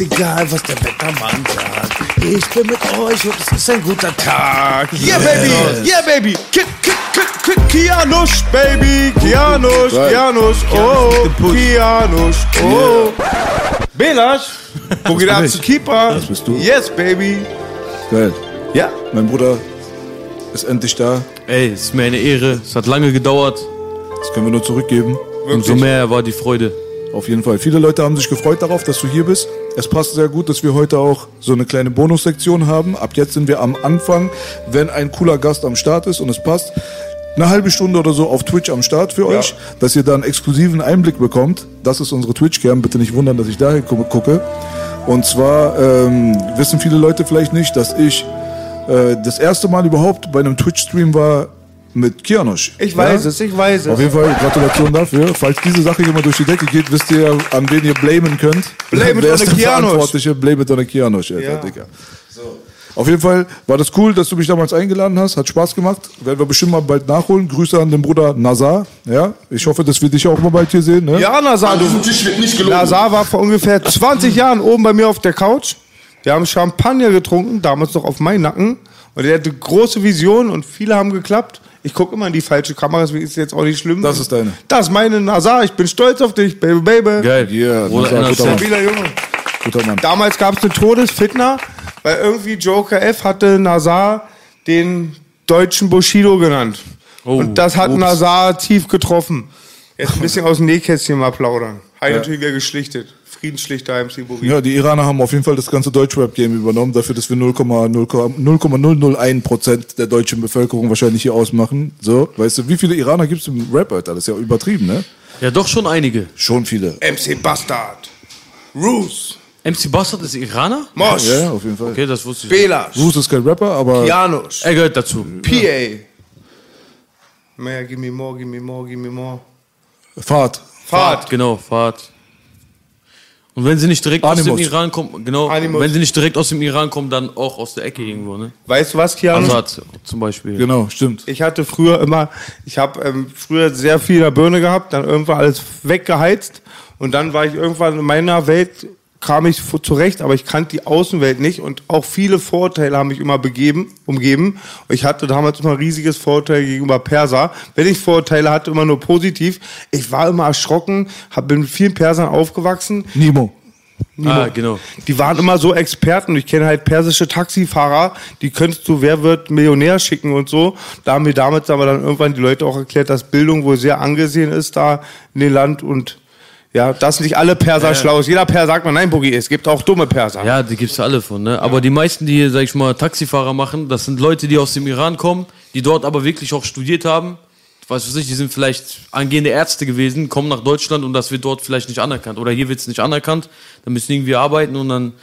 Egal, was der Wettermann sagt. Ich bin mit euch und es ist ein guter Tag. Yeah, baby! Yeah, baby! Ki ki ki ki Kianusch, baby! Kianusch. Kianusch, oh! Kianusch, oh! Belasch! Wo geht ab ich. zu Keeper? Das bist du. Yes, baby! Geil. Ja? Mein Bruder ist endlich da. Ey, es ist mir eine Ehre. Es hat lange gedauert. Das können wir nur zurückgeben. Umso mehr war die Freude. Auf jeden Fall. Viele Leute haben sich gefreut darauf, dass du hier bist. Es passt sehr gut, dass wir heute auch so eine kleine Bonussektion haben. Ab jetzt sind wir am Anfang, wenn ein cooler Gast am Start ist und es passt. Eine halbe Stunde oder so auf Twitch am Start für euch, dass ihr da einen exklusiven Einblick bekommt. Das ist unsere Twitch-Cam. Bitte nicht wundern, dass ich dahin gu- gucke. Und zwar ähm, wissen viele Leute vielleicht nicht, dass ich äh, das erste Mal überhaupt bei einem Twitch-Stream war mit Kianosch. Ich weiß es, ich weiß Auf es. jeden Fall Gratulation dafür. Falls diese Sache hier mal durch die Decke geht, wisst ihr, an wen ihr blamen könnt. Blame it Wer on ist the der Kianosch. Verantwortliche? Blame it on the Kianosch, Alter, Ja. Digga. Auf jeden Fall war das cool, dass du mich damals eingeladen hast. Hat Spaß gemacht. Werden wir bestimmt mal bald nachholen. Grüße an den Bruder Nazar. Ja, ich hoffe, dass wir dich auch mal bald hier sehen. Ne? Ja, Nazar, du, Nazar war vor ungefähr 20 Jahren oben bei mir auf der Couch. Wir haben Champagner getrunken, damals noch auf meinen Nacken. Und er hatte große Visionen und viele haben geklappt. Ich gucke immer in die falsche Kamera, deswegen ist jetzt auch nicht schlimm. Das ist deine. Das ist meine Nazar. Ich bin stolz auf dich, Baby, Baby. Geil. Yeah, Oder Nazar, NRZ. guter Mann. Stabiler Junge. Guter Mann. Damals gab es eine Todesfitner, weil irgendwie Joker F hatte Nazar den deutschen Bushido genannt. und das hat ups. Nazar tief getroffen. Jetzt ein bisschen aus dem Nähkästchen mal plaudern. Hat natürlich wieder geschlichtet. Friedensschlichter MC Buri. Ja, die Iraner haben auf jeden Fall das ganze Deutschrap-Game übernommen, dafür, dass wir 0,00001 Prozent der deutschen Bevölkerung wahrscheinlich hier ausmachen. So, weißt du, wie viele Iraner gibt es im Rap, Alter? Das ist ja übertrieben, ne? Ja, doch schon einige. Schon viele. MC Bastard. Roos. MC Bastard ist Iraner? Mosch. Ja, ja, auf jeden Fall. Okay, das wusste ich. Belasch. Roos ist kein Rapper, aber Janusz. Er gehört dazu. PA. Mehr, give me more, give me more, give me more. Fahrt. Fahrt. Genau, Fahrt. Und wenn sie nicht direkt aus Animus. dem Iran kommen, genau, Animus. wenn sie nicht direkt aus dem Iran kommen, dann auch aus der Ecke irgendwo, ne? Weißt du was, Kian? Assad zum Beispiel. Genau, stimmt. Ich hatte früher immer, ich habe ähm, früher sehr viel in der Birne gehabt, dann irgendwann alles weggeheizt und dann war ich irgendwann in meiner Welt, kam ich zurecht, aber ich kannte die Außenwelt nicht und auch viele Vorteile haben mich immer begeben, umgeben. Ich hatte damals immer ein riesiges Vorteil gegenüber Perser. Wenn ich Vorteile hatte, immer nur positiv. Ich war immer erschrocken, hab, bin mit vielen Persern aufgewachsen. Nimo. Ah, genau. Die waren immer so Experten. Ich kenne halt persische Taxifahrer, die könntest du Wer wird Millionär schicken und so. Da haben mir damals aber dann irgendwann die Leute auch erklärt, dass Bildung wohl sehr angesehen ist da in dem Land und ja, dass nicht alle Perser schlau ist. Jeder Perser sagt man, nein, Boogie, es gibt auch dumme Perser. Ja, die gibt's alle von, ne? Aber die meisten, die hier, sag ich mal, Taxifahrer machen, das sind Leute, die aus dem Iran kommen, die dort aber wirklich auch studiert haben. Weiß was ich, die sind vielleicht angehende Ärzte gewesen, kommen nach Deutschland und das wird dort vielleicht nicht anerkannt. Oder hier wird's nicht anerkannt, dann müssen irgendwie arbeiten und dann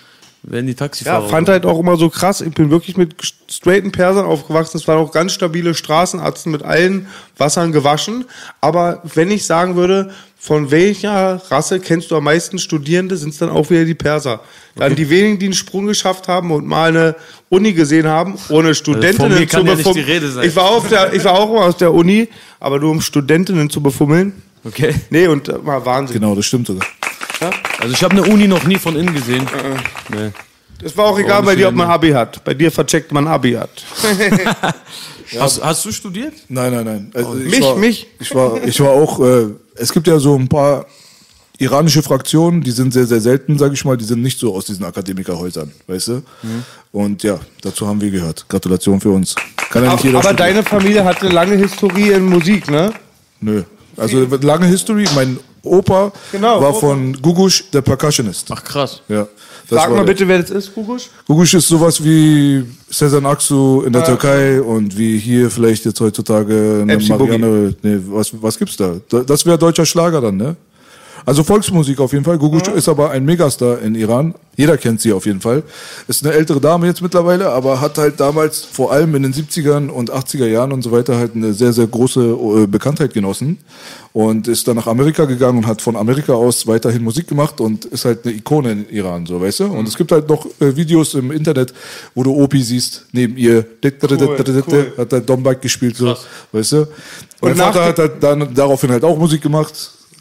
werden die Ja, Taxifahrer. fand halt auch immer so krass. Ich bin wirklich mit straighten Persern aufgewachsen. Es waren auch ganz stabile Straßenärzte mit allen Wassern gewaschen. Aber wenn ich sagen würde, von welcher Rasse kennst du am meisten Studierende, sind es dann auch wieder die Perser. Dann die wenigen, die einen Sprung geschafft haben und mal eine Uni gesehen haben, ohne Studentinnen Also mir kann zu ja nicht befummeln. die Rede sein. Ich war, auf der, ich war auch mal aus der Uni, aber nur um Studentinnen zu befummeln. Okay. Nee, und äh, war Wahnsinn. Genau, das stimmt sogar. Also ich habe eine Uni noch nie von innen gesehen. Nee. Es war auch egal bei dir, ob man Abi hat. Bei dir vercheckt man Abi hat. Hast, hast du studiert? Nein, nein, nein. Also ich Mich, war, mich. Ich war, ich war auch, äh, es gibt ja so ein paar iranische Fraktionen, die sind sehr, sehr selten, sage ich mal, die sind nicht so aus diesen Akademikerhäusern, weißt du? Mhm. Und ja, dazu haben wir gehört. Gratulation für uns. Kann ja nicht Aber, jeder aber studieren. deine Familie hatte lange Historie in Musik, ne? Nö. Also lange History. Mein Opa Genau, war Opa. von Gugush, der Percussionist. Ach krass. Ja. das Sag mal der. bitte, wer das ist, Gugusch? Gugush ist sowas wie Sezen Aksu in der Türkei und wie hier vielleicht jetzt heutzutage eine MC. Marianne. Nee, was, was gibt's da? Da- Das wäre deutscher Schlager dann, ne? Also Volksmusik auf jeden Fall. Gugush ist aber ein Megastar in Iran. Jeder kennt sie auf jeden Fall. Ist eine ältere Dame jetzt mittlerweile, aber hat halt damals vor allem in den 70ern und 80er Jahren und so weiter halt eine sehr, sehr große äh, Bekanntheit genossen. Und ist dann nach Amerika gegangen und hat von Amerika aus weiterhin Musik gemacht und ist halt eine Ikone in Iran, so, weißt du? Und es gibt halt noch äh, Videos im Internet, wo du Opi siehst, neben ihr, cool. hat halt Dombike gespielt, so, weißt du? Und, Und mein nach Vater hat halt dann daraufhin halt auch Musik gemacht.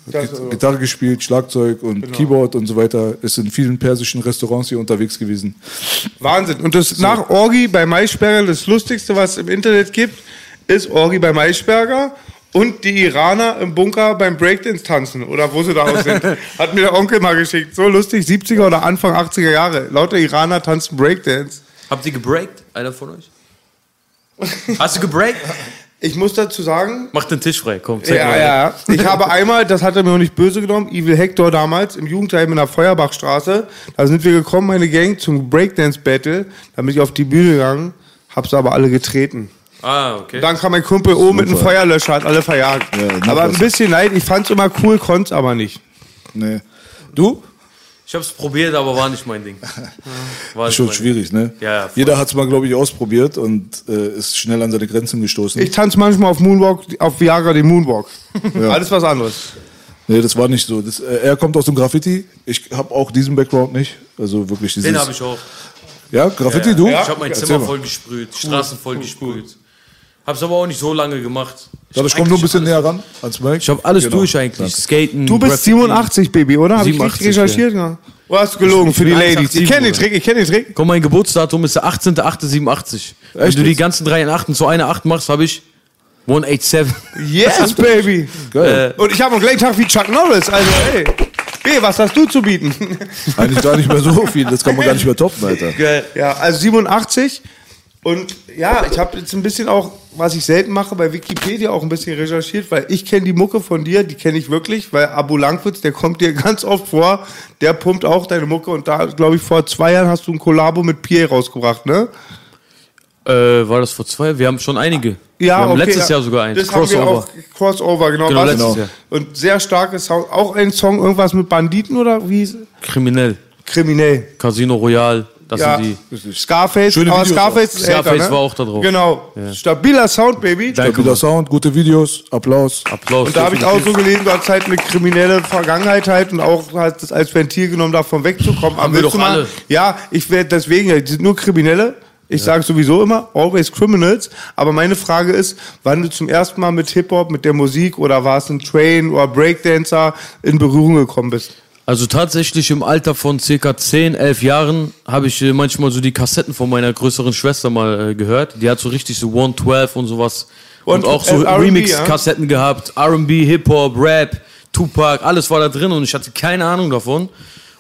Das- Git- Gitarre gespielt, Schlagzeug und Keyboard und so weiter. Ist in vielen persischen Restaurants hier unterwegs gewesen. Wahnsinn. Und das nach Orgi bei Maischberger, das Lustigste, was es im Internet gibt, ist Orgi bei Maischberger und die Iraner im Bunker beim Breakdance tanzen oder wo sie da aus sind. Hat mir der Onkel mal geschickt. So lustig, 70er oder Anfang 80er Jahre. Lauter Iraner tanzen Breakdance. Habt ihr gebreakt? Einer von euch? Hast du gebreakt? Ich muss dazu sagen, Mach den Tisch frei, komm, zeig ja, mal. ja. Ich habe einmal, das hat er mir auch nicht böse genommen, Evil Hector damals im Jugendheim in der Feuerbachstraße. Da sind wir gekommen, meine Gang, zum Breakdance-Battle. Da bin ich auf die Bühne gegangen, hab's aber alle getreten. Ah, okay. Dann kam mein Kumpel oben mit einem Feuerlöscher, hat alle verjagt. Ja, noch aber ein bisschen leid, ich fand's immer cool, konnt's aber nicht. Nee. Du? Ich hab's probiert, aber war nicht mein Ding. War Ist schon schwierig, ne? Ja, ja. Jeder hat es mal, glaube ich, ausprobiert und äh, ist schnell an seine Grenzen gestoßen. Ich tanze manchmal auf Moonwalk, auf Viagra den Moonwalk. Alles was anderes. nee, das war nicht so. Das, äh, er kommt aus dem Graffiti. Ich habe auch diesen Background nicht. Also wirklich dieses. Den habe ich auch. Ja, Graffiti, du? Ich habe mein Erzähl Zimmer mal. voll gesprüht, Straßen voll gesprüht. Hab's aber auch nicht so lange gemacht. Ich Dadurch hab komm nur ein bisschen näher ran ans Mic. Ich habe alles Genau. durch eigentlich. Skaten, Du bist Graffiti. 87, Baby, oder? Hab ich 87, richtig recherchiert? Ja. Wo hast du gelogen Ich für die Ladies? Ich 187, kenne den. Trick, ich kenne den Trick. Komm, mein Geburtsdatum ist der 18.08.87. Wenn Echt du die ganzen drei in Achten zu einer Acht machst, habe ich 187. Yes, Baby. Geil. Und ich habe am gleichen Tag wie Chuck Norris. Also, ey. B, was hast du zu bieten? Eigentlich gar nicht mehr so viel. Das kann man gar nicht mehr toppen, Alter. Ja, also 87. Und ja, ich habe jetzt ein bisschen auch, was ich selten mache, bei Wikipedia auch ein bisschen recherchiert, weil ich kenne die Mucke von dir, die kenne ich wirklich, weil Abu Langwitz, der kommt dir ganz oft vor, der pumpt auch deine Mucke und da, glaube ich, vor zwei Jahren hast du ein Kollabo mit Pierre rausgebracht, ne? Äh, war das vor zwei? Wir haben schon einige. Ja, wir haben okay, letztes ja. Jahr sogar eins. Das haben wir auch, Crossover, genau. Genau, letztes Jahr. Und sehr starkes Sound. Auch ein Song, irgendwas mit Banditen oder wie? Kriminell. Kriminell. Casino Royale. Das ja, sind die. Scarface, Schöne aber Videos Scarface auch. ist Scarface älter, ne? war auch da drauf. Genau. Stabiler Sound, Baby. Danke, Stabiler. Sound, gute Videos, Applaus. Applaus. Und da habe ich auch so gelesen, du hast halt eine kriminelle Vergangenheit halt und auch halt das als Ventil genommen, davon wegzukommen. Haben wir willst doch mal- alle. Ja, ich werde deswegen, ja, die sind nur Kriminelle. Ich sage sowieso immer, always criminals. Aber meine Frage ist, wann du zum ersten Mal mit Hip-Hop, mit der Musik oder war es ein Train oder Breakdancer in Berührung gekommen bist. Also tatsächlich im Alter von circa 10, 11 Jahren habe ich äh, manchmal so die Kassetten von meiner größeren Schwester mal äh, gehört. Die hat so richtig so 112 und sowas. Und, Und, auch so äh, Remix-Kassetten gehabt. R&B, Hip-Hop, Rap, Tupac, alles war da drin und ich hatte keine Ahnung davon.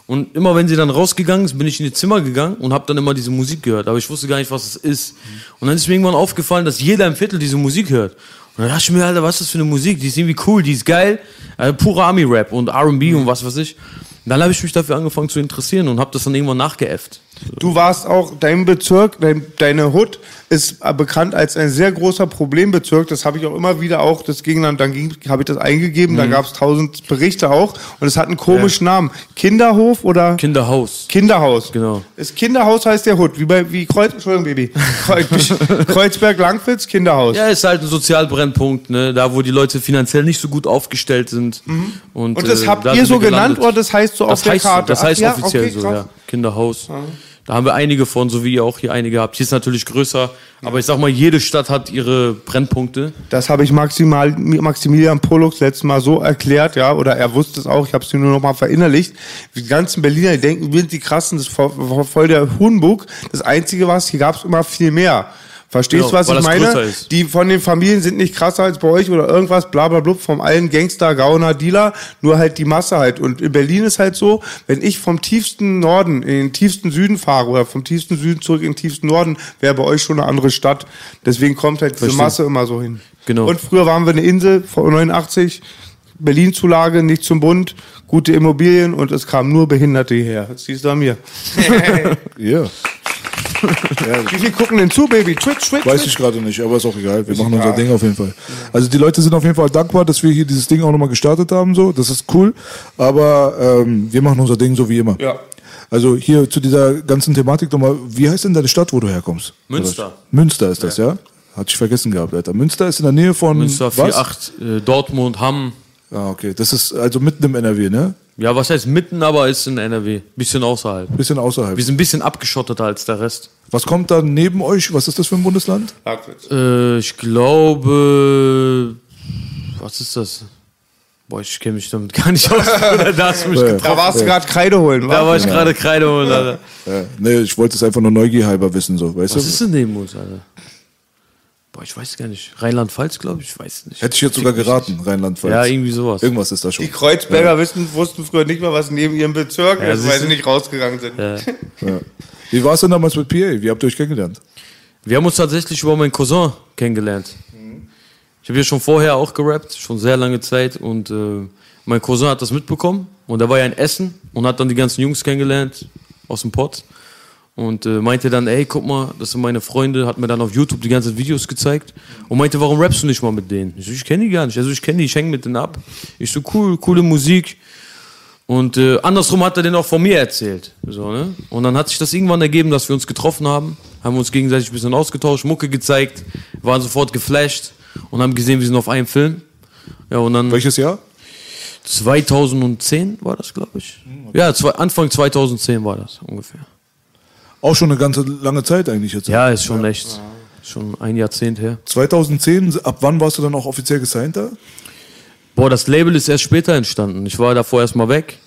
Und immer wenn sie dann rausgegangen ist, bin ich in ihr Zimmer gegangen und habe dann immer diese Musik gehört. Aber ich wusste gar nicht, was es ist. Und dann ist mir irgendwann aufgefallen, dass jeder im Viertel diese Musik hört. Und dann dachte ich mir, Alter, was ist das für eine Musik? Die ist irgendwie cool, die ist geil. Äh, pure Army-Rap und R&B und was weiß ich. Und dann habe ich mich dafür angefangen zu interessieren und habe das dann irgendwann nachgeäfft. Du warst auch, dein Bezirk, dein, deine Hood ist bekannt als ein sehr großer Problembezirk. Das habe ich auch immer wieder auch, das ging dann, dann ging, habe ich das eingegeben, Mhm. da gab es tausend Berichte auch. Und es hat einen komischen Namen. Kinderhof oder? Kinderhaus. Kinderhaus. Genau. Das Kinderhaus heißt der Hood, wie bei, wie Kreuz, Entschuldigung, Baby. Kreuz- Kreuzberg-Langwitz, Kinderhaus. Ja, ist halt ein Sozialbrennpunkt, ne? Da, wo die Leute finanziell nicht so gut aufgestellt sind. Und, Mhm. Und das äh, habt da ihr so genannt oder das heißt so das auf der heißt, so, Karte? Das Ach heißt ja, offiziell okay, so, krass. ja. Kinderhaus. Da haben wir einige von, so wie ihr auch hier einige habt. Hier ist natürlich größer, aber ich sag mal, jede Stadt hat ihre Brennpunkte. Das habe ich maximal, Maximilian Pollux letztes Mal so erklärt, ja, oder er wusste es auch, ich habe es nur noch mal verinnerlicht. Die ganzen Berliner die denken, wir sind die krassen, das ist voll, der Hurenbug. Das Einzige was, hier gab es immer viel mehr. Verstehst du, Genau, was ich meine? Die von den Familien sind nicht krasser als bei euch oder irgendwas, bla bla bla, vom allen Gangster, Gauner, Dealer, nur halt die Masse halt. Und in Berlin ist halt so, wenn ich vom tiefsten Norden in den tiefsten Süden fahre oder vom tiefsten Süden zurück in den tiefsten Norden, wäre bei euch schon eine andere Stadt. Deswegen kommt halt diese Verstehe. Masse immer so hin. Genau. Und früher waren wir eine Insel vor 89, Berlin-Zulage, nicht zum Bund, gute Immobilien und es kamen nur Behinderte hierher. Das siehst du an mir. Ja. Wie viel gucken denn zu, Baby? Twitch, Twitch, Weiß ich gerade nicht, aber ist auch egal. Wir machen egal. unser Ding auf jeden Fall. Also die Leute sind auf jeden Fall dankbar, dass wir hier dieses Ding auch nochmal gestartet haben. So, das ist cool. Aber ähm, wir machen unser Ding so wie immer. Ja. Also hier zu dieser ganzen Thematik nochmal. Wie heißt denn deine Stadt, wo du herkommst? Münster. Münster ist das, ja? Hatte ich vergessen gehabt, Alter. Münster ist in der Nähe von Münster was? 48, äh, Dortmund, Hamm. Ah, okay. Das ist also mitten im NRW, ne? Ja, was heißt mitten, aber ist in NRW. Bisschen außerhalb. Bisschen außerhalb. Wir sind ein bisschen abgeschotteter als der Rest. Was kommt da neben euch? Was ist das für ein Bundesland? Äh, ich glaube. Was ist das? Boah, ich kenne mich damit gar nicht aus. da hast du mich getroffen. Da warst du gerade Kreide holen, Da wa? war ich gerade Kreide holen, Alter. Ja, nee, ich wollte es einfach nur neugierhalber wissen, so, weißt Was du? ist denn neben uns, Alter? Boah, ich weiß gar nicht. Rheinland-Pfalz, glaube ich. Ich weiß nicht. Hätte ich jetzt sogar geraten, Rheinland-Pfalz. Ja, irgendwie sowas. Irgendwas ist da schon. Die Kreuzberger wissen, wussten früher nicht mal, was neben ihrem Bezirk Ja, ist, weil sie nicht rausgegangen sind. Ja. Ja. Wie war es denn damals mit PA? Wie habt ihr euch kennengelernt? Wir haben uns tatsächlich über meinen Cousin kennengelernt. Ich habe ja schon vorher auch gerappt, schon sehr lange Zeit. Und äh, mein Cousin hat das mitbekommen. Und er war ja in Essen und hat dann die ganzen Jungs kennengelernt aus dem Pott. Und äh, meinte dann, ey, guck mal, das sind meine Freunde, hat mir dann auf YouTube die ganzen Videos gezeigt und meinte, warum rappst du nicht mal mit denen? Ich so, ich kenne die gar nicht. Also ich kenne die, ich hänge mit denen ab. Ich so, cool, coole Musik. Und äh, andersrum hat er den auch von mir erzählt. So, ne? Und dann hat sich das irgendwann ergeben, dass wir uns getroffen haben, haben uns gegenseitig ein bisschen ausgetauscht, Mucke gezeigt, waren sofort geflasht und haben gesehen, wir sind auf einem Film. Ja, und dann Welches Jahr? 2010 war das, glaube ich. Ja, zwei, Anfang 2010 war das ungefähr. Auch schon eine ganze lange Zeit eigentlich jetzt. Ja, ist schon echt, schon ein Jahrzehnt her. 2010, ab wann warst du dann auch offiziell gesigned da? Boah, das Label ist erst später entstanden. Ich war davor erstmal weg.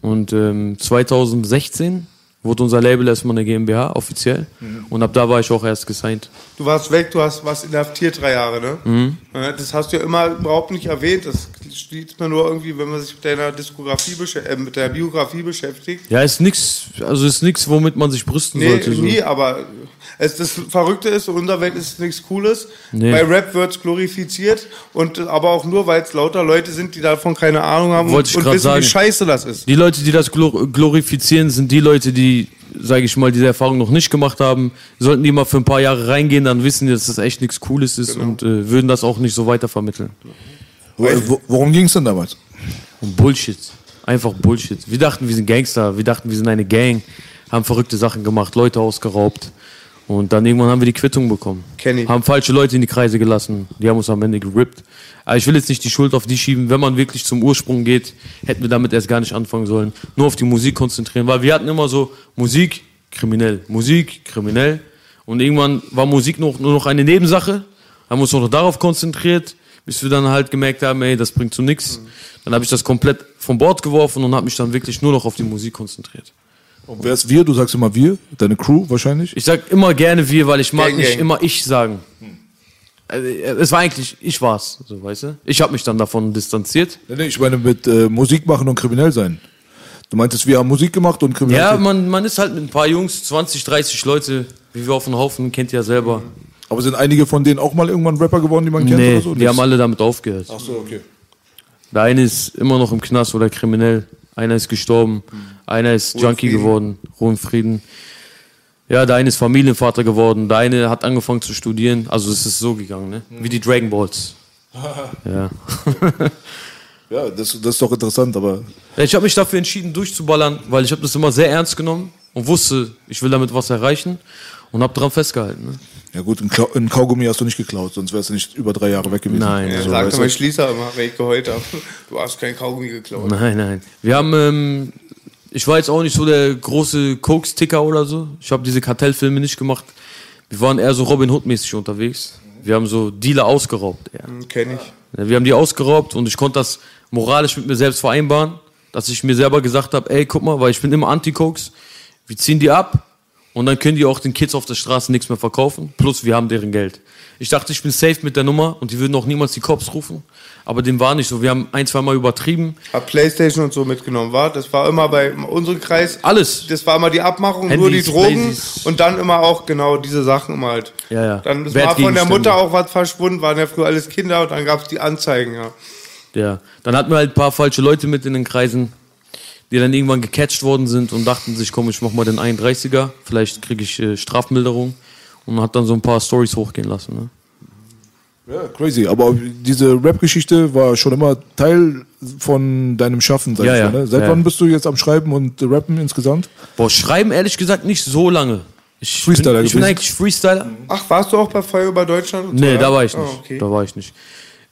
Und ähm, 2016 wurde unser Label erstmal eine GmbH offiziell. Und ab da war ich auch erst gesigned. Du warst weg, du hast was inhaftiert drei Jahre, ne? Mhm. Das hast du ja immer überhaupt nicht erwähnt. Das sieht man nur irgendwie, wenn man sich mit deiner Diskografie, äh, mit der Biografie beschäftigt. Ja, ist nix, also ist nix, womit man sich brüsten Nee, sollte. So. nie, aber es, das Verrückte ist, in unserer Welt ist nichts Cooles. Nee. Bei Rap wird's glorifiziert und aber auch nur, weil es lauter Leute sind, die davon keine Ahnung haben Wollte und grad wissen, sagen. wie scheiße das ist. Die Leute, die das glor glorifizieren, sind die Leute, die, sage ich mal, diese Erfahrung noch nicht gemacht haben. Sollten die mal für ein paar Jahre reingehen, dann wissen die, dass das echt nichts Cooles ist Genau. und äh, würden das auch nicht so weitervermitteln. Wo, wo, worum ging es denn damals? Und Bullshit. Einfach Bullshit. Wir dachten, wir sind Gangster, wir dachten, wir sind eine Gang, haben verrückte Sachen gemacht, Leute ausgeraubt. Und dann irgendwann haben wir die Quittung bekommen. Kenn ich. Haben falsche Leute in die Kreise gelassen. Die haben uns am Ende gerippt. Aber ich will jetzt nicht die Schuld auf die schieben. Wenn man wirklich zum Ursprung geht, hätten wir damit erst gar nicht anfangen sollen. Nur auf die Musik konzentrieren. Weil wir hatten immer so Musik, kriminell. Musik, kriminell. Und irgendwann war Musik noch, nur noch eine Nebensache. Haben uns nur noch darauf konzentriert, bis wir dann halt gemerkt haben, ey, das bringt zu nichts. Dann habe ich das komplett von Bord geworfen und habe mich dann wirklich nur noch auf die Musik konzentriert. Und wer ist wir? Du sagst immer wir, deine Crew wahrscheinlich. Ich sag immer gerne wir, weil ich mag Gang, nicht gang. immer ich sagen. Also, es war eigentlich, ich war's, so weißt du. Ich habe mich dann davon distanziert. Nee, nee, ich meine mit äh, Musik machen und kriminell sein. Du meintest, wir haben Musik gemacht und kriminell. Ja, man, man ist halt mit ein paar Jungs, 20, 30 Leute, wie wir auf dem Haufen, kennt ihr ja selber. Aber sind einige von denen auch mal irgendwann Rapper geworden, die man kennt Nee, oder so? die haben alle damit aufgehört. Ach so, okay. Der eine ist immer noch im Knast oder kriminell. Einer ist gestorben. Einer ist Junkie Frieden. geworden. Ruhe in Frieden. Ja, der eine ist Familienvater geworden. Der eine hat angefangen zu studieren. Also es ist so gegangen, ne? Wie die Dragon Balls. Ja. Ja, das, das ist doch interessant, aber Ja, Ich habe mich dafür entschieden, durchzuballern, weil ich habe das immer sehr ernst genommen und wusste, ich will damit was erreichen und habe daran festgehalten. Ne? ja gut, ein, Kaugummi hast du nicht geklaut, sonst wärst du nicht über drei Jahre weg gewesen. Nein, Ja, so, sagte mein Schließer immer, wenn ich geheult habe. Du hast kein Kaugummi geklaut. Nein, nein. Wir haben, ähm, ich war jetzt auch nicht so der große Koks-Ticker oder so. Ich habe diese Kartellfilme nicht gemacht. Wir waren eher so Robin Hood-mäßig unterwegs. Wir haben so Dealer ausgeraubt. Ja. Kenn ich. Wir haben die ausgeraubt und ich konnte das moralisch mit mir selbst vereinbaren, dass ich mir selber gesagt habe, ey, guck mal, weil ich bin immer Anti-Koks, wir ziehen die ab Und dann können die auch den Kids auf der Straße nichts mehr verkaufen. Plus wir haben deren Geld. Ich dachte, ich bin safe mit der Nummer und die würden auch niemals die Cops rufen. Aber dem war nicht so. Wir haben ein, zwei Mal übertrieben. Hab Playstation und so mitgenommen, war? Das war immer bei unserem Kreis. Alles. Das war immer die Abmachung, Handys, nur die Drogen Playsys. und dann immer auch genau diese Sachen immer halt. Ja, ja. Dann mal von der. Mutter auch was verschwunden, waren ja früher alles Kinder und dann gab's die Anzeigen, ja. Ja. Dann hatten wir halt ein paar falsche Leute mit in den Kreisen, die dann irgendwann gecatcht worden sind und dachten sich, komm, ich mach mal den 31er. Vielleicht kriege ich äh, Strafmilderung. Und hat dann so ein paar Stories hochgehen lassen. Ne? Ja, crazy. Aber diese Rap-Geschichte war schon immer Teil von deinem Schaffen, sag Ja, ich ja. mal. Ne? Seit Ja. wann bist du jetzt am Schreiben und Rappen insgesamt? Boah, schreiben ehrlich gesagt nicht so lange. Ich Freestyler bin, ich bin eigentlich Freestyler. Ach, warst du auch bei Feuer über Deutschland? So, Nee, da war ich nicht. Ah, okay. Da war ich nicht.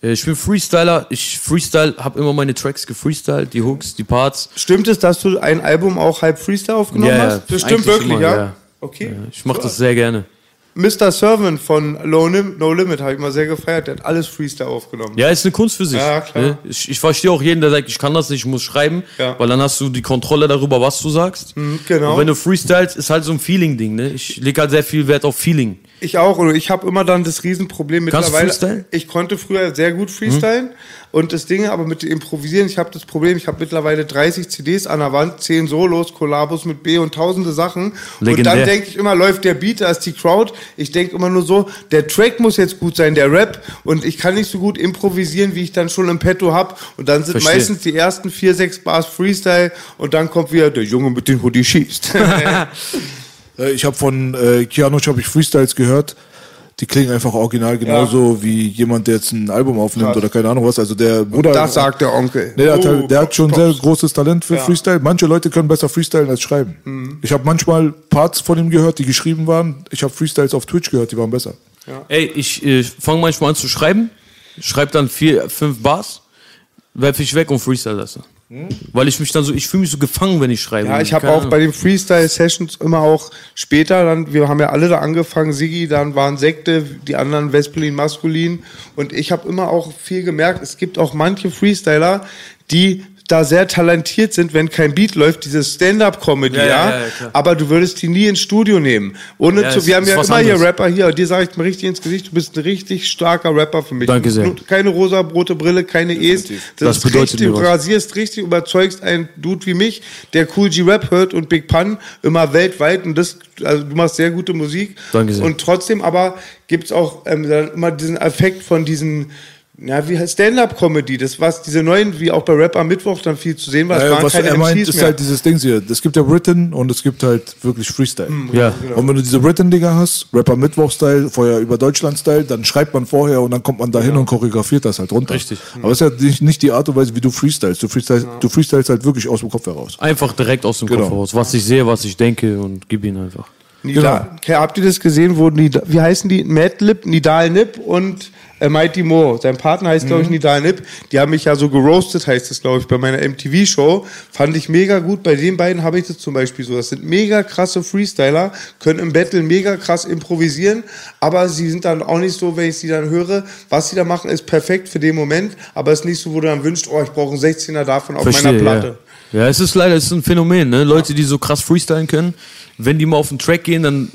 Äh, Ich bin Freestyler. Ich Freestyle, habe immer meine Tracks gefreestylt, die Hooks, die Parts. Stimmt es, dass du ein Album auch halb Freestyle aufgenommen Ja, ja, hast? Das stimmt wirklich, immer, ja? ja. Okay. Ich mache das sehr gerne. Mr. Servant von No Limit habe ich mal sehr gefeiert. Der hat alles Freestyle aufgenommen. Ja, ist eine Kunst für sich. Ja, klar. ne? Ich, ich verstehe auch jeden, der sagt, ich kann das nicht, ich muss schreiben, Ja. weil dann hast du die Kontrolle darüber, was du sagst. genau. Und wenn du freestylst, ist halt so ein Feeling-Ding. Ne? Ich lege halt sehr viel Wert auf Feeling. Ich auch. Und ich habe immer dann das Riesenproblem mittlerweile. Ich konnte früher sehr gut freestylen. Und das Ding aber mit dem Improvisieren, ich habe das Problem, ich habe mittlerweile 30 CDs an der Wand, 10 Solos, Kollabos mit B und tausende Sachen. Legendär. Und dann denke ich immer, läuft der Beat, da ist die Crowd. Ich denke immer nur so, der Track muss jetzt gut sein, der Rap. Und ich kann nicht so gut improvisieren, wie ich dann schon im Petto hab. Und dann sind Verstehe. meistens die ersten vier, sechs Bars Freestyle. Und dann kommt wieder der Junge mit dem Hoodie schießt. Äh, Ich habe von äh, Kianosch hab ich Freestyles gehört. Die klingen einfach original genauso wie jemand, der jetzt ein Album aufnimmt Krass. oder keine Ahnung was. Also der Bruder. das sagt der Onkel. Nee, der, hat, Oh, halt, der hat schon Props. sehr großes Talent für Ja. Mhm. Freestyle. Manche Leute können besser freestylen als schreiben. Ich habe manchmal Parts von ihm gehört, die geschrieben waren. Ich habe Freestyles auf Twitch gehört, die waren besser. Ey, ich äh, fange manchmal an zu schreiben, schreibe dann vier, fünf Bars, werfe ich weg und freestyle das. Weil ich mich dann so, ich fühle mich so gefangen, wenn ich schreibe. Ja, ich habe auch Ahnung. bei den Freestyle-Sessions immer auch später dann, wir haben ja alle da angefangen, Sigi, dann waren Sekte, die anderen Vesperlin, Maskulin und ich habe immer auch viel gemerkt, es gibt auch manche Freestyler, die da sehr talentiert sind, wenn kein Beat läuft, diese Stand-up-Comedy, ja, Ja, ja, ja, aber du würdest die nie ins Studio nehmen. Ohne Ja, zu, wir haben ist ja was immer hier anderes. Rapper hier, und dir sage ich mal richtig ins Gesicht, du bist ein richtig starker Rapper für mich. Danke sehr. Keine rosa-rote Brille, keine E's. Das ist bedeutet richtig, mir was. du rasierst richtig, überzeugst einen Dude wie mich, der Cool G-Rap hört und Big Pun immer weltweit und das, also du machst sehr gute Musik. Danke sehr. Und trotzdem aber gibt's auch ähm, dann immer diesen Effekt von diesen ja, wie Stand-Up-Comedy, das was diese neuen, wie auch bei Rap am Mittwoch dann viel zu sehen war, waren was keine er meint, MCs ist mehr. halt dieses Ding hier. Es gibt ja Written und es gibt halt wirklich Freestyle. Ja. Und wenn du diese Written-Dinger hast, Rapper Mittwoch-Style, vorher über Deutschland-Style, dann schreibt man vorher und dann kommt man da hin und choreografiert das halt runter. Richtig. Aber es ist ja nicht, nicht die Art und Weise, wie du freestylst. Du freestylst, du freestylst halt wirklich aus dem Kopf heraus. Einfach direkt aus dem Genau. Kopf raus. Was ich sehe, was ich denke und gib ihn einfach. Nida, okay, habt ihr das gesehen, wo Nida, wie heißen die? Madlib, Nidal Nip und äh, Mighty Mo. Sein Partner heißt, glaube ich, Nidal Nip. Die haben mich ja so geroastet, heißt das, glaube ich, bei meiner MTV-Show. Fand ich mega gut. Bei den beiden habe ich das zum Beispiel so. Das sind mega krasse Freestyler, können im Battle mega krass improvisieren, aber sie sind dann auch nicht so, wenn ich sie dann höre, was sie da machen, ist perfekt für den Moment, aber es ist nicht so, wo du dann wünschst, oh, ich brauche einen 16er davon auf meiner Platte. Ja. ja, es ist leider es ist ein Phänomen, ne? Leute, die so krass freestylen können, wenn die mal auf den Track gehen, dann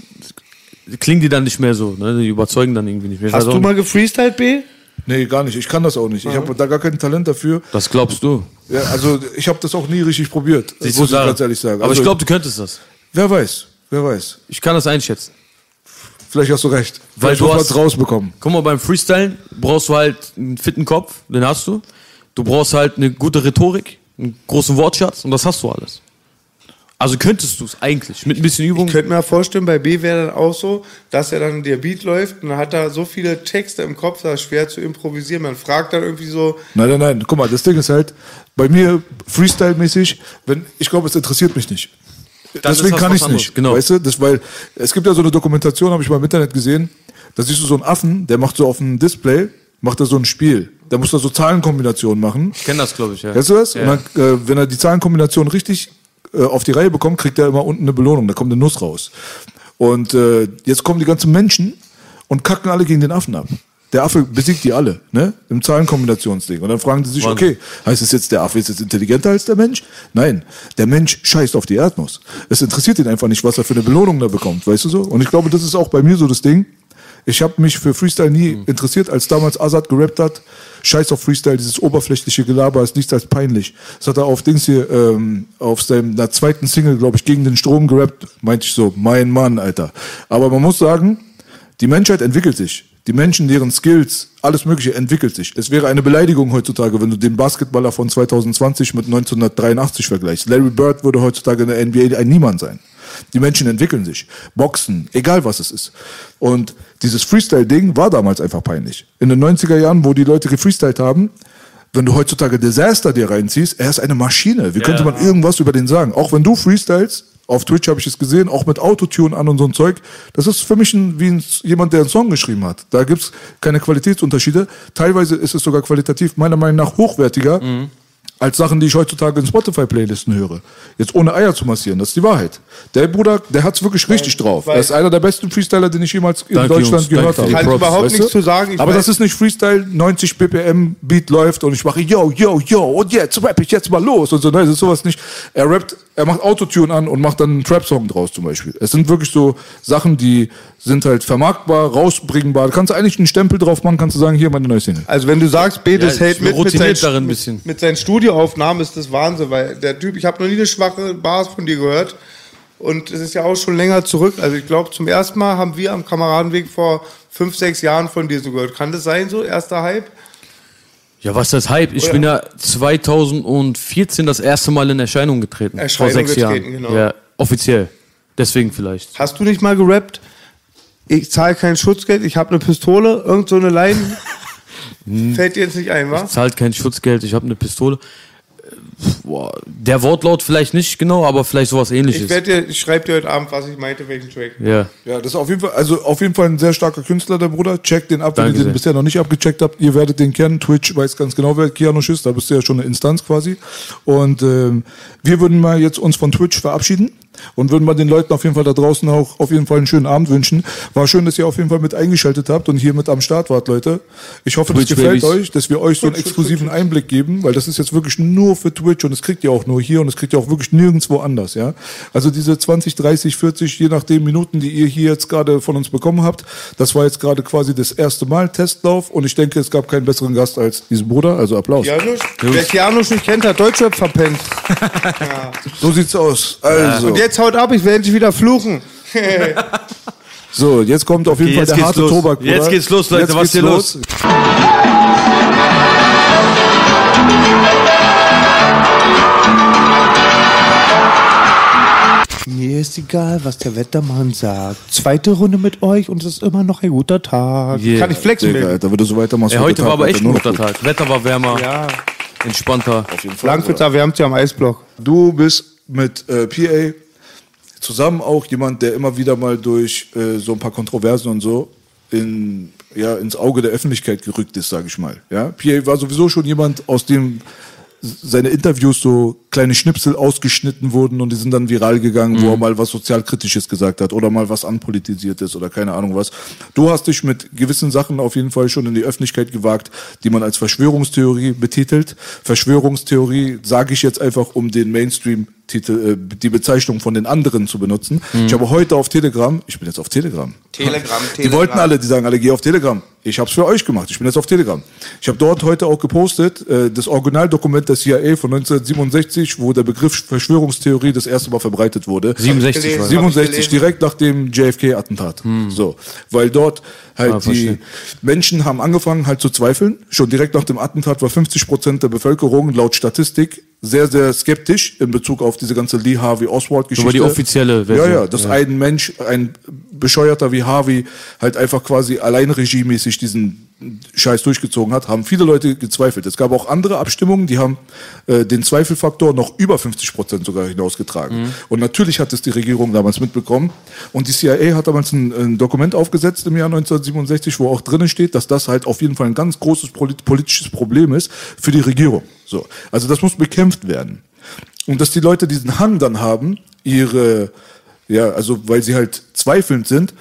klingen die dann nicht mehr so, ne? Die überzeugen dann irgendwie nicht mehr. Ich Hast du mal gefreestylt, B? Nee, gar nicht. Ich kann das auch nicht. Ich habe da gar kein Talent dafür. Das glaubst du. Ja, also ich habe das auch nie richtig probiert. Siehst muss du ich ganz ehrlich sagen. Aber also, ich glaube, du könntest das. wer weiß, wer weiß. Ich kann das einschätzen. Vielleicht hast du recht. Weil Vielleicht du hast- man's rausbekommen. Guck mal, beim Freestylen brauchst du halt einen fitten Kopf, den hast du. Du brauchst halt eine gute Rhetorik, einen großen Wortschatz und das hast du alles. Also könntest du es eigentlich mit ein bisschen Übung. Ich könnte mir vorstellen, bei B wäre dann auch so, dass er dann der Beat läuft und dann hat er so viele Texte im Kopf, das ist schwer zu improvisieren. Man fragt dann irgendwie so, Nein, nein, nein. Guck mal, das Ding ist halt, bei mir Freestyle-mäßig, wenn, ich glaube, es interessiert mich nicht. Dann ist Deswegen das kann ich anderes, nicht. genau. Weißt du, das, weil es gibt ja so eine Dokumentation, habe ich mal im Internet gesehen, da siehst du so einen Affen, der macht so auf dem Display, macht er so ein Spiel. Da muss er so Zahlenkombinationen machen. Ich kenne das, glaube ich, ja. Kennst du das? Ja. Und dann, äh, wenn er die Zahlenkombination richtig äh, auf die Reihe bekommt, kriegt er immer unten eine Belohnung. Da kommt eine Nuss raus. Und äh, jetzt kommen die ganzen Menschen und kacken alle gegen den Affen ab. der Affe besiegt die alle, ne? Im Zahlenkombinationsding. Und dann fragen die sich, okay, heißt es jetzt, der Affe ist jetzt intelligenter als der Mensch? Nein, der Mensch scheißt auf die Erdnuss. Es interessiert ihn einfach nicht, was er für eine Belohnung da bekommt, weißt du so? Und ich glaube, das ist auch bei mir so das Ding. Ich habe mich für Freestyle nie interessiert, als damals Azad gerappt hat. Scheiß auf Freestyle, dieses oberflächliche Gelaber ist nichts als peinlich. Das hat er auf Dings hier, ähm, auf seiner zweiten Single, glaube ich, gegen den Strom gerappt. Meinte ich so, mein Mann, Alter. Aber man muss sagen, die Menschheit entwickelt sich. Die Menschen, deren Skills, alles Mögliche entwickelt sich. Es wäre eine Beleidigung heutzutage, wenn du den Basketballer von 2020 mit 1983 vergleichst. Larry Bird würde heutzutage in der NBA ein Niemand sein. Die Menschen entwickeln sich. Boxen, egal was es ist. Und dieses Freestyle-Ding war damals einfach peinlich. In den 90er Jahren, wo die Leute gefreestylt haben, wenn du heutzutage Disaster dir reinziehst, er ist eine Maschine. Wie könnte man irgendwas über den sagen? Auch wenn du freestylst, auf Twitch habe ich es gesehen, auch mit Autotune an und so ein Zeug. Das ist für mich ein, wie ein, jemand, der einen Song geschrieben hat. Da gibt's keine Qualitätsunterschiede. Teilweise ist es sogar qualitativ meiner Meinung nach hochwertiger als Sachen, die ich heutzutage in Spotify-Playlisten höre. Jetzt ohne Eier zu massieren, das ist die Wahrheit. Der Bruder, der hat's wirklich richtig drauf. Er ist einer der besten Freestyler, den ich jemals in Danke, Deutschland Jungs. Gehört habe. Kann ich Props, überhaupt weißt nichts du? zu sagen. Ich Aber das ist nicht Freestyle, 90 BPM, Beat läuft und ich mache yo, yo, yo und jetzt rapp ich jetzt mal los und so. Nein, das ist sowas nicht. Er rappt, er macht Autotune an und macht dann einen Trap-Song draus zum Beispiel. Es sind wirklich so Sachen, die sind halt vermarktbar, rausbringbar. Da kannst du eigentlich einen Stempel drauf machen, kannst du sagen, hier meine neue Single. Also wenn du sagst, B, das Ja, hält mit mit seinen, darin bisschen. mit seinen Studioaufnahmen, ist das Wahnsinn, weil der Typ, ich habe noch nie eine schwache Bars von dir gehört und es ist ja auch schon länger zurück. Also ich glaube, zum ersten Mal haben wir am Kameradenweg vor fünf, sechs Jahren von dir so gehört. Kann das sein, so erster Hype? Ja, was ist das Hype? Ich Oder- bin ja 2014 das erste Mal in Erscheinung getreten. Erscheinung vor sechs getreten, Jahren. genau. Ja, offiziell. Deswegen vielleicht. Hast du nicht mal gerappt? Ich zahle kein Schutzgeld, ich habe eine Pistole, irgend so eine Line. Fällt dir jetzt nicht ein, wa? Zahlt kein Schutzgeld, ich habe eine Pistole. Boah, der Wortlaut vielleicht nicht genau, aber vielleicht sowas ähnliches. Ich, werd dir- ich schreibe dir heute Abend, was ich meinte, welchen Track. ja. Ja, das ist auf jeden Fall, also auf jeden Fall ein sehr starker Künstler, der Bruder. Checkt den ab, wenn Danke ihr den sehr. bisher noch nicht abgecheckt habt. Ihr werdet den kennen. Twitch weiß ganz genau, wer Kianosch ist. Da bist du ja schon eine Instanz quasi. Und ähm, wir würden mal jetzt uns von Twitch verabschieden und würden mal den Leuten auf jeden Fall da draußen auch auf jeden Fall einen schönen Abend wünschen. War schön, dass ihr auf jeden Fall mit eingeschaltet habt und hier mit am Start wart, Leute. Ich hoffe, Twitch das gefällt Babys. euch, dass wir euch so einen exklusiven Einblick geben, weil das ist jetzt wirklich nur für Twitch und das kriegt ihr auch nur hier und das kriegt ihr auch wirklich nirgendwo anders, ja. Also diese 20, 30, 40, je nachdem Minuten, die ihr hier jetzt gerade von uns bekommen habt, das war jetzt gerade quasi das erste Mal Testlauf und ich denke, es gab keinen besseren Gast als diesen Bruder, also Applaus. Janusz? Wer Janusz nicht kennt, hat Deutschrap verpennt. So sieht's aus. Also, Und jetzt haut ab, ich werde dich wieder fluchen. so, jetzt kommt auf jeden Okay, Fall der harte los. Tobak, Bruder. Jetzt geht's los, Leute. Jetzt Was geht's hier los? Mir ist egal, was der Wettermann sagt. Zweite Runde mit euch und es ist immer noch ein guter Tag. Yeah. Kann ich flexen, Digga. Alter, wenn du so weitermachst. Ey, heute der war aber echt ein guter gut. Tag. Wetter war wärmer, Ja. entspannter. Langwitz erwärmt ja am Eisblock. Du bist mit äh, PA zusammen auch jemand, der immer wieder mal durch äh, so ein paar Kontroversen und so in, ja, ins Auge der Öffentlichkeit gerückt ist, sage ich mal. Ja? PA war sowieso schon jemand, aus dem seine Interviews so kleine Schnipsel ausgeschnitten wurden und die sind dann viral gegangen, wo er mal was sozialkritisches gesagt hat oder mal was anpolitisiertes oder keine Ahnung was. Du hast dich mit gewissen Sachen auf jeden Fall schon in die Öffentlichkeit gewagt, die man als Verschwörungstheorie betitelt. Verschwörungstheorie sage ich jetzt einfach, um den Mainstream Titel, äh, die Bezeichnung von den anderen zu benutzen. Ich habe heute auf Telegram, ich bin jetzt auf Telegram. Telegram, Die Telegram. wollten alle, die sagen alle, geh auf Telegram. Ich habe es für euch gemacht. Ich bin jetzt auf Telegram. Ich habe dort heute auch gepostet, äh, das Originaldokument der CIA von 1967, wo der Begriff Verschwörungstheorie das erste Mal verbreitet wurde. 67 war das. 67, gelesen. direkt nach dem JFK-Attentat. So, weil dort halt Ah, die verstehe. Menschen haben angefangen halt zu zweifeln. Schon direkt nach dem Attentat war 50 Prozent der Bevölkerung laut Statistik sehr, sehr skeptisch in Bezug auf diese ganze Lee Harvey Oswald-Geschichte. Aber die offizielle Version. Ja, ja, dass ein Mensch, ein Bescheuerter wie Harvey halt einfach quasi allein regiemäßig diesen Scheiß durchgezogen hat, haben viele Leute gezweifelt. Es gab auch andere Abstimmungen, die haben äh, den Zweifelfaktor noch über 50 Prozent sogar hinausgetragen. Mhm. Und natürlich hat es die Regierung damals mitbekommen. Und die CIA hat damals ein, ein Dokument aufgesetzt im Jahr 1967, wo auch drinnen steht, dass das halt auf jeden Fall ein ganz großes polit politisches Problem ist für die Regierung. So, also das muss bekämpft werden. Und dass die Leute diesen Hang dann haben, ihre, ja, also weil sie halt zweifelnd sind,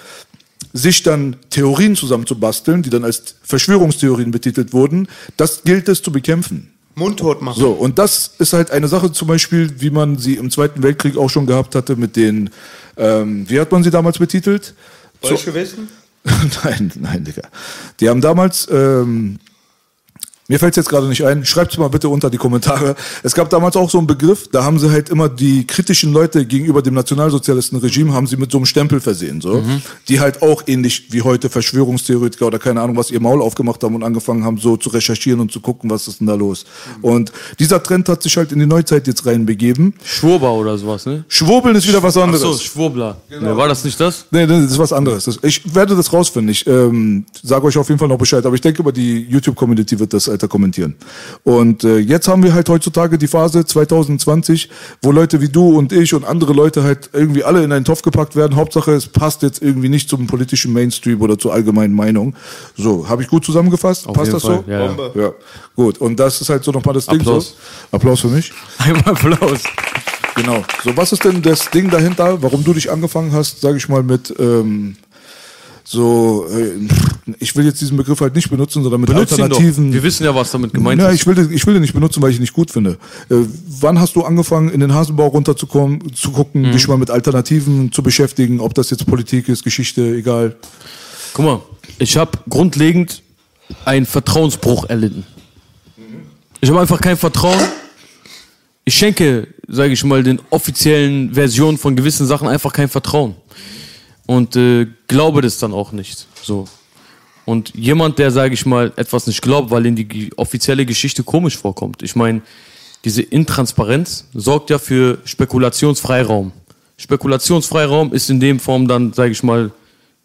sich dann Theorien zusammenzubasteln, die dann als Verschwörungstheorien betitelt wurden, das gilt es zu bekämpfen. Mundtot machen. So, und das ist halt eine Sache zum Beispiel, wie man sie im Zweiten Weltkrieg auch schon gehabt hatte mit den, ähm, wie hat man sie damals betitelt? Bolschewisten? nein, nein, Digga. Die haben damals, ähm, mir fällt es jetzt gerade nicht ein, schreibt es mal bitte unter die Kommentare. Es gab damals auch so einen Begriff, da haben sie halt immer die kritischen Leute gegenüber dem Nationalsozialistenregime haben sie mit so einem Stempel versehen, so, die halt auch ähnlich wie heute Verschwörungstheoretiker oder keine Ahnung was ihr Maul aufgemacht haben und angefangen haben, so zu recherchieren und zu gucken, was ist denn da los. Und dieser Trend hat sich halt in die Neuzeit jetzt reinbegeben. Schwurber oder sowas, ne? Schwurbeln ist wieder was Ach anderes. so, Schwurbler. Ne, war das nicht das? Nee, nee, das ist was anderes. Ich werde das rausfinden. Ich ähm, sage euch auf jeden Fall noch Bescheid. Aber ich denke, über die YouTube-Community wird das Alter kommentieren. Und äh, jetzt haben wir halt heutzutage die Phase 2020, wo Leute wie du und ich und andere Leute halt irgendwie alle in einen Topf gepackt werden. Hauptsache, es passt jetzt irgendwie nicht zum politischen Mainstream oder zur allgemeinen Meinung. So, habe ich gut zusammengefasst? Auf passt das Fall, so? ja, ja. Bombe. Ja, gut. Und das ist halt so nochmal das Ding. Applaus. So. Applaus für mich. Einmal Applaus. Genau. So, was ist denn das Ding dahinter, warum du dich angefangen hast, sage ich mal, mit ähm, so, äh, ich will jetzt diesen Begriff halt nicht benutzen, sondern mit doch. alternativen. Wir wissen ja, was damit gemeint ja, ist. ich will, den- ich will den nicht benutzen, weil ich ihn nicht gut finde. Äh, wann hast du angefangen, in den Hasenbau runterzukommen, zu gucken, Mhm. dich mal mit Alternativen zu beschäftigen, ob das jetzt Politik ist, Geschichte, egal. Guck mal, ich habe grundlegend einen Vertrauensbruch erlitten. Ich habe einfach kein Vertrauen. Ich schenke, sage ich mal, den offiziellen Versionen von gewissen Sachen einfach kein Vertrauen. Und äh, glaube das dann auch nicht. So. Und jemand, der, sage ich mal, etwas nicht glaubt, weil ihm die offizielle Geschichte komisch vorkommt. Ich meine, diese Intransparenz sorgt ja für Spekulationsfreiraum. Spekulationsfreiraum ist in dem Form dann, sage ich mal,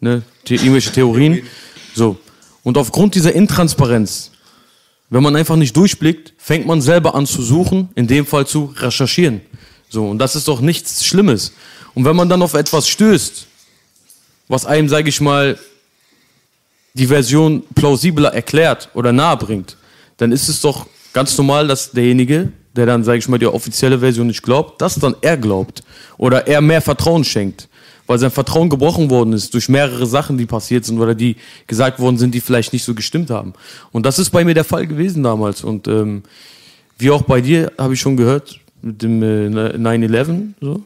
ne, the irgendwelche Theorien. So. Und aufgrund dieser Intransparenz, wenn man einfach nicht durchblickt, fängt man selber an zu suchen, in dem Fall zu recherchieren. So. Und das ist doch nichts Schlimmes. Und wenn man dann auf etwas stößt, was einem, sage ich mal, die Version plausibler erklärt oder nahe bringt, dann ist es doch ganz normal, dass derjenige, der dann, sage ich mal, die offizielle Version nicht glaubt, das dann er glaubt oder er mehr Vertrauen schenkt, weil sein Vertrauen gebrochen worden ist durch mehrere Sachen, die passiert sind oder die gesagt worden sind, die vielleicht nicht so gestimmt haben. Und das ist bei mir der Fall gewesen damals und ähm, wie auch bei dir, habe ich schon gehört, mit dem äh, 9-11, so.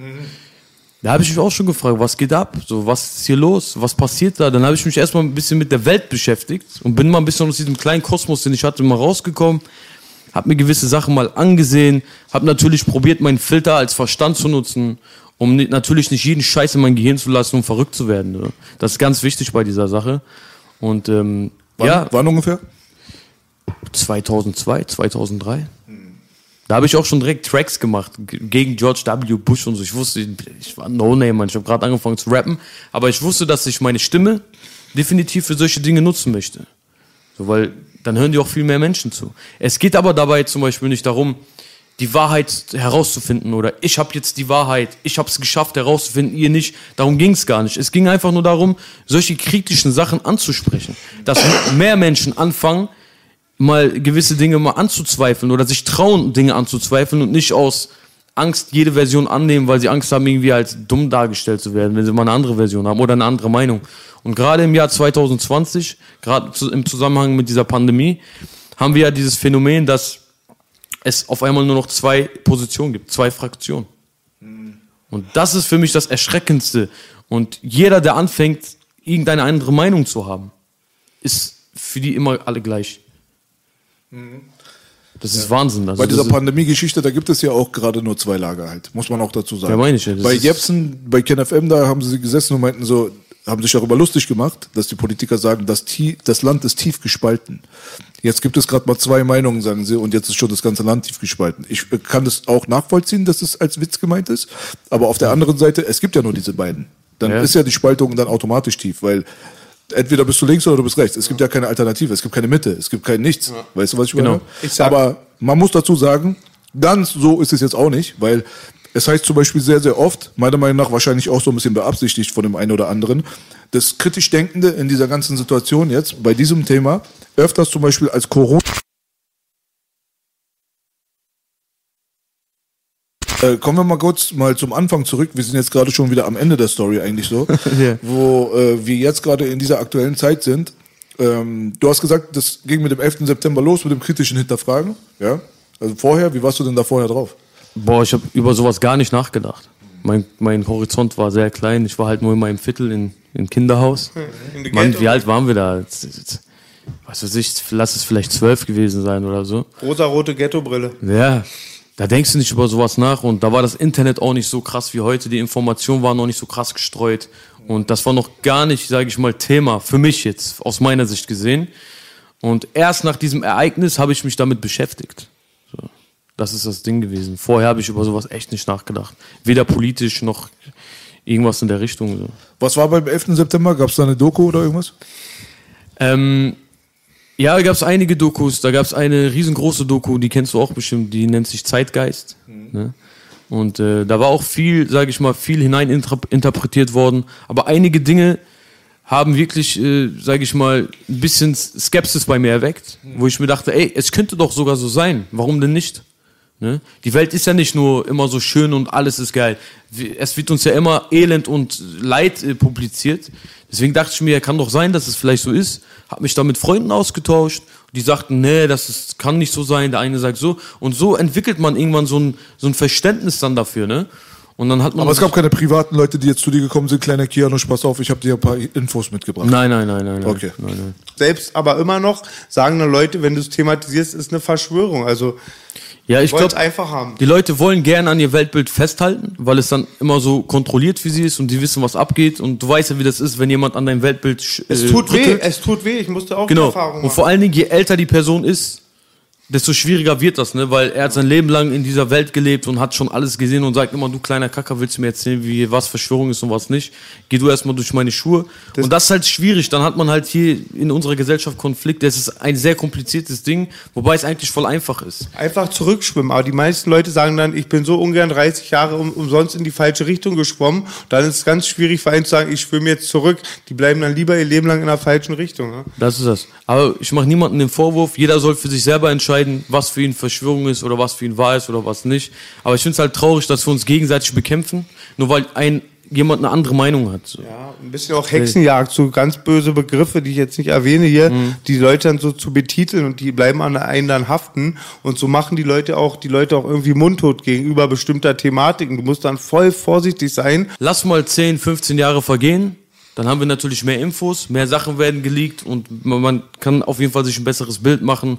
Da habe ich mich auch schon gefragt, was geht ab? So, was ist hier los? Was passiert da? Dann habe ich mich erstmal ein bisschen mit der Welt beschäftigt und bin mal ein bisschen aus diesem kleinen Kosmos, den ich hatte, mal rausgekommen. Habe mir gewisse Sachen mal angesehen, habe natürlich probiert, meinen Filter als Verstand zu nutzen, um natürlich nicht jeden Scheiß in mein Gehirn zu lassen, um verrückt zu werden. ne? Das ist ganz wichtig bei dieser Sache. Und ähm, Wann, ja, wann ungefähr? 2002, 2003. Da habe ich auch schon direkt Tracks gemacht gegen George W. Bush und so. Ich wusste, ich war No-Name. Ich habe gerade angefangen zu rappen, aber ich wusste, dass ich meine Stimme definitiv für solche Dinge nutzen möchte. So, weil dann hören die auch viel mehr Menschen zu. Es geht aber dabei zum Beispiel nicht darum, die Wahrheit herauszufinden oder ich habe jetzt die Wahrheit, ich habe es geschafft herauszufinden, ihr nicht. Darum ging es gar nicht. Es ging einfach nur darum, solche kritischen Sachen anzusprechen. Dass mehr Menschen anfangen, mal gewisse Dinge mal anzuzweifeln oder sich trauen, Dinge anzuzweifeln und nicht aus Angst jede Version annehmen, weil sie Angst haben, irgendwie als dumm dargestellt zu werden, wenn sie mal eine andere Version haben oder eine andere Meinung. Und gerade im Jahr 2020, gerade im Zusammenhang mit dieser Pandemie, haben wir ja dieses Phänomen, dass es auf einmal nur noch zwei Positionen gibt, zwei Fraktionen. Und das ist für mich das Erschreckendste. Und jeder, der anfängt, irgendeine andere Meinung zu haben, ist für die immer alle gleich. Das ist Wahnsinn. Also Bei dieser das Pandemie-Geschichte, da gibt es ja auch gerade nur zwei Lager halt, muss man auch dazu sagen. Ja, meine ich ja, das bei Jepsen, bei KenFM, da haben sie gesessen und meinten so, haben sich darüber lustig gemacht, dass die Politiker sagen, das, das Land ist tief gespalten. Jetzt gibt es gerade mal zwei Meinungen, sagen sie, und jetzt ist schon das ganze Land tief gespalten. Ich äh, kann das auch nachvollziehen, dass es als Witz gemeint ist, aber auf der anderen Seite, es gibt ja nur diese beiden. Dann Ja. ist ja die Spaltung dann automatisch tief, weil entweder bist du links oder du bist rechts. Es gibt ja keine Alternative, es gibt keine Mitte, es gibt kein Nichts. Weißt du, was ich meine? Genau. Ich sag- aber man muss dazu sagen, ganz so ist es jetzt auch nicht, weil es heißt zum Beispiel sehr, sehr oft, meiner Meinung nach wahrscheinlich auch so ein bisschen beabsichtigt von dem einen oder anderen, das kritisch Denkende in dieser ganzen Situation jetzt, bei diesem Thema, öfters zum Beispiel als Corona Äh, kommen wir mal kurz mal zum Anfang zurück. Wir sind jetzt gerade schon wieder am Ende der Story eigentlich so, Ja. wo äh, wir jetzt gerade in dieser aktuellen Zeit sind. Ähm, du hast gesagt, das ging mit dem 11. September los, mit dem kritischen Hinterfragen. Ja. Also vorher, wie warst du denn da vorher drauf? Boah, ich habe über sowas gar nicht nachgedacht. Mein, mein Horizont war sehr klein. Ich war halt nur in meinem Viertel in, in Kinderhaus. In Mann, wie alt waren wir da? Was weiß ich, lass es vielleicht zwölf gewesen sein oder so. Rosarote Ghetto-Brille. Ja, da denkst du nicht über sowas nach und da war das Internet auch nicht so krass wie heute. Die Informationen waren noch nicht so krass gestreut und das war noch gar nicht, sage ich mal, Thema für mich jetzt aus meiner Sicht gesehen. Und erst nach diesem Ereignis habe ich mich damit beschäftigt. So, das ist das Ding gewesen. Vorher habe ich über sowas echt nicht nachgedacht. Weder politisch noch irgendwas in der Richtung. So. Was war beim 11. September? Gab es da eine Doku oder irgendwas? Ähm, ja, da gab es einige Dokus. Da gab es eine riesengroße Doku, die kennst du auch bestimmt, die nennt sich Zeitgeist. Ne? Und äh, da war auch viel, sage ich mal, viel hinein intra- interpretiert worden. Aber einige Dinge haben wirklich, äh, sage ich mal, ein bisschen Skepsis bei mir erweckt, wo ich mir dachte, ey, es könnte doch sogar so sein. Warum denn nicht? Ne? Die Welt ist ja nicht nur immer so schön und alles ist geil. Es wird uns ja immer Elend und Leid äh, publiziert. Deswegen dachte ich mir, kann doch sein, dass es vielleicht so ist. Hab mich da mit Freunden ausgetauscht. Die sagten, nee, das ist, kann nicht so sein. Der eine sagt so. Und so entwickelt man irgendwann so ein, so ein Verständnis dann dafür. Ne? Und dann hat man Aber es gab keine privaten Leute, die jetzt zu dir gekommen sind. Kleiner Kianosch, pass auf, ich habe dir ein paar Infos mitgebracht. Nein, nein, nein, nein. nein. Okay. Nein, nein. Selbst aber immer noch sagen dann Leute, wenn du es thematisierst, ist eine Verschwörung. Also Ja, ich glaube, einfach haben. Die Leute wollen gerne an ihr Weltbild festhalten, weil es dann immer so kontrolliert für sie ist und die wissen, was abgeht. Und du weißt ja, wie das ist, wenn jemand an dein Weltbild sch- Es äh, tut weh, rüttelt. es tut weh. Ich musste auch die Genau. Erfahrung Und machen. vor allen Dingen, je älter die Person ist, desto schwieriger wird das, ne? Weil er hat sein Leben lang in dieser Welt gelebt und hat schon alles gesehen und sagt immer, du kleiner Kacker, willst du mir erzählen, wie was Verschwörung ist und was nicht? Geh du erstmal durch meine Schuhe. und das ist halt schwierig. Dann hat man halt hier in unserer Gesellschaft Konflikte. Es ist ein sehr kompliziertes Ding, wobei es eigentlich voll einfach ist. Einfach zurückschwimmen. Aber die meisten Leute sagen dann, ich bin so ungern 30 Jahre um, umsonst in die falsche Richtung geschwommen. Dann ist es ganz schwierig für einen zu sagen, ich schwimme jetzt zurück. Die bleiben dann lieber ihr Leben lang in der falschen Richtung. Ne? Das ist das. Aber ich mache niemandem den Vorwurf. Jeder soll für sich selber entscheiden, was für ihn Verschwörung ist oder was für ihn wahr ist oder was nicht. Aber ich finde es halt traurig, dass wir uns gegenseitig bekämpfen, nur weil ein jemand eine andere Meinung hat. So. Ja, ein bisschen auch Hexenjagd, so ganz böse Begriffe, die ich jetzt nicht erwähne hier, Mhm. die Leute dann so zu betiteln und die bleiben an einen dann haften und so machen die Leute auch, die Leute auch irgendwie mundtot gegenüber bestimmter Thematiken. Du musst dann voll vorsichtig sein. Lass mal 10, 15 Jahre vergehen, dann haben wir natürlich mehr Infos, mehr Sachen werden geleakt und man kann auf jeden Fall sich ein besseres Bild machen.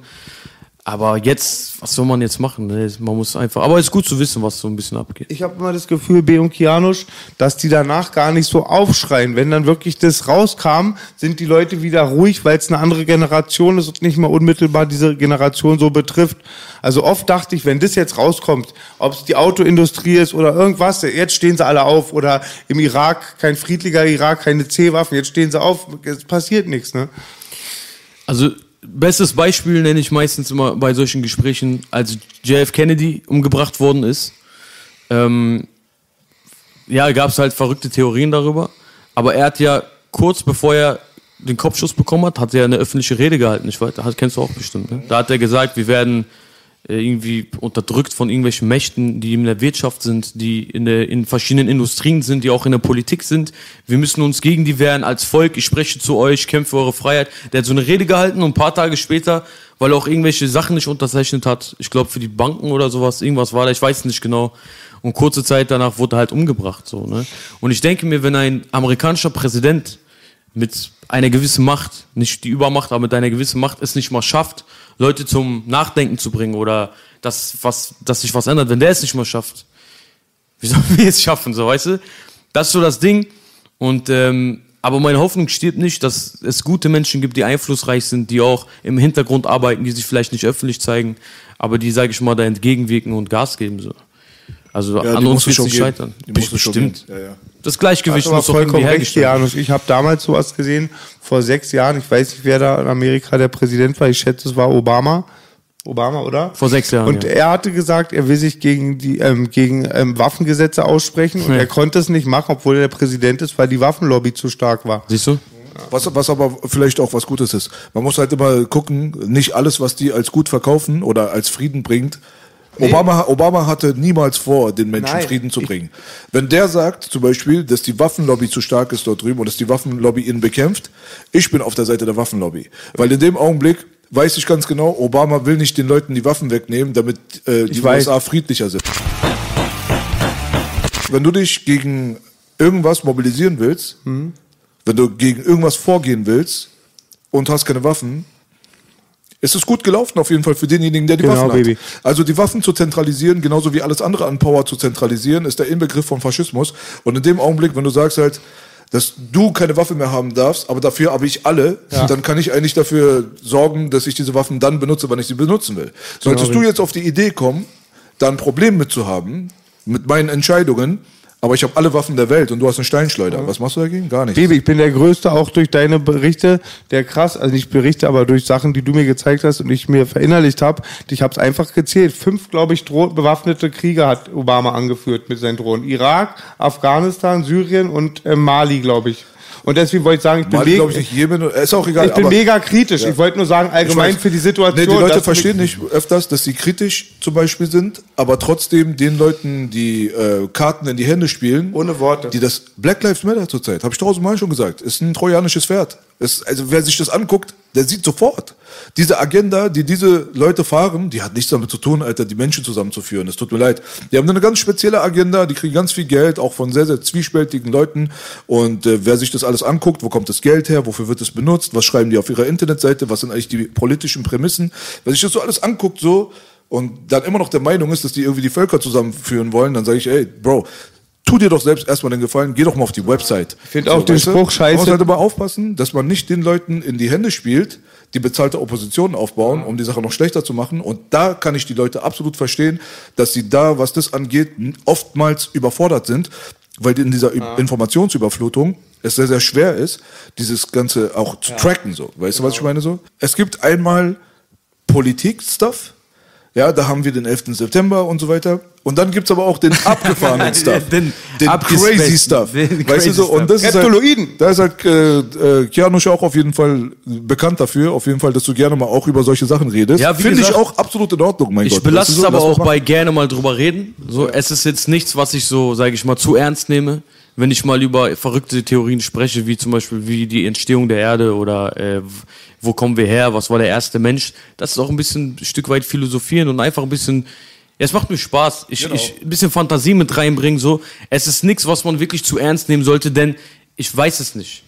Aber jetzt, was soll man jetzt machen? ne? Man muss einfach, aber es ist gut zu wissen, was so ein bisschen abgeht. Ich habe immer das Gefühl, B und Kianusch, dass die danach gar nicht so aufschreien. Wenn dann wirklich das rauskam, sind die Leute wieder ruhig, weil es eine andere Generation ist und nicht mal unmittelbar diese Generation so betrifft. Also oft dachte ich, wenn das jetzt rauskommt, ob es die Autoindustrie ist oder irgendwas, jetzt stehen sie alle auf. Oder im Irak, kein friedlicher Irak, keine C-Waffen, jetzt stehen sie auf, es passiert nichts. Ne? Also, bestes Beispiel nenne ich meistens immer bei solchen Gesprächen, als JF Kennedy umgebracht worden ist. Ähm, ja, gab es halt verrückte Theorien darüber. Aber er hat ja kurz bevor er den Kopfschuss bekommen hat, hat er eine öffentliche Rede gehalten. Ich weiß, das kennst du auch bestimmt. Ne? Da hat er gesagt, wir werden irgendwie unterdrückt von irgendwelchen Mächten, die in der Wirtschaft sind, die in, der, in verschiedenen Industrien sind, die auch in der Politik sind. Wir müssen uns gegen die wehren als Volk. Ich spreche zu euch, kämpfe für eure Freiheit. Der hat so eine Rede gehalten und ein paar Tage später, weil er auch irgendwelche Sachen nicht unterzeichnet hat, ich glaube für die Banken oder sowas, irgendwas war da, ich weiß nicht genau. Und kurze Zeit danach wurde er halt umgebracht. So, ne? Und ich denke mir, wenn ein amerikanischer Präsident mit einer gewissen Macht, nicht die Übermacht, aber mit einer gewissen Macht es nicht mal schafft, Leute zum Nachdenken zu bringen oder dass, was, dass sich was ändert, wenn der es nicht mal schafft, wie sollen wir es schaffen, so, weißt du? Das ist so das Ding. Und, ähm, aber meine Hoffnung stirbt nicht, dass es gute Menschen gibt, die einflussreich sind, die auch im Hintergrund arbeiten, die sich vielleicht nicht öffentlich zeigen, aber die, sage ich mal, da entgegenwirken und Gas geben, so. Also Ja, an uns wird es nicht geben. scheitern. Die Bestimmt. Ja, ja. Das Gleichgewicht muss doch irgendwie hergestellt werden. Ich habe damals sowas gesehen, vor sechs Jahren. Ich weiß nicht, wer da in Amerika der Präsident war. Ich schätze, es war Obama. Obama, oder? Vor sechs Jahren, Und ja. er hatte gesagt, er will sich gegen die ähm, gegen ähm, Waffengesetze aussprechen und Ja. er konnte es nicht machen, obwohl er der Präsident ist, weil die Waffenlobby zu stark war. Siehst du? Was, was aber vielleicht auch was Gutes ist. Man muss halt immer gucken, nicht alles, was die als gut verkaufen oder als Frieden bringt, Obama, Obama hatte niemals vor, den Menschen Nein. Frieden zu bringen. Wenn der sagt, zum Beispiel, dass die Waffenlobby zu stark ist dort drüben und dass die Waffenlobby ihn bekämpft, ich bin auf der Seite der Waffenlobby. Weil in dem Augenblick weiß ich ganz genau, Obama will nicht den Leuten die Waffen wegnehmen, damit äh, die weiß. USA friedlicher sind. Wenn du dich gegen irgendwas mobilisieren willst, Mhm. wenn du gegen irgendwas vorgehen willst und hast keine Waffen, ist es gut gelaufen auf jeden Fall für denjenigen, der die Genau, Waffen Baby. hat. Also die Waffen zu zentralisieren, genauso wie alles andere an Power zu zentralisieren, ist der Inbegriff von Faschismus. Und in dem Augenblick, wenn du sagst halt, dass du keine Waffe mehr haben darfst, aber dafür habe ich alle, dann kann ich eigentlich dafür sorgen, dass ich diese Waffen dann benutze, wann ich sie benutzen will. Solltest Genau. du jetzt auf die Idee kommen, da ein Problem mit zu haben, mit meinen Entscheidungen, aber ich habe alle Waffen der Welt und du hast eine Steinschleuder. Was machst du dagegen? Gar nichts. Baby, ich bin der Größte, auch durch deine Berichte, der krass, also nicht Berichte, aber durch Sachen, die du mir gezeigt hast und ich mir verinnerlicht habe. Ich habe es einfach gezählt. Fünf, glaube ich, bewaffnete Kriege hat Obama angeführt mit seinen Drohnen. Irak, Afghanistan, Syrien und äh, Mali, glaube ich. Und deswegen wollte ich sagen, ich bin, Mali, me- ich, nicht Jemen. Ist auch egal. ich bin mega kritisch. Ich wollte nur sagen, allgemein weiß. für die Situation. Nee, die Leute verstehen nicht öfters, dass sie kritisch zum Beispiel sind, aber trotzdem den Leuten die äh, Karten in die Hände spielen. Ohne Worte. Die das Black Lives Matter zurzeit, habe ich tausendmal schon gesagt, ist ein trojanisches Pferd. Ist, also wer sich das anguckt, der sieht sofort. Diese Agenda, die diese Leute fahren, die hat nichts damit zu tun, Alter, die Menschen zusammenzuführen. Es tut mir leid. Die haben eine ganz spezielle Agenda, die kriegen ganz viel Geld, auch von sehr, sehr zwiespältigen Leuten. Und äh, wer sich das alles anguckt, wo kommt das Geld her, wofür wird es benutzt, was schreiben die auf ihrer Internetseite, was sind eigentlich die politischen Prämissen. Wer sich das so alles anguckt, so, und dann immer noch der Meinung ist, dass die irgendwie die Völker zusammenführen wollen, dann sage ich, ey, Bro, tu dir doch selbst erstmal den Gefallen, geh doch mal auf die Website. Ich find auch den Spruch scheiße. Man muss halt immer aufpassen, dass man nicht den Leuten in die Hände spielt, die bezahlte Opposition aufbauen, um die Sache noch schlechter zu machen. Und da kann ich die Leute absolut verstehen, dass sie da, was das angeht, oftmals überfordert sind, weil in dieser Ü- Informationsüberflutung es sehr, sehr schwer ist, dieses Ganze auch zu tracken, so. Weißt du, was ich meine, so? Es gibt einmal Politik-Stuff, ja, da haben wir den 11. September und so weiter. Und dann gibt's aber auch den abgefahrenen Stuff. Den den crazy Stuff. den weißt crazy du so? Und das ist halt, da ist halt äh, äh, Kianosch auch auf jeden Fall bekannt dafür, auf jeden Fall, dass du gerne mal auch über solche Sachen redest. Ja, Finde ich auch absolut in Ordnung, mein Ich Gott. belasse Weißt es so? aber auch bei gerne mal drüber reden. So, es ist jetzt nichts, was ich so, sage ich mal, zu ernst nehme. Wenn ich mal über verrückte Theorien spreche, wie zum Beispiel wie die Entstehung der Erde oder äh, wo kommen wir her, was war der erste Mensch, das ist auch ein bisschen ein Stück weit philosophieren und einfach ein bisschen, ja, es macht mir Spaß. Ich, Genau. ich ein bisschen Fantasie mit reinbringen. So, es ist nichts, was man wirklich zu ernst nehmen sollte, denn ich weiß es nicht.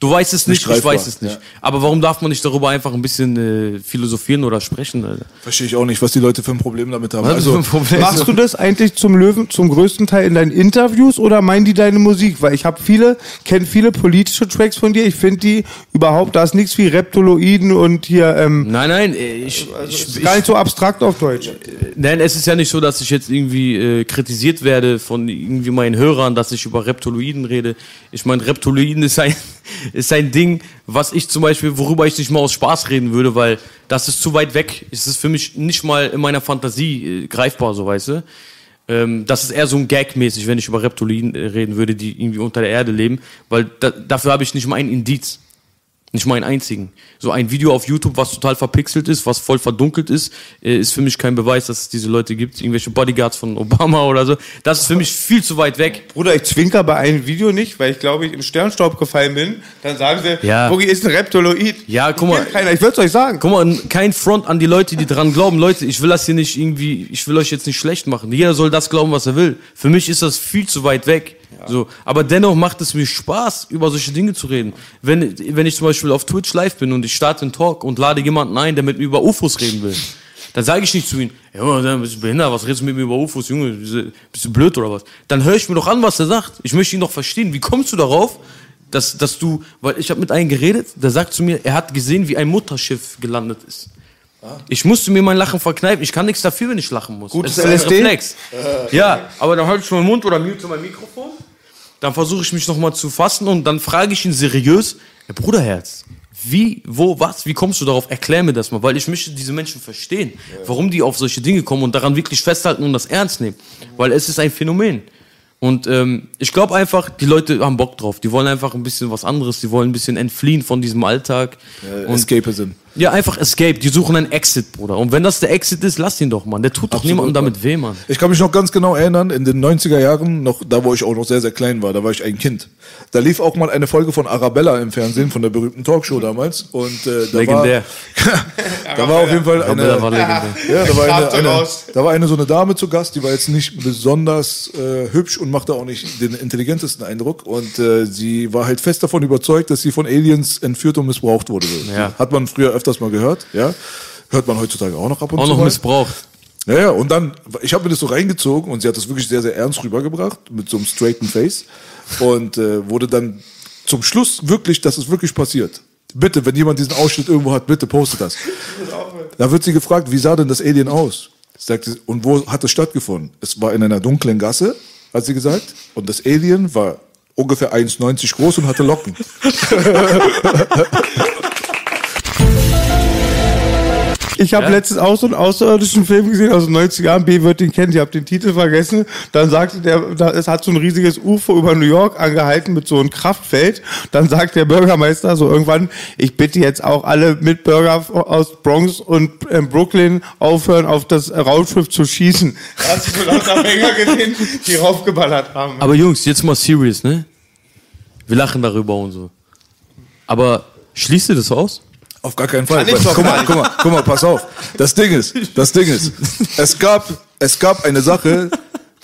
Du weißt es nicht, ich greifbar, weiß es nicht. ja. Aber warum darf man nicht darüber einfach ein bisschen äh, philosophieren oder sprechen? Alter? Verstehe ich auch nicht, was die Leute für ein Problem damit haben. Also, Problem? Machst du das eigentlich zum Löwen, zum größten Teil in deinen Interviews oder meinen die deine Musik? Weil ich habe viele, kenne viele politische Tracks von dir. Ich finde die überhaupt, da ist nichts wie Reptoloiden und hier, ähm, Nein, nein, äh, ich, ich, ist gar nicht so abstrakt auf Deutsch. Nein, es ist ja nicht so, dass ich jetzt irgendwie äh, kritisiert werde von irgendwie meinen Hörern, dass ich über Reptoloiden rede. Ich meine, Reptoloiden ist ein, ist ein Ding, was ich zum Beispiel, worüber ich nicht mal aus Spaß reden würde, weil das ist zu weit weg. Es ist für mich nicht mal in meiner Fantasie äh, greifbar, so weißt du. Ähm, das ist eher so ein Gag-mäßig, wenn ich über Reptoliden äh, reden würde, die irgendwie unter der Erde leben, weil da, dafür habe ich nicht mal einen Indiz. Nicht mal einen einzigen. So ein Video auf YouTube, was total verpixelt ist, was voll verdunkelt ist, äh, ist für mich kein Beweis, dass es diese Leute gibt. Irgendwelche Bodyguards von Obama oder so. Das ist für mich viel zu weit weg. Bruder, ich zwinker bei einem Video nicht, weil ich glaube, ich im Sternstaub gefallen bin. Dann sagen sie, Ja. Boogie ist ein Reptoloid. Ja, guck mal. Keiner. Ich würde es euch sagen. Guck mal, kein Front an die Leute, die dran glauben. Leute, ich will das hier nicht irgendwie, ich will euch jetzt nicht schlecht machen. Jeder soll das glauben, was er will. Für mich ist das viel zu weit weg. So, aber dennoch macht es mir Spaß, über solche Dinge zu reden. Wenn, wenn ich zum Beispiel auf Twitch live bin und ich starte einen Talk und lade jemanden ein, der mit mir über UFOs reden will, dann sage ich nicht zu ihm, Junge, bist du behindert, was redest du mit mir über UFOs, Junge, bist du blöd oder was? Dann höre ich mir doch an, was er sagt. Ich möchte ihn doch verstehen. Wie kommst du darauf, dass, dass du, weil ich habe mit einem geredet, der sagt zu mir, er hat gesehen, wie ein Mutterschiff gelandet ist. Ich musste mir mein Lachen verkneifen. Ich kann nichts dafür, wenn ich lachen muss. Gutes Es ist ein LSD? Reflex. Ja, aber dann halte ich meinen Mund oder mute mein Mikrofon. Dann versuche ich mich nochmal zu fassen und dann frage ich ihn seriös, Herr Bruderherz, wie, wo, was, wie kommst du darauf? Erklär mir das mal, weil ich möchte diese Menschen verstehen, warum die auf solche Dinge kommen und daran wirklich festhalten und das ernst nehmen. Weil es ist ein Phänomen. Und ähm, ich glaube einfach, die Leute haben Bock drauf. Die wollen einfach ein bisschen was anderes. Die wollen ein bisschen entfliehen von diesem Alltag. äh, und Escapism. Ja, einfach Escape. Die suchen einen Exit, Bruder. Und wenn das der Exit ist, lass ihn doch, Mann. Der tut doch Absolut, niemandem damit weh, Mann. Ich kann mich noch ganz genau erinnern, in den 90er Jahren, noch da wo ich auch noch sehr, sehr klein war, da war ich ein Kind. Da lief auch mal eine Folge von Arabella im Fernsehen, von der berühmten Talkshow damals. Und äh, da Legendär. War, da war auf jeden Fall eine, ja, da war eine, eine, da war eine so eine Dame zu Gast, die war jetzt nicht besonders äh, hübsch und machte auch nicht den intelligentesten Eindruck. Und äh, sie war halt fest davon überzeugt, dass sie von Aliens entführt und missbraucht wurde. Ja. Hat man früher öfters mal gehört, ja. Hört man heutzutage auch noch ab und Auch zu noch mal. Missbrauch. Ja, ja, und dann, ich habe mir das so reingezogen und sie hat das wirklich sehr, sehr ernst rübergebracht, mit so einem straighten Face. Und äh, wurde dann zum Schluss wirklich, dass es wirklich passiert. Bitte, wenn jemand diesen Ausschnitt irgendwo hat, bitte postet das. Da wird sie gefragt, wie sah denn das Alien aus? Sagt sie, und wo hat es stattgefunden? Es war in einer dunklen Gasse, hat sie gesagt. Und das Alien war ungefähr 1,90 groß und hatte Locken. Ich habe Ja? letztens auch so einen außerirdischen Film gesehen aus den 90er Jahren. B wird den kennen, ich habe den Titel vergessen. Dann sagte der, es hat so ein riesiges UFO über New York angehalten mit so einem Kraftfeld. Dann sagt der Bürgermeister so irgendwann, ich bitte jetzt auch alle Mitbürger aus Bronx und ähm, Brooklyn aufhören, auf das Raumschiff zu schießen. Da hast du so lauter Menge gesehen, die raufgeballert haben. Aber Jungs, jetzt mal serious, ne? Wir lachen darüber und so. Aber schließt ihr das aus? Auf gar keinen Fall. Kann ich doch guck, mal, guck mal, guck mal, pass auf. Das Ding ist, das Ding ist, es gab, es gab eine Sache,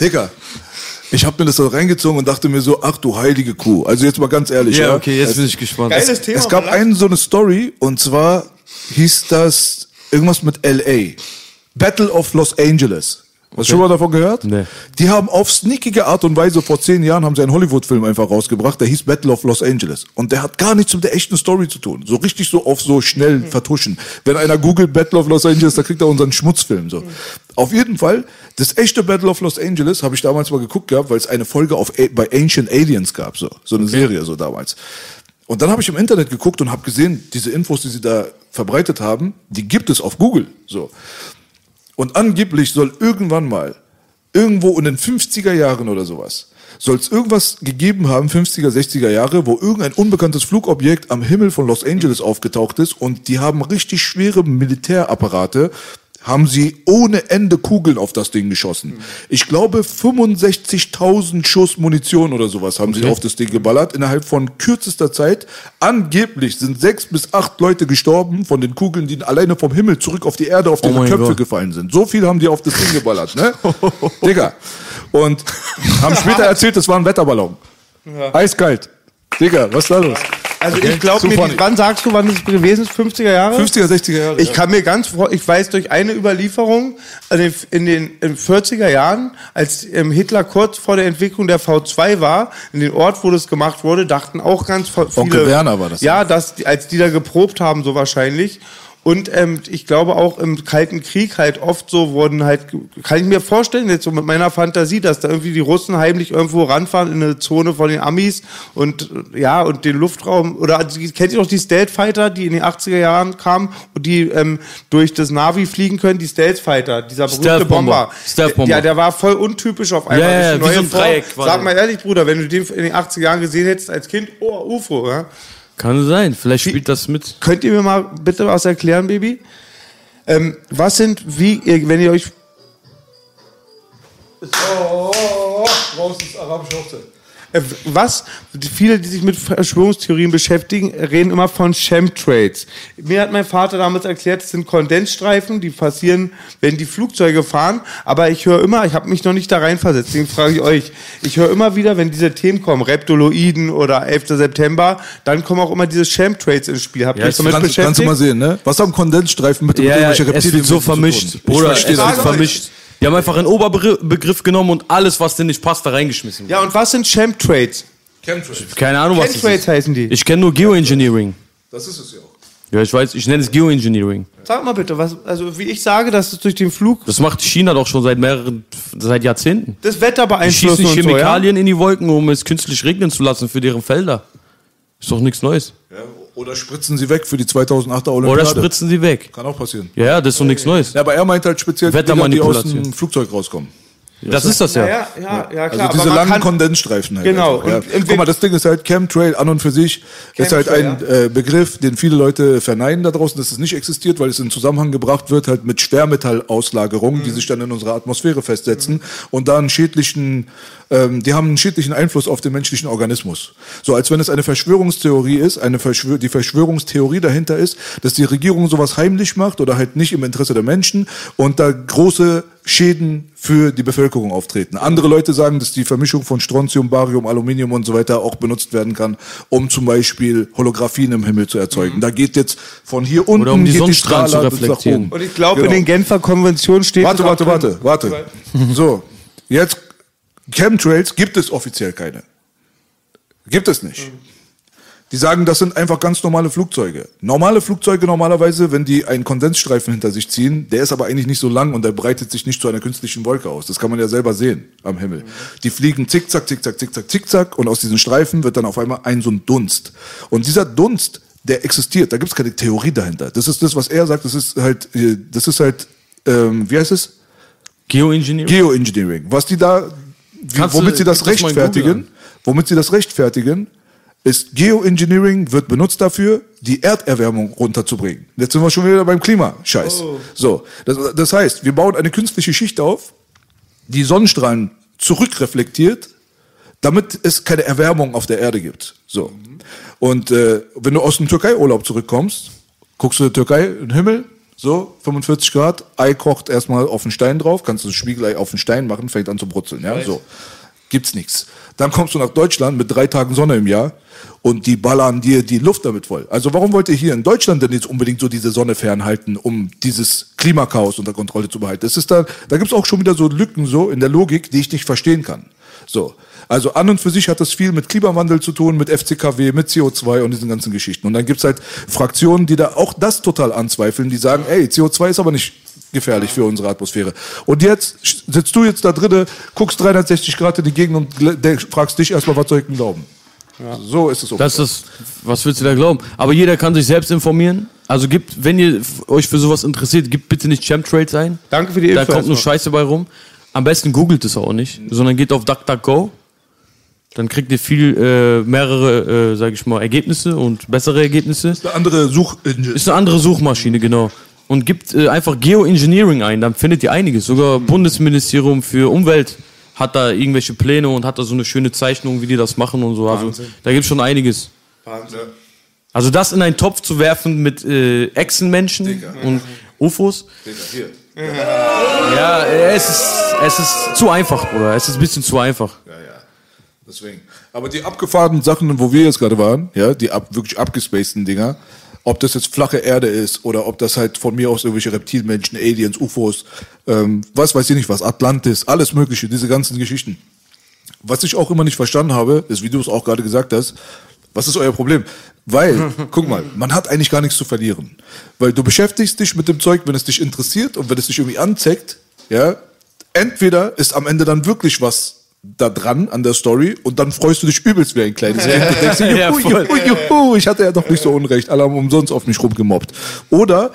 Digga, ich habe mir das so reingezogen und dachte mir so, ach du heilige Kuh. Also jetzt mal ganz ehrlich. Ja, okay, jetzt es, bin ich gespannt. Geiles Thema. es gab einen so eine Story und zwar hieß das irgendwas mit LA. Battle of Los Angeles. Hast du schon mal davon gehört? Nee. Die haben auf sneakige Art und Weise vor zehn Jahren haben sie einen Hollywood-Film einfach rausgebracht, der hieß Battle of Los Angeles. Und der hat gar nichts mit der echten Story zu tun. So richtig so auf so schnell vertuschen. Wenn einer googelt Battle of Los Angeles, da kriegt er unseren Schmutzfilm. So. Auf jeden Fall, das echte Battle of Los Angeles habe ich damals mal geguckt gehabt, weil es eine Folge auf, A- bei Ancient Aliens gab. So, so eine Serie so damals. Und dann habe ich im Internet geguckt und habe gesehen, diese Infos, die sie da verbreitet haben, die gibt es auf Google. So. Und angeblich soll irgendwann mal, irgendwo in den 50er Jahren oder sowas, soll es irgendwas gegeben haben, 50er, 60er Jahre, wo irgendein unbekanntes Flugobjekt am Himmel von Los Angeles aufgetaucht ist und die haben richtig schwere Militärapparate, haben sie ohne Ende Kugeln auf das Ding geschossen. Ich glaube 65.000 Schuss Munition oder sowas haben sie auf das Ding geballert innerhalb von kürzester Zeit. Angeblich sind sechs bis acht Leute gestorben von den Kugeln, die alleine vom Himmel zurück auf die Erde, auf deren mein Köpfe Gott. gefallen sind. So viel haben die auf das Ding geballert, ne? Digga. Und haben später erzählt, es war ein Wetterballon. Eiskalt. Digga, was ist da los? Also Okay, ich glaube so mir, wann sagst du, wann es gewesen ist? 50er Jahre? 50er, 60er Jahre. Ich ja. kann mir ganz vor, ich weiß durch eine Überlieferung also in den in den 40er Jahren, als ähm, Hitler kurz vor der Entwicklung der V2 war, in den Ort, wo das gemacht wurde, dachten auch ganz viele. Onkel Werner war das. Ja, dass als die da geprobt haben, so wahrscheinlich. Und ähm, ich glaube auch im Kalten Krieg halt oft so wurden halt, kann ich mir vorstellen, jetzt so mit meiner Fantasie, dass da irgendwie die Russen heimlich irgendwo ranfahren in eine Zone von den Amis und ja, und den Luftraum, oder also, kennt ihr noch die Stealth Fighter, die in den 80er Jahren kamen und die ähm, durch das Navi fliegen können, die Stealth Fighter, dieser berühmte. Bomber. Stealth-Bomber. Ja, der war voll untypisch auf einmal. Das ist eine wie so neue ein. Dreieck Sag mal ehrlich, Bruder, wenn du den in den 80er Jahren gesehen hättest als Kind, oh, UFO, ja? Kann sein. Vielleicht spielt das mit. Könnt ihr mir mal bitte was erklären, Baby? Ähm, was sind, wie, wenn ihr euch. Draußen ist arabische Hochzeit. Äh, was, viele, die sich mit Verschwörungstheorien beschäftigen, reden immer von Chemtrails. Mir hat mein Vater damals erklärt, es sind Kondensstreifen, die passieren, wenn die Flugzeuge fahren. Aber ich höre immer, ich habe mich noch nicht da reinversetzt, deswegen frage ich euch, ich höre immer wieder, wenn diese Themen kommen, Reptoloiden oder 11. September, dann kommen auch immer diese Chemtrails ins Spiel. Habt ihr Ja, euch damit Kannst, kannst du beschäftigt? mal sehen, ne? Was haben Kondensstreifen mit Ja, ja, irgendwelchen es wird Reptilien so zu tun? vermischt. Ich Bruder, verstehe es wird vermischt. Die haben einfach einen Oberbegriff genommen und alles, was dir nicht passt, da reingeschmissen. Ja, und was sind Chemtrails? Keine Ahnung, was das Chemtrails ist. heißen die. Ich kenne nur Geoengineering. Das ist es ja auch. Ja, ich weiß, ich nenne es Geoengineering. Sag mal bitte, was, also wie ich sage, dass es durch den Flug Das macht China doch schon seit mehreren, seit Jahrzehnten. das Wetter Die beeinflussen schießen und so, ja? Chemikalien in die Wolken, um es künstlich regnen zu lassen für deren Felder. Ist doch nichts Neues. Ja, oder spritzen sie weg für die 2008er Olympiade. Oder spritzen sie weg. Kann auch passieren. Ja, ja, das ist doch nichts Neues. Ja, aber er meint halt speziell, Dinger, die aus dem Flugzeug rauskommen. Das ist das ja. Ja, ja, ja, klar. Also aber diese man langen kann- Kondensstreifen halt. Genau, einfach, Ja. und- und Guck mal, das Ding ist halt Chemtrail an und für sich ist halt ein Chemtrail, äh, Begriff, den viele Leute verneinen da draußen, dass es nicht existiert, weil es in Zusammenhang gebracht wird halt mit Schwermetallauslagerungen, Mhm. die sich dann in unserer Atmosphäre festsetzen und da einen schädlichen, ähm, die haben einen schädlichen Einfluss auf den menschlichen Organismus. So als wenn es eine Verschwörungstheorie ist, eine Verschwör die Verschwörungstheorie dahinter ist, dass die Regierung sowas heimlich macht oder halt nicht im Interesse der Menschen und da große Schäden für die Bevölkerung auftreten. Andere Leute sagen, dass die Vermischung von Strontium, Barium, Aluminium und so weiter auch benutzt werden kann, um zum Beispiel Holographien im Himmel zu erzeugen. Da geht jetzt von hier unten Oder um die geht Sonnenstrahlen zu Strahler nach reflektieren. oben. Und ich glaube, Genau. in den Genfer Konventionen steht Warte, warte, warte, warte. So, jetzt Chemtrails gibt es offiziell keine. Gibt es nicht. Die sagen, das sind einfach ganz normale Flugzeuge. Normale Flugzeuge normalerweise, wenn die einen Kondensstreifen hinter sich ziehen, der ist aber eigentlich nicht so lang und der breitet sich nicht zu einer künstlichen Wolke aus. Das kann man ja selber sehen am Himmel. Die fliegen zickzack, zickzack, zickzack, zickzack und aus diesen Streifen wird dann auf einmal ein so ein Dunst. Und dieser Dunst, der existiert, da gibt es keine Theorie dahinter. Das ist das, was er sagt, das ist halt, äh, das ist halt, ähm, wie heißt es? Geoengineering? Geoengineering. Was die da, wie, womit sie das rechtfertigen, womit sie das rechtfertigen, ist Geoengineering wird benutzt dafür, die Erderwärmung runterzubringen. Jetzt sind wir schon wieder beim Klimascheiß. So, das, das heißt, wir bauen eine künstliche Schicht auf, die Sonnenstrahlen zurückreflektiert, damit es keine Erwärmung auf der Erde gibt. So. Und äh, wenn du aus dem Türkei-Urlaub zurückkommst, guckst du in der Türkei in den Himmel, so 45 Grad, Ei kocht erstmal auf den Stein drauf, kannst du das Spiegelei auf den Stein machen, fängt an zu brutzeln, ja, so. Gibt's nichts. Dann kommst du nach Deutschland mit drei Tagen Sonne im Jahr und die ballern dir die Luft damit voll. Also warum wollt ihr hier in Deutschland denn jetzt unbedingt so diese Sonne fernhalten, um dieses Klimakaos unter Kontrolle zu behalten? Das ist da, da gibt's auch schon wieder so Lücken so in der Logik, die ich nicht verstehen kann. So. Also an und für sich hat das viel mit Klimawandel zu tun, mit FCKW, mit CO2 und diesen ganzen Geschichten. Und dann gibt's halt Fraktionen, die da auch das total anzweifeln, die sagen, ey, CO2 ist aber nicht gefährlich für unsere Atmosphäre. Und jetzt sitzt du jetzt da drinne, guckst 360 Grad in die Gegend und fragst dich erstmal, was soll ich denn glauben? So ist es. Das ist, was willst du da glauben? Aber jeder kann sich selbst informieren. Also gibt, wenn ihr euch für sowas interessiert, gebt bitte nicht Chemtrails ein. Danke für die Da Info kommt nur. Scheiße bei rum. Am besten googelt es auch nicht, sondern geht auf DuckDuckGo. Dann kriegt ihr viel, äh, mehrere, äh, sag ich mal, Ergebnisse und bessere Ergebnisse. eine andere Suchengine. Ist eine andere Suchmaschine, genau. Und gibt äh, einfach Geoengineering ein, dann findet ihr einiges. Sogar Bundesministerium für Umwelt hat da irgendwelche Pläne und hat da so eine schöne Zeichnung, wie die das machen und so. Also da gibt es schon einiges. Also das in einen Topf zu werfen mit äh, Echsenmenschen und UFOs. Ja, äh, es ist, es ist zu einfach, Bruder. Es ist ein bisschen zu einfach. Deswegen. Aber die abgefahrenen Sachen, wo wir jetzt gerade waren, ja, die ab, wirklich abgespaceden Dinger, ob das jetzt flache Erde ist oder ob das halt von mir aus irgendwelche Reptilmenschen, Aliens, UFOs, ähm, was weiß ich nicht was, Atlantis, alles mögliche, diese ganzen Geschichten. Was ich auch immer nicht verstanden habe, ist, wie du es auch gerade gesagt hast, was ist euer Problem? Weil, guck mal, man hat eigentlich gar nichts zu verlieren. Weil du beschäftigst dich mit dem Zeug, wenn es dich interessiert und wenn es dich irgendwie anzeigt, ja, entweder ist am Ende dann wirklich was da dran an der Story und dann freust du dich übelst wie ein kleines Kind und denkst juhu, juhu, juhu, ich hatte ja doch nicht so unrecht, alle haben umsonst auf mich rumgemobbt. Oder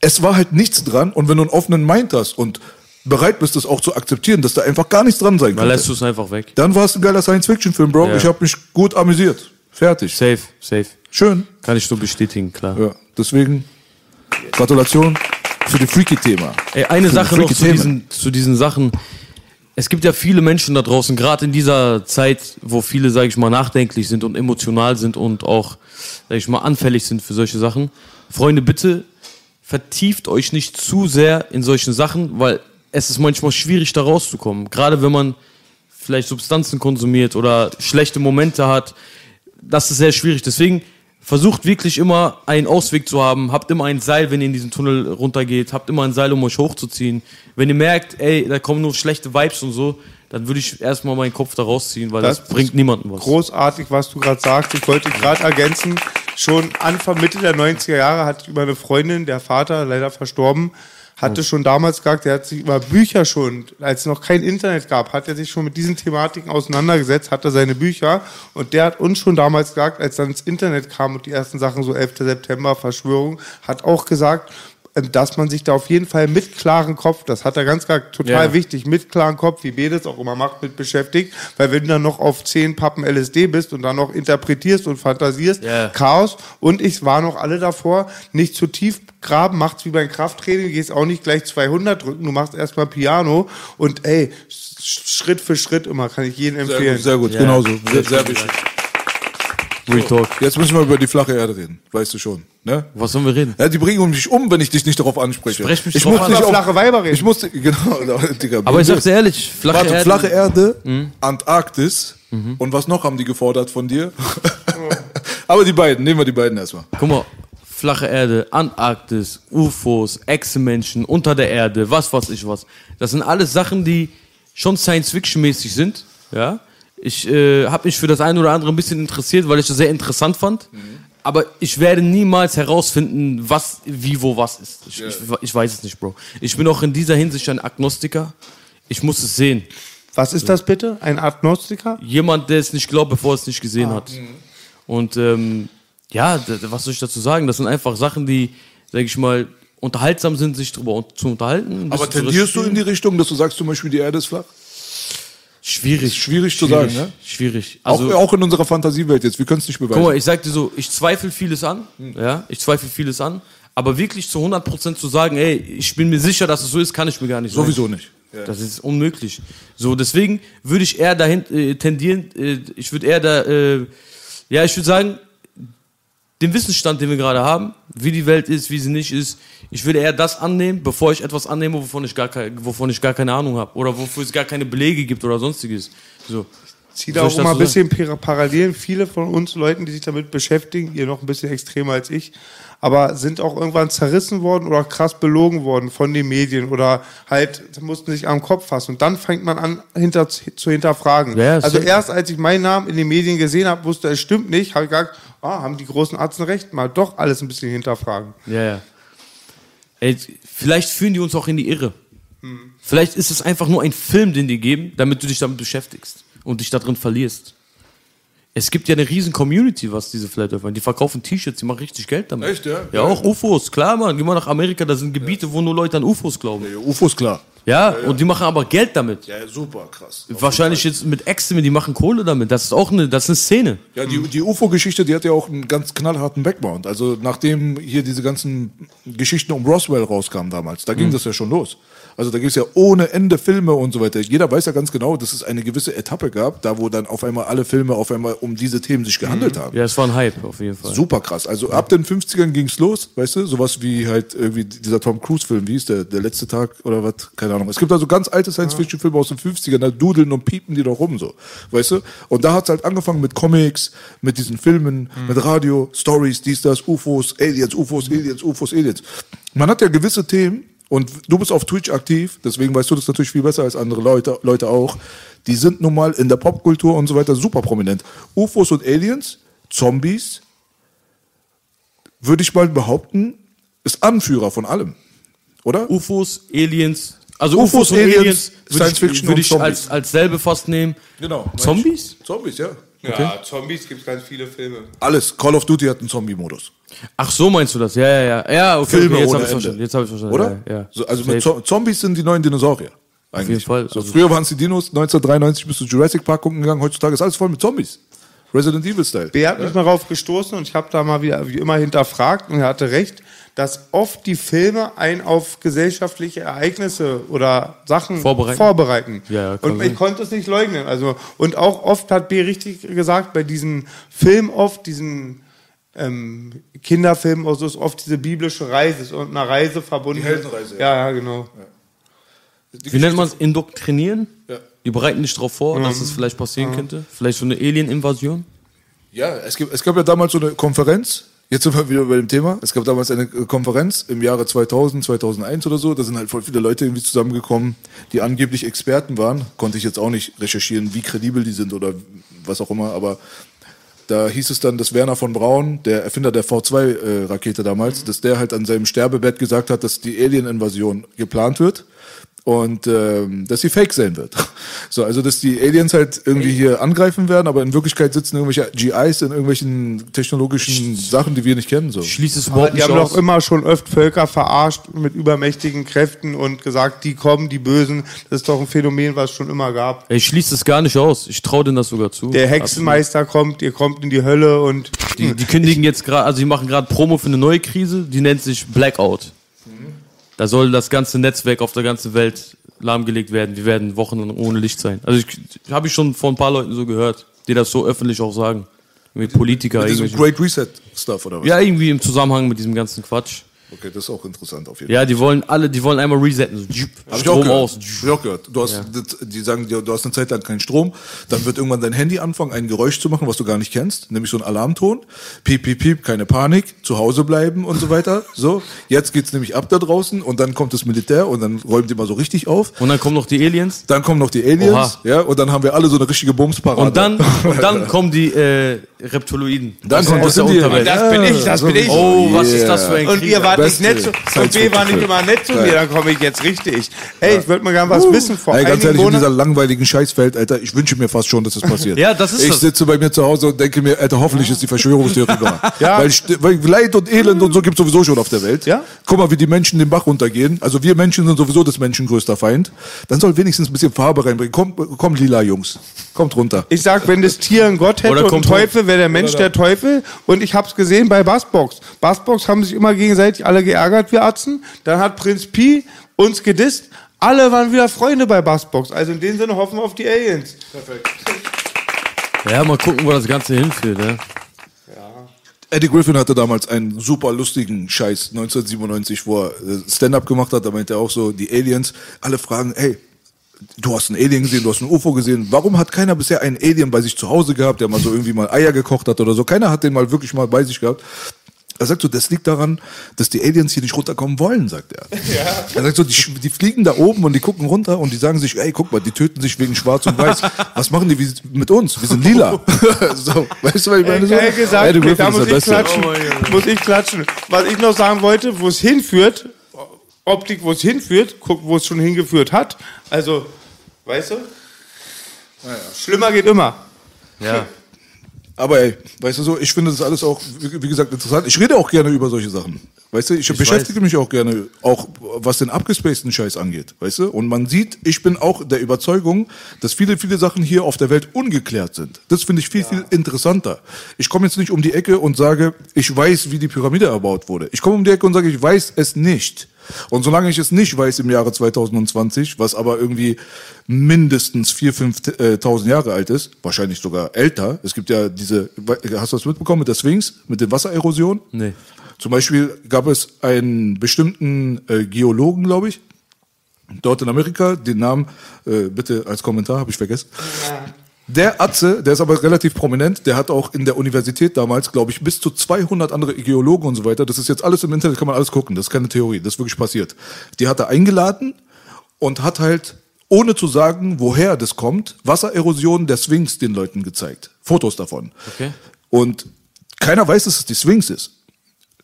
es war halt nichts dran und wenn du einen offenen Mind hast und bereit bist, das auch zu akzeptieren, dass da einfach gar nichts dran sein Dann kann, lässt du es einfach weg. dann war es ein geiler Science-Fiction-Film, Bro. Ja. Ich habe mich gut amüsiert. Fertig. Safe, safe. Schön. Kann ich so bestätigen, klar. Ja, deswegen Gratulation für das Freaky-Thema. Ey, eine Für Sache noch freaky zu diesen, zu diesen Sachen. Es gibt ja viele Menschen da draußen, gerade in dieser Zeit, wo viele, sage ich mal, nachdenklich sind und emotional sind und auch, sage ich mal, anfällig sind für solche Sachen. Freunde, bitte vertieft euch nicht zu sehr in solchen Sachen, weil es ist manchmal schwierig, da rauszukommen. Gerade wenn man vielleicht Substanzen konsumiert oder schlechte Momente hat. Das ist sehr schwierig. Deswegen versucht wirklich immer einen Ausweg zu haben. Habt immer ein Seil, wenn ihr in diesen Tunnel runtergeht. Habt immer ein Seil, um euch hochzuziehen. Wenn ihr merkt, ey, da kommen nur schlechte Vibes und so, dann würde ich erstmal meinen Kopf da rausziehen, weil das, Das bringt niemandem was. Großartig, was du gerade sagst. Ich wollte gerade ergänzen, schon Anfang, Mitte der 90er Jahre hatte ich über eine Freundin, der Vater, leider verstorben, hatte schon damals gesagt, er hat sich über Bücher schon, als es noch kein Internet gab, hat er sich schon mit diesen Thematiken auseinandergesetzt, hatte seine Bücher und der hat uns schon damals gesagt, als dann ins Internet kam und die ersten Sachen, so 11. September, Verschwörung, hat auch gesagt, dass man sich da auf jeden Fall mit klarem Kopf, das hat er ganz klar total Ja. wichtig, mit klarem Kopf, wie B das auch immer macht, mit beschäftigt, weil wenn du dann noch auf zehn Pappen LSD bist und dann noch interpretierst und fantasierst, Ja. Chaos und ich war noch alle davor, nicht zu tief graben, macht's wie beim Krafttraining, gehst auch nicht gleich 200 drücken, du machst erstmal Piano und ey, Schritt für Schritt immer, kann ich jedem Sehr empfehlen. gut, sehr gut, Ja. genauso. Sehr, sehr wichtig. Real Talk. Jetzt müssen wir über die flache Erde reden, weißt du schon. Ne? Was sollen wir reden? Ja, die bringen mich um, wenn ich dich nicht darauf anspreche. Sprech mich ich muss an. nicht Über auf flache Weiber reden. Ich musste, genau, Digga, Aber ich sag's dir ehrlich, flache Warte, Erde. flache Erde, Antarktis und was noch haben die gefordert von dir? Aber die beiden, nehmen wir die beiden erstmal. Guck mal, flache Erde, Antarktis, UFOs, Echsenmenschen, unter der Erde, was weiß ich was. Das sind alles Sachen, die schon Science-Fiction-mäßig sind. Ja? Ich äh, habe mich für das eine oder andere ein bisschen interessiert, weil ich das sehr interessant fand. Aber ich werde niemals herausfinden, was, wie, wo, was ist. Ich, ich, ich weiß es nicht, Bro. Ich bin auch in dieser Hinsicht ein Agnostiker. Ich muss es sehen. Was ist das bitte? Ein Agnostiker? Jemand, der es nicht glaubt, bevor er es nicht gesehen hat. Und ähm, ja, was soll ich dazu sagen? Das sind einfach Sachen, die, sag ich mal, unterhaltsam sind, sich darüber zu unterhalten. Aber tendierst du in die. Richtung, dass du sagst zum Beispiel, die Erde ist flach? Schwierig. schwierig zu sagen, ne? Schwierig. Also, auch, auch in unserer Fantasiewelt jetzt, wir können es nicht beweisen. guck mal, ich sag dir so, ich zweifle vieles an. Ja, ich zweifle vieles an. Aber wirklich zu 100% zu sagen, ey, ich bin mir sicher, dass es so ist, kann ich mir gar nicht sagen. Sowieso nicht. Das ist unmöglich. So, deswegen würde ich eher dahin äh, tendieren, äh, ich würde eher da, äh, ja, ich würde sagen, den Wissensstand, den wir gerade haben, wie die Welt ist, wie sie nicht ist, ich würde eher das annehmen, bevor ich etwas annehme, wovon ich gar, kein, wovon ich gar keine Ahnung habe oder wofür es gar keine Belege gibt oder sonstiges. So. ich auch immer ein bisschen Par- Parallelen. Viele von uns Leuten, die sich damit beschäftigen, ihr noch ein bisschen extremer als ich, aber sind auch irgendwann zerrissen worden oder krass belogen worden von den Medien oder halt mussten sich am Kopf fassen. Und dann fängt man an, hinter, zu hinterfragen. Ja, also erst als ich meinen Namen in den Medien gesehen habe, wusste, es stimmt nicht, habe ich gesagt, ah, haben die großen Arzten recht, mal doch alles ein bisschen hinterfragen. Ja, ja. Ey, vielleicht führen die uns auch in die Irre. Vielleicht ist es einfach nur ein Film, den die geben, damit du dich damit beschäftigst und dich da drin verlierst. Es gibt ja eine riesen Community, was diese Flat Earther, die verkaufen T-Shirts, die machen richtig Geld damit. Echt, ja? Ja, auch UFOs, klar, Mann. Geh mal nach Amerika, da sind Gebiete, wo nur Leute an UFOs glauben. Ja, UFOs klar. Ja, und die machen aber Geld damit. Ja, super krass. Wahrscheinlich jetzt mit Extremen, die machen Kohle damit. Das ist auch eine, das ist eine Szene. Ja, die, die UFO-Geschichte, die hat ja auch einen ganz knallharten Background. Also nachdem hier diese ganzen Geschichten um Roswell rauskamen damals, da ging das ja schon los. Also da gibt es ja ohne Ende Filme und so weiter. Jeder weiß ja ganz genau, dass es eine gewisse Etappe gab, da wo dann auf einmal alle Filme auf einmal um diese Themen sich gehandelt haben. Ja, es war ein Hype auf jeden Fall. Super krass. Also ab den 50ern ging's los, weißt du? Sowas wie halt irgendwie dieser Tom Cruise-Film, wie hieß der? Der letzte Tag oder was? Keine Ahnung. Es gibt also ganz alte Science-Fiction-Filme aus den 50ern, da dudeln und piepen die doch rum, so. Weißt du? Und da hat's halt angefangen mit Comics, mit diesen Filmen, mit Radio, Stories, dies, das, UFOs, Aliens, UFOs, Aliens, UFOs, Aliens. Man hat ja gewisse Themen, und du bist auf Twitch aktiv, deswegen weißt du das natürlich viel besser als andere Leute, Leute auch. Die sind nun mal in der Popkultur und so weiter super prominent. UFOs und Aliens, Zombies, würde ich mal behaupten, ist Anführer von allem. Oder? UFOs, Aliens, also UFOs, UFOs, und Aliens, Aliens, würde Science ich, Fiction würde ich als, als selbe fast nehmen. Genau. Zombies? Zombies, ja. Ja, Zombies gibt ganz viele Filme. Alles. Call of Duty hat einen Zombie-Modus. Ach so meinst du das? Ja, ja, ja. Ja, okay, Filme okay jetzt habe ich verstanden. Jetzt habe ich verstanden. Oder? Ja, ja. So, also mit Zo Zombies sind die neuen Dinosaurier. Eigentlich. jeden Fall. So, Also- früher waren es die Dinos, 1993 bist du Jurassic Park gucken gegangen, heutzutage ist alles voll mit Zombies. Resident Evil-Style. Wer hat mich mal darauf gestoßen und ich habe da mal wieder wie immer hinterfragt und er hatte recht, dass oft die Filme einen auf gesellschaftliche Ereignisse oder Sachen Vorbereiten. vorbereiten. Ja, ja, und sein. ich konnte es nicht leugnen. Also und auch oft hat B richtig gesagt bei diesen Filmen oft diesen ähm, Kinderfilmen also ist oft diese biblische Reise ist und eine Reise verbunden. Die Heldenreise, Ja, ja, genau. Wie nennt man es? Indoktrinieren? Ja. Die bereiten dich darauf vor, dass es vielleicht passieren könnte. Vielleicht so eine Alien-Invasion. Ja, es, gibt, es gab ja damals so eine Konferenz. Jetzt sind wir wieder bei dem Thema. Es gab damals eine äh, Konferenz im Jahre 2000, 2001 oder so. Da sind halt voll viele Leute irgendwie zusammengekommen, die angeblich Experten waren. Konnte ich jetzt auch nicht recherchieren, wie kredibel die sind oder was auch immer. Aber da hieß es dann, dass Werner von Braun, der Erfinder der V2-Rakete damals, dass der halt an seinem Sterbebett gesagt hat, dass die Alien-Invasion geplant wird. Und ähm, dass sie fake sein wird. So, also dass die Aliens halt irgendwie hier angreifen werden, aber in Wirklichkeit sitzen irgendwelche GIs in irgendwelchen technologischen Sachen, die wir nicht kennen. So. Schließt es Aber überhaupt die nicht haben aus. doch immer schon öfter Völker verarscht mit übermächtigen Kräften und gesagt, die kommen, die Bösen. Das ist doch ein Phänomen, was es schon immer gab. Ich schließe es gar nicht aus. Ich traue denen das sogar zu. Der Hexenmeister kommt, ihr kommt in die Hölle und Die, die kündigen jetzt gerade, also die machen gerade Promo für eine neue Krise, die nennt sich Blackout. Da soll das ganze Netzwerk auf der ganzen Welt lahmgelegt werden. Wir werden Wochen ohne Licht sein. Also ich habe ich schon von ein paar Leuten so gehört, die das so öffentlich auch sagen. Irgendwie Politiker, Mit diesem. Great Reset Stuff oder was? Ja, irgendwie im Zusammenhang mit diesem ganzen Quatsch. Okay, das ist auch interessant auf jeden Ja, die wollen alle, die wollen einmal resetten. So, Hab ich auch Strom gehört. aus. Hab ich auch gehört. Du hast, das, die sagen dir, du hast eine Zeit lang keinen Strom, dann wird irgendwann dein Handy anfangen, ein Geräusch zu machen, was du gar nicht kennst, nämlich so ein Alarmton. Piep, piep, piep, keine Panik, zu Hause bleiben und so weiter. So, jetzt geht's nämlich ab da draußen und dann kommt das Militär und dann räumt die mal so richtig auf. Und dann kommen noch die Aliens. Dann kommen noch die Aliens, Oha. ja, und dann haben wir alle so eine richtige Bumsparade. Und dann, und dann kommen die äh, Reptiloiden. Dann kommt- das das bin ich, das bin ich. Oh, was ist das für ein Und Wart nicht nett zu, und wir waren nicht immer nett zu mir, dann komme ich jetzt richtig. Ey, ich würde mal gerne was wissen. Vor Ey, ganz einigen ehrlich, in dieser langweiligen Scheißwelt, Alter, ich wünsche mir fast schon, dass das passiert. Ja, das ist Ich das. sitze bei mir zu Hause und denke mir, Alter, hoffentlich ist die Verschwörungstheorie wahr. Ja. Weil, weil Leid und Elend und so gibt's sowieso schon auf der Welt. Ja. Guck mal, wie die Menschen den Bach runtergehen. Also wir Menschen sind sowieso des Menschen größter Feind. Dann soll wenigstens ein bisschen Farbe reinbringen. Komm, komm lila Jungs. Kommt runter. ich sag, wenn das Tier ein Gott hätte Oder und Teufel, wäre der Mensch der Teufel. Und ich hab's gesehen bei Bassbox. Bassbox haben sich immer gegenseitig alle geärgert, wir Atzen. Dann hat Prinz Pi uns gedisst. Alle waren wieder Freunde bei Bassbox. Also in dem Sinne hoffen wir auf die Aliens. Ja, mal gucken, wo das Ganze hinführt. Ja. Eddie Griffin hatte damals einen super lustigen Scheiß 1997, wo er äh, Stand-up gemacht hat. Da meinte er auch so, die Aliens, alle fragen, hey, du hast einen Alien gesehen, du hast einen UFO gesehen. Warum hat keiner bisher einen Alien bei sich zu Hause gehabt, der mal so irgendwie mal Eier gekocht hat oder so? Keiner hat den mal wirklich mal bei sich gehabt. Er sagt so, das liegt daran, dass die Aliens hier nicht runterkommen wollen, sagt er. Er sagt so, die, die fliegen da oben und die gucken runter und die sagen sich, ey, guck mal, die töten sich wegen Schwarz und Weiß. Was machen die wie, mit uns? Wir sind lila. so, weißt du, was ich meine? So? Geil gesagt, Griffin da muss ich Beste. klatschen. Oh muss ich klatschen. Was ich noch sagen wollte, wo es hinführt, Optik, wo es hinführt, guck, wo es schon hingeführt hat. Also, weißt du? Schlimmer geht immer. ja. Aber ey, weißt du so, ich finde das alles auch, wie gesagt, interessant. Ich rede auch gerne über solche Sachen. Weißt du, ich, beschäftige mich auch gerne, auch was den abgespaceden Scheiß angeht. Weißt du? Und man sieht, ich bin auch der Überzeugung, dass viele, viele Sachen hier auf der Welt ungeklärt sind. Das finde ich viel, viel interessanter. Ich komme jetzt nicht um die Ecke und sage, ich weiß, wie die Pyramide erbaut wurde. Ich komme um die Ecke und sage, ich weiß es nicht. Und solange ich es nicht weiß im Jahre 2020, was aber irgendwie mindestens 4.000, 5.000 Jahre alt ist, wahrscheinlich sogar älter. Es gibt ja diese, hast du das mitbekommen mit der Sphinx, mit der Wassererosion? Nee. Zum Beispiel gab es einen bestimmten äh, Geologen, glaube ich, dort in Amerika, den Namen, äh, bitte als Kommentar, habe ich vergessen. Der Atze, der ist aber relativ prominent, der hat auch in der Universität damals, glaube ich, bis zu 200 andere Geologen und so weiter. Das ist jetzt alles im Internet, kann man alles gucken. Das ist keine Theorie, das ist wirklich passiert. Die hat er eingeladen und hat halt, ohne zu sagen, woher das kommt, Wassererosion der Sphinx den Leuten gezeigt. Fotos davon. Okay. Und keiner weiß, dass es die Sphinx ist.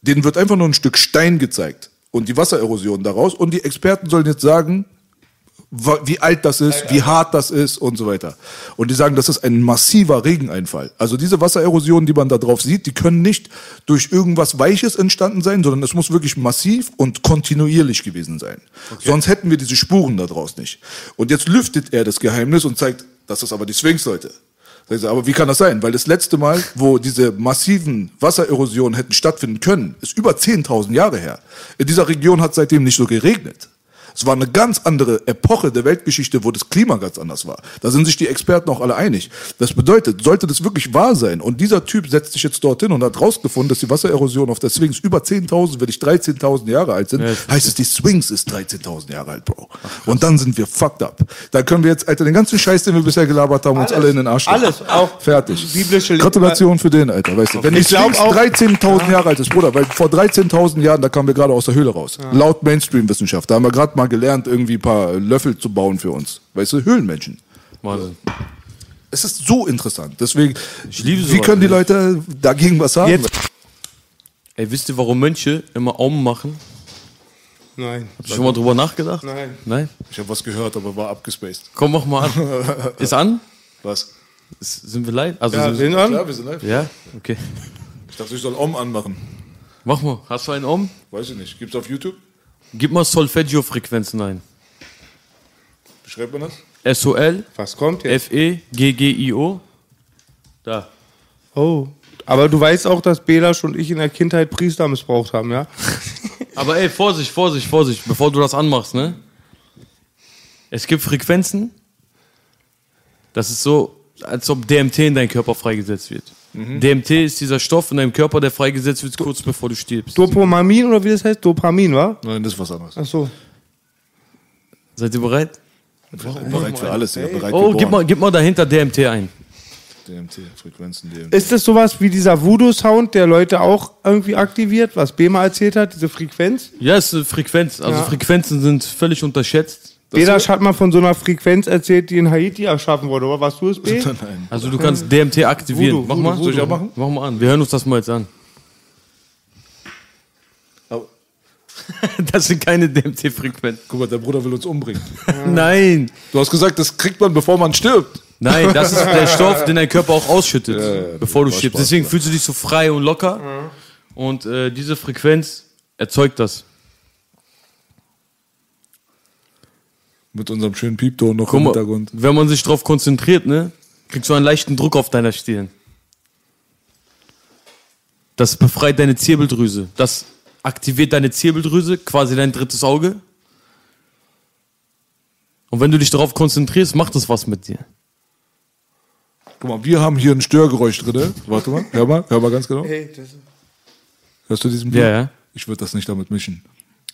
Denen wird einfach nur ein Stück Stein gezeigt und die Wassererosion daraus. Und die Experten sollen jetzt sagen, wie alt das ist, wie hart das ist und so weiter. Und die sagen, das ist ein massiver Regeneinfall. Also diese Wassererosionen, die man da drauf sieht, die können nicht durch irgendwas Weiches entstanden sein, sondern es muss wirklich massiv und kontinuierlich gewesen sein. Sonst hätten wir diese Spuren da draus nicht. Und jetzt lüftet er das Geheimnis und zeigt, das ist aber die Sphinx, Leute. Aber wie kann das sein? Weil das letzte Mal, wo diese massiven Wassererosionen hätten stattfinden können, ist über 10.000 Jahre her. In dieser Region hat seitdem nicht so geregnet. Es war eine ganz andere Epoche der Weltgeschichte, wo das Klima ganz anders war. Da sind sich die Experten auch alle einig. Das bedeutet, sollte das wirklich wahr sein und dieser Typ setzt sich jetzt dorthin und hat rausgefunden, dass die Wassererosion auf der Sphinx über 10.000, wenn nicht 13.000 Jahre alt sind, heißt es, die Sphinx ist 13.000 Jahre alt, Bro. und dann sind wir fucked up. Da können wir jetzt, Alter, den ganzen Scheiß, den wir bisher gelabert haben, uns Alles. alle in den Arsch stecken. Alles. Auch Fertig. biblische- Gratulation für den, Alter, weißt du. Wenn die Ich Sphinx auch- 13.000 Jahre alt ist, Bruder, weil vor 13.000 Jahren, da kamen wir gerade aus der Höhle raus. Laut Mainstream-Wissenschaft. Da haben wir gerade mal gelernt, irgendwie ein paar Löffel zu bauen für uns. Weißt du, Höhlenmenschen. Wahnsinn. Es ist so interessant. Deswegen, Ich liebe wie können die. Leute dagegen was sagen? Jetzt- Ey, wisst ihr, warum Mönche immer Augen machen? Nein. Hast du schon mal drüber nachgedacht? Nein. Nein? Ich habe was gehört, aber war abgespaced. Komm, mach mal an. Ist an? Was? Ist, sind wir live? Also Ja, sind, sind an? Klar, wir sind live. ja? Okay. Ich dachte, ich soll Om anmachen. Mach mal. Hast du einen um? Weiß ich nicht. Gibt's auf YouTube? Gib mal Solfeggio-Frequenzen ein. Wie schreibt man das? S-O-L Was kommt jetzt? F-E-G-G-I-O. Da. Oh. Aber du weißt auch, dass Belasch und ich in der Kindheit Priester missbraucht haben, ja? Aber ey, Vorsicht, Vorsicht, Vorsicht, bevor du das anmachst, ne? Es gibt Frequenzen, das ist so, als ob DMT in deinem Körper freigesetzt wird. DMT ist dieser Stoff in deinem Körper, der freigesetzt wird, kurz bevor du stirbst. Dopomamin oder wie das heißt? Dopamin, wa? Nein, das ist was anderes. Ach so. Seid ihr bereit? Bereit für alles, ja. Bereit Oh, gib mal, gib mal dahinter DMT ein. DMT, Frequenzen, DMT. Ist das sowas wie dieser Voodoo-Sound, der Leute auch irgendwie aktiviert, was Bema erzählt hat, diese Frequenz? Ja, ist eine Frequenz. Also Ja. Frequenzen sind völlig unterschätzt. Belasch hat mal von so einer Frequenz erzählt, die in Haiti erschaffen wurde, oder? Warst du es, B? Nein. Also du kannst DMT aktivieren. Voodoo, Mach mal. Soll ich auch machen? Mach mal an. Wir hören uns das mal jetzt an. Das sind keine DMT-Frequenzen. guck mal, der Bruder will uns umbringen. Nein. Du hast gesagt, das kriegt man, bevor man stirbt. Nein, das ist der Stoff, den dein Körper auch ausschüttet, ja, bevor du stirbst. Spaß, Deswegen ja. fühlst du dich so frei und locker. Und äh, diese Frequenz erzeugt das. Mit unserem schönen Piepton noch Guck im mal, Hintergrund. wenn man sich darauf konzentriert, ne, kriegst du einen leichten Druck auf deiner Stirn. Das befreit deine Zirbeldrüse. Das aktiviert deine Zirbeldrüse, quasi dein drittes Auge. Und wenn du dich darauf konzentrierst, macht das was mit dir. Guck mal, wir haben hier ein Störgeräusch drin. Warte mal, hör mal, hör mal ganz genau. Hey, das Hörst du diesen Ja, ja. Ich würde das nicht damit mischen.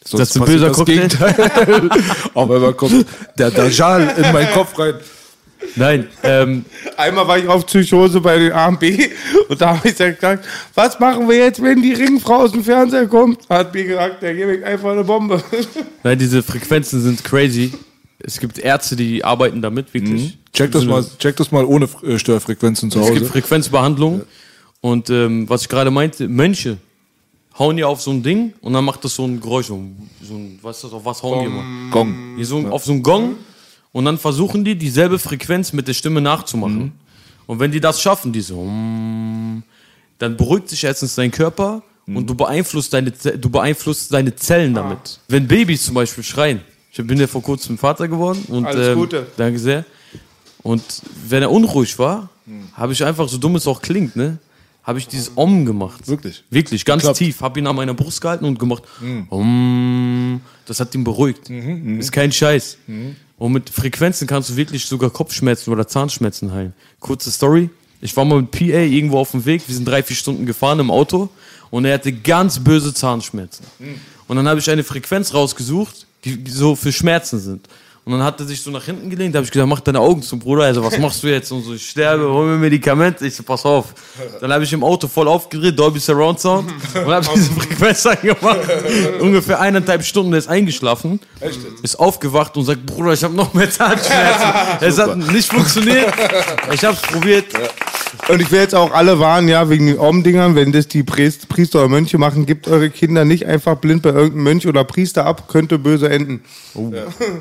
Das ein passiert böser das Cocktail? Gegenteil. Auf einmal kommt der Dajjal in meinen Kopf rein. Nein, ähm, Einmal war ich auf Psychose bei den AMB und da habe ich dann gesagt, was machen wir jetzt, wenn die Ringfrau aus dem Fernseher kommt? Hat mir gesagt, der gebe ich einfach eine Bombe. nein, diese Frequenzen sind crazy. Es gibt Ärzte, die arbeiten damit, wirklich. Check das mal, check das mal ohne äh, Störfrequenzen zu Es gibt Hause. Frequenzbehandlung. Und ähm, was ich gerade meinte, Mönche hauen ja auf so ein Ding und dann macht das so ein Geräusch. So ein, ein, was ist das, auf was hauen die immer? Gong. Hier so, Auf so einen Gong. Und dann versuchen die, dieselbe Frequenz mit der Stimme nachzumachen. Und wenn die das schaffen, die so, dann beruhigt sich erstens dein Körper und du beeinflusst deine, du beeinflusst deine Zellen damit. Wenn Babys zum Beispiel schreien, ich bin ja vor kurzem Vater geworden und Alles ähm, Gute. danke sehr. Und wenn er unruhig war, habe ich einfach, so dumm es auch klingt, ne, habe ich dieses Om gemacht. Wirklich? Wirklich, ganz Klappt. tief. Habe ihn an meiner Brust gehalten und gemacht. Om. Das hat ihn beruhigt. Ist kein Scheiß. Und mit Frequenzen kannst du wirklich sogar Kopfschmerzen oder Zahnschmerzen heilen. Kurze Story. Ich war mal mit PA irgendwo auf dem Weg. Wir sind drei, vier Stunden gefahren im Auto. Und er hatte ganz böse Zahnschmerzen. Und dann habe ich eine Frequenz rausgesucht, die so für Schmerzen sind. Und dann hat er sich so nach hinten gelehnt, da habe ich gesagt, mach deine Augen zum Bruder, also was machst du jetzt? Und so, ich sterbe, hol mir Medikamente. Ich so, pass auf. Dann habe ich im Auto voll aufgedreht, Dolby Surround Sound, und habe diese Frequenz angemacht. Ungefähr eineinhalb Stunden, der ist eingeschlafen, ist aufgewacht und sagt, Bruder, ich habe noch mehr Zahnschmerzen. es hat nicht funktioniert. Ich habe es probiert. Und ich will jetzt auch alle warnen, ja, wegen den Om-Dingern, wenn das die Priest, Priester oder Mönche machen, gebt eure Kinder nicht einfach blind bei irgendeinem Mönch oder Priester ab, könnte böse enden.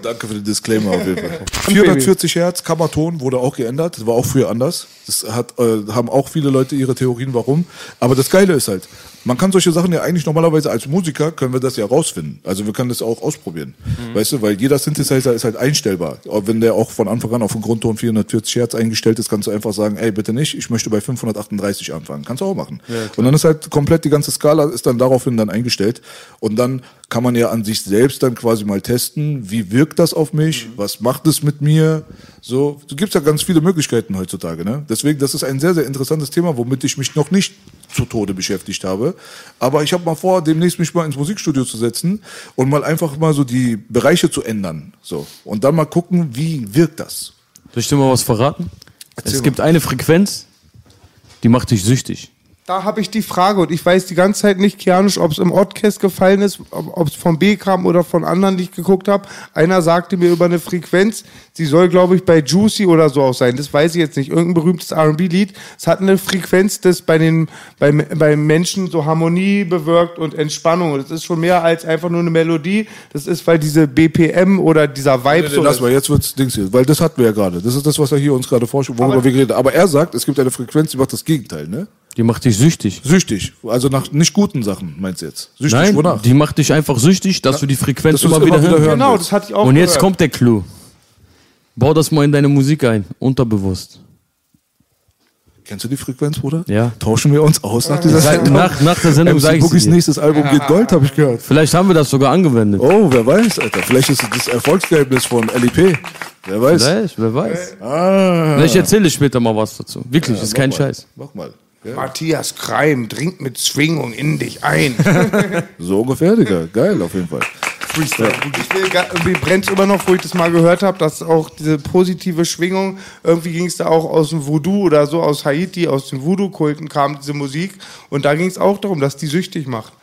Danke für den Disclaimer auf jeden Fall. 440 Hertz, Kammerton wurde auch geändert. Das war auch früher anders. Das hat, äh, haben auch viele Leute ihre Theorien, warum. Aber das Geile ist halt, man kann solche Sachen ja eigentlich normalerweise als Musiker können wir das ja rausfinden. Also wir können das auch ausprobieren. Weißt du, weil jeder Synthesizer ist halt einstellbar. Auch wenn der auch von Anfang an auf den Grundton 440 Hertz eingestellt ist, kannst du einfach sagen, ey, bitte nicht, ich möchte bei 538 anfangen. Kannst du auch machen. und dann ist halt komplett die ganze Skala ist dann daraufhin dann eingestellt. Und dann kann man ja an sich selbst dann quasi mal testen, wie wirkt das auf mich, was macht es mit mir, so. Du gibt's ja ganz viele Möglichkeiten heutzutage, ne? Deswegen, das ist ein sehr, sehr interessantes Thema, womit ich mich noch nicht zu Tode beschäftigt habe. Aber ich habe mal vor, demnächst mich mal ins Musikstudio zu setzen und mal einfach mal so die Bereiche zu ändern, so. Und dann mal gucken, wie wirkt das. Soll ich dir mal was verraten? Erzähl es mal. gibt eine Frequenz, die macht dich süchtig. Da habe ich die Frage und ich weiß die ganze Zeit nicht, Kianisch, ob es im Oddcast gefallen ist, ob es vom B kam oder von anderen, die ich geguckt habe. Einer sagte mir über eine Frequenz, sie soll, glaube ich, bei Juicy oder so auch sein. Das weiß ich jetzt nicht. Irgendein berühmtes R&B-Lied. Es hat eine Frequenz, das bei den bei, bei Menschen so Harmonie bewirkt und Entspannung. Und das ist schon mehr als einfach nur eine Melodie. Das ist, weil diese BPM oder dieser Vibe Nee, so nee, lass ist. mal, jetzt wird's Dings hier, weil das hatten wir ja gerade. Das ist das, was er hier uns gerade vorstellt, worüber Aber- wir geredet haben. Aber er sagt, es gibt eine Frequenz, die macht das Gegenteil, ne? Die macht dich süchtig. Süchtig. Also nach nicht guten Sachen, meinst du jetzt? Süchtig, Nein, wonach? die macht dich einfach süchtig, dass du die Frequenz immer, wieder, hören. Genau, willst. das hatte ich auch Und jetzt gehört. kommt der Clou. Bau das mal in deine Musik ein, unterbewusst. Kennst du die Frequenz, Bruder? Ja. Tauschen wir uns aus nach dieser Sag, Sendung? nach, nach der Sendung sage ich Boogies dir. nächstes Album geht Gold, habe ich gehört. Vielleicht haben wir das sogar angewendet. Oh, wer weiß, Alter. Vielleicht ist das Erfolgsgeheimnis von LEP. Wer weiß. Vielleicht, wer weiß. Ah. Vielleicht erzähle ich später mal was dazu. Wirklich, ist kein mal. Scheiß. Mach mal. Ja. Matthias Kreim dringt mit Schwingung in dich ein. So ungefähr, Digga. Geil, auf jeden Fall. Freestyle. Ich will gar, irgendwie brennt immer noch, wo ich das mal gehört habe, dass auch diese positive Schwingung, irgendwie ging es da auch aus dem Voodoo oder so, aus Haiti, aus den Voodoo-Kulten kam diese Musik und da ging es auch darum, dass die süchtig macht.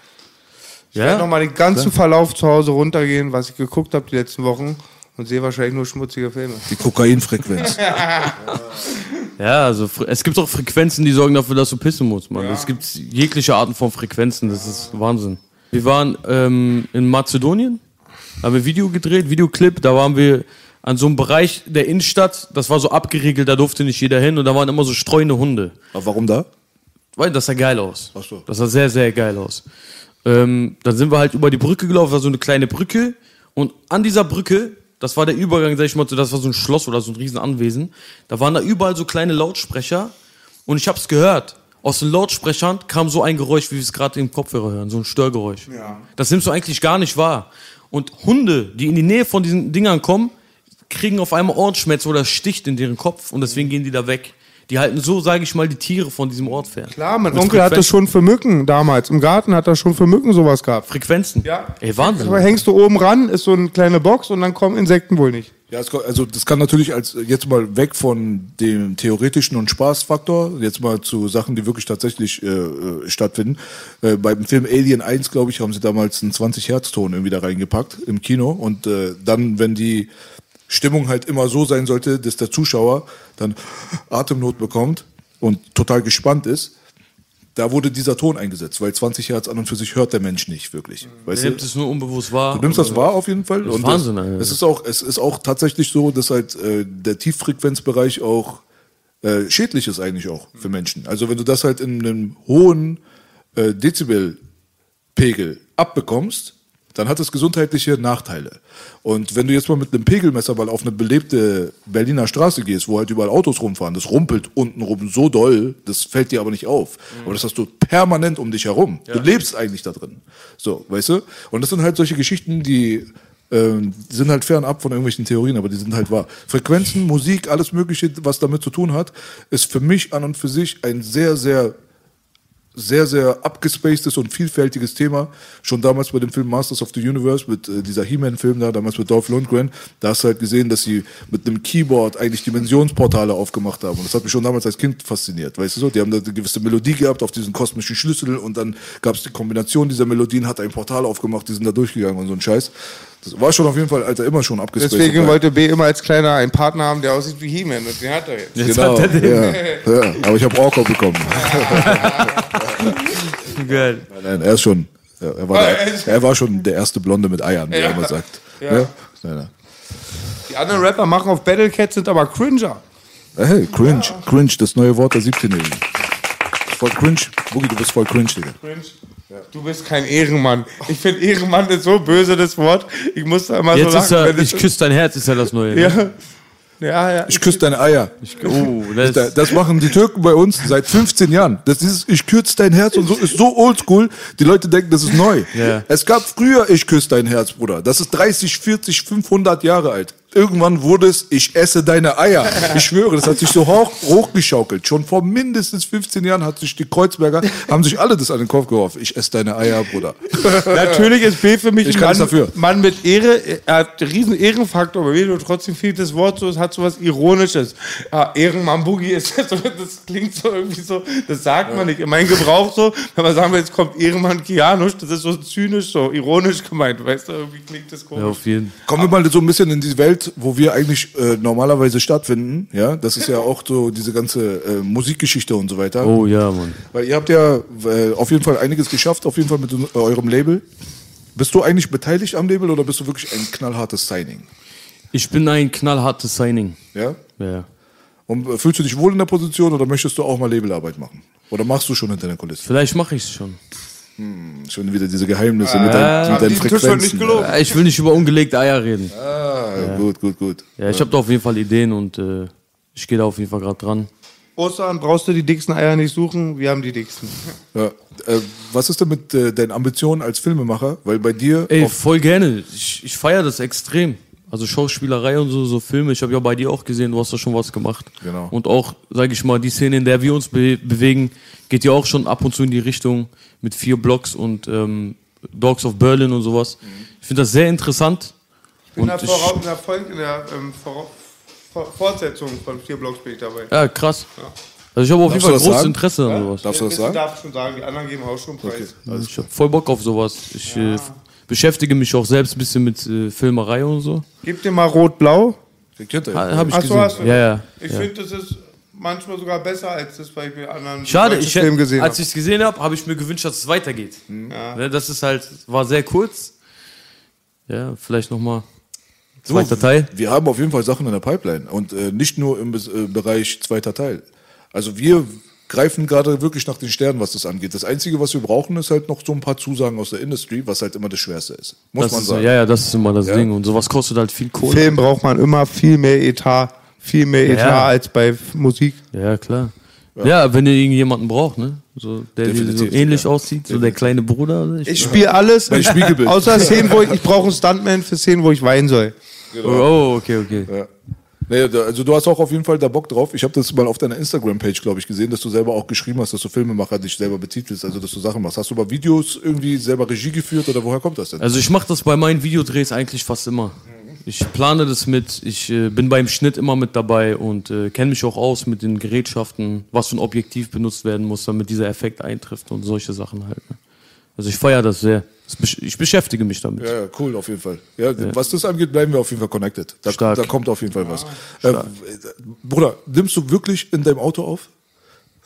Ich werde Ja? nochmal den ganzen Verlauf zu Hause runtergehen, was ich geguckt habe die letzten Wochen und sehe wahrscheinlich nur schmutzige Filme. Die Kokainfrequenz. Ja, also es gibt auch Frequenzen, die sorgen dafür, dass du pissen musst, Mann. Es gibt jegliche Arten von Frequenzen, das ist Wahnsinn. Wir waren ähm, in Mazedonien, haben wir Video gedreht, Videoclip, da waren wir an so einem Bereich der Innenstadt, das war so abgeriegelt, da durfte nicht jeder hin und da waren immer so streunende Hunde. Aber warum da? Weil das sah geil aus. Ach so. Das sah sehr, sehr geil aus. Ähm, dann sind wir halt über die Brücke gelaufen, war so eine kleine Brücke. Und an dieser Brücke, das war der Übergang, sag ich mal, das war so ein Schloss oder so ein Riesenanwesen. Da waren da überall so kleine Lautsprecher. Und ich hab's gehört. Aus den Lautsprechern kam so ein Geräusch, wie wir es gerade im Kopfhörer hören, so ein Störgeräusch. Ja. Das nimmst du eigentlich gar nicht wahr. Und Hunde, die in die Nähe von diesen Dingern kommen, kriegen auf einmal Ohrenschmerzen oder sticht in deren Kopf und deswegen gehen die da weg. Die halten so, sage ich mal, die Tiere von diesem Ort fern. Klar, mein Mit Onkel hatte Frequenzen. schon für Mücken damals. Im Garten hat er schon für Mücken sowas gehabt. Frequenzen. Ja. Ey, Wahnsinn. Aber hängst du oben ran, ist so eine kleine Box und dann kommen Insekten wohl nicht. Ja, es, also das kann natürlich als jetzt mal weg von dem theoretischen und Spaßfaktor, jetzt mal zu Sachen, die wirklich tatsächlich äh, äh, stattfinden. Äh, beim Film Alien 1, glaube ich, haben sie damals einen 20 Hertz Ton irgendwie da reingepackt im Kino und äh, dann, wenn die Stimmung halt immer so sein sollte, dass der Zuschauer dann Atemnot bekommt und total gespannt ist, da wurde dieser Ton eingesetzt, weil 20 Hertz an und für sich hört der Mensch nicht wirklich. Weißt Der du? nimmt es nur unbewusst wahr. Du nimmst das wahr auf jeden Fall. Das ist und Wahnsinn, das, Alter. es ist auch, es ist auch tatsächlich so, dass halt äh, der Tieffrequenzbereich auch äh, schädlich ist eigentlich auch für Menschen. Also wenn du das halt in einem hohen äh, Dezibelpegel abbekommst, dann hat es gesundheitliche Nachteile. Und wenn du jetzt mal mit einem Pegelmesser mal auf eine belebte Berliner Straße gehst, wo halt überall Autos rumfahren, das rumpelt untenrum so doll, das fällt dir aber nicht auf. Aber das hast du permanent um dich herum. Du lebst eigentlich da drin. So, weißt du? Und das sind halt solche Geschichten, die ähm, die sind halt fernab von irgendwelchen Theorien, aber die sind halt wahr. Frequenzen, Musik, alles Mögliche, was damit zu tun hat, ist für mich an und für sich ein sehr, sehr sehr, sehr abgespacedes und vielfältiges Thema. Schon damals bei dem Film Masters of the Universe mit äh, dieser He-Man-Film da, damals mit Dolph Lundgren, da hast du halt gesehen, dass sie mit einem Keyboard eigentlich Dimensionsportale aufgemacht haben. Und das hat mich schon damals als Kind fasziniert. Weißt du so? Die haben da eine gewisse Melodie gehabt auf diesen kosmischen Schlüssel und dann gab es die Kombination dieser Melodien, hat ein Portal aufgemacht, die sind da durchgegangen und so ein Scheiß. Das war schon auf jeden Fall, Alter, immer schon abgespaced. Deswegen Und- wollte B immer als Kleiner einen Partner haben, der aussieht wie He-Man und den hat er jetzt. Jetzt Genau, hat er den. ja, ja, aber ich habe Orko bekommen. Geil. Nein, nein, er ist schon, ja, er, war der, er war schon der erste Blonde mit Eiern, wie er immer sagt. Ja. Ja. Nein, nein. Die anderen Rapper machen auf Battlecat, sind aber Cringer. Hey, cringe, cringe, das neue Wort der 17-Jährigen. Voll cringe. Boogie, du bist voll cringe, Digga. Du bist kein Ehrenmann. Ich finde Ehrenmann ist so böse, das Wort. Ich muss da immer Jetzt so ist lachen. er, wenn es- ich küsse dein Herz, ist ja das Neue. Ne? Ja. Ja, ja. Ich küsse deine Eier. Oh, das, Das, das machen die Türken bei uns seit 15 Jahren. Das ist, ich küsse dein Herz und so ist so oldschool. Die Leute denken, das ist neu. Ja. Es gab früher, ich küsse dein Herz, Bruder. Das ist 30, 40, 500 Jahre alt. Irgendwann wurde es, ich esse deine Eier. Ich schwöre, das hat sich so hoch, hochgeschaukelt. Schon vor mindestens 15 Jahren hat sich die Kreuzberger, haben sich alle das an den Kopf geworfen. Ich esse deine Eier, Bruder. Natürlich ist B für mich Ich ein kann Mann, dafür. Mann mit Ehre. Er hat einen riesen Ehrenfaktor bei mir und trotzdem fehlt das Wort so, es hat so was Ironisches. Ja, Ehrenmann Boogie ist so, das klingt so irgendwie so, das sagt man nicht. In meinem Gebrauch so, wenn man sagen will, jetzt kommt Ehrenmann Kianusch, das ist so zynisch, so ironisch gemeint, weißt du, irgendwie klingt das Ja, komisch. auf jeden Kommen wir mal so ein bisschen in die Welt, wo wir eigentlich äh, normalerweise stattfinden. Ja, das ist ja auch so diese ganze äh, Musikgeschichte und so weiter. Oh ja, Mann. Weil ihr habt ja äh, auf jeden Fall einiges geschafft, auf jeden Fall mit äh, eurem Label. Bist du eigentlich beteiligt am Label oder bist du wirklich ein knallhartes Signing? Ich bin ein knallhartes Signing. Ja? Ja. Und äh, fühlst du dich wohl in der Position oder möchtest du auch mal Labelarbeit machen? Oder machst du schon hinter der Kulisse? Vielleicht mache ich es schon. Schon wieder diese Geheimnisse mit, dein, mit deinen Frequenzen. Ja, Ich will nicht über ungelegte Eier reden. Ah, Gut, gut, gut. Ja, ich habe da auf jeden Fall Ideen und äh, ich gehe da auf jeden Fall gerade dran. Ostern brauchst du die dicksten Eier nicht suchen, wir haben die dicksten. Ja. Äh, was ist denn mit äh, deinen Ambitionen als Filmemacher? Weil bei dir Ey, voll gerne. Ich, ich feiere das extrem. Also Schauspielerei und so, so Filme. Ich habe ja bei dir auch gesehen, du hast da schon was gemacht. Genau. Und auch, sage ich mal, die Szene, in der wir uns be bewegen, geht ja auch schon ab und zu in die Richtung mit vier Blocks und ähm, Dogs of Berlin und sowas. Ich finde das sehr interessant. In Und der, ich, Vora- in der, Folge, in der ähm, Vor Vor Fortsetzung von vier Blocks bin ich dabei. ja, krass. Also ich habe auf jeden Fall großes sagen? Interesse an sowas. darfst du das Bisschen sagen? darf ich schon sagen, die anderen geben auch schon Preis. Ich habe voll Bock auf sowas. Ich äh, beschäftige mich auch selbst ein bisschen mit äh, Filmerei und so. Gib dir mal rot-blau. Ha, hab ich Ach so, gesehen. hast du. ja, ja. Ich ja. finde, das ist manchmal sogar besser als das, bei anderen Schade, ich, Filmen gesehen als ich es gesehen habe, habe ich mir gewünscht, dass es weitergeht. Ne, das ist halt, war sehr kurz. Ja, vielleicht nochmal zweiter Teil. Wir haben auf jeden Fall Sachen in der Pipeline und äh, nicht nur im äh, Bereich zweiter Teil. Also wir greifen gerade wirklich nach den Sternen, was das angeht. Das Einzige, was wir brauchen, ist halt noch so ein paar Zusagen aus der Industry, was halt immer das Schwerste ist. Muss Das man ist, sagen. ja, ja, das ist immer das Ding. Und sowas kostet halt viel Kohle. Film braucht man immer viel mehr Etat, viel mehr Etat Ja. als bei Musik. Ja, klar. Ja, wenn ihr irgendjemanden braucht, ne? So, der so ähnlich ja. aussieht, so der kleine Bruder. oder? Ich spiele alles, Mein Spiegelbild. außer Szenen, wo ich, ich brauche einen Stuntman für Szenen, wo ich weinen soll. Oh, okay, okay. Ja. Nee, da- also du hast auch auf jeden Fall da Bock drauf. Ich habe das mal auf deiner Instagram-Page, glaube ich, gesehen, dass du selber auch geschrieben hast, dass du Filmemacher dich selber betitelst, also dass du Sachen machst. Hast du bei Videos irgendwie selber Regie geführt oder woher kommt das denn? Also ich mache das bei meinen Videodrehs eigentlich fast immer. Ich plane das mit, ich äh, bin beim Schnitt immer mit dabei und äh, kenne mich auch aus mit den Gerätschaften, was für ein Objektiv benutzt werden muss, damit dieser Effekt eintrifft und solche Sachen halt. Ne? Also ich feiere das sehr. Ich beschäftige mich damit. Ja, ja, cool, auf jeden Fall. Ja, was das angeht, bleiben wir auf jeden Fall connected. Da, Stark. da kommt auf jeden Fall was. Äh, Bruder, nimmst du wirklich in deinem Auto auf?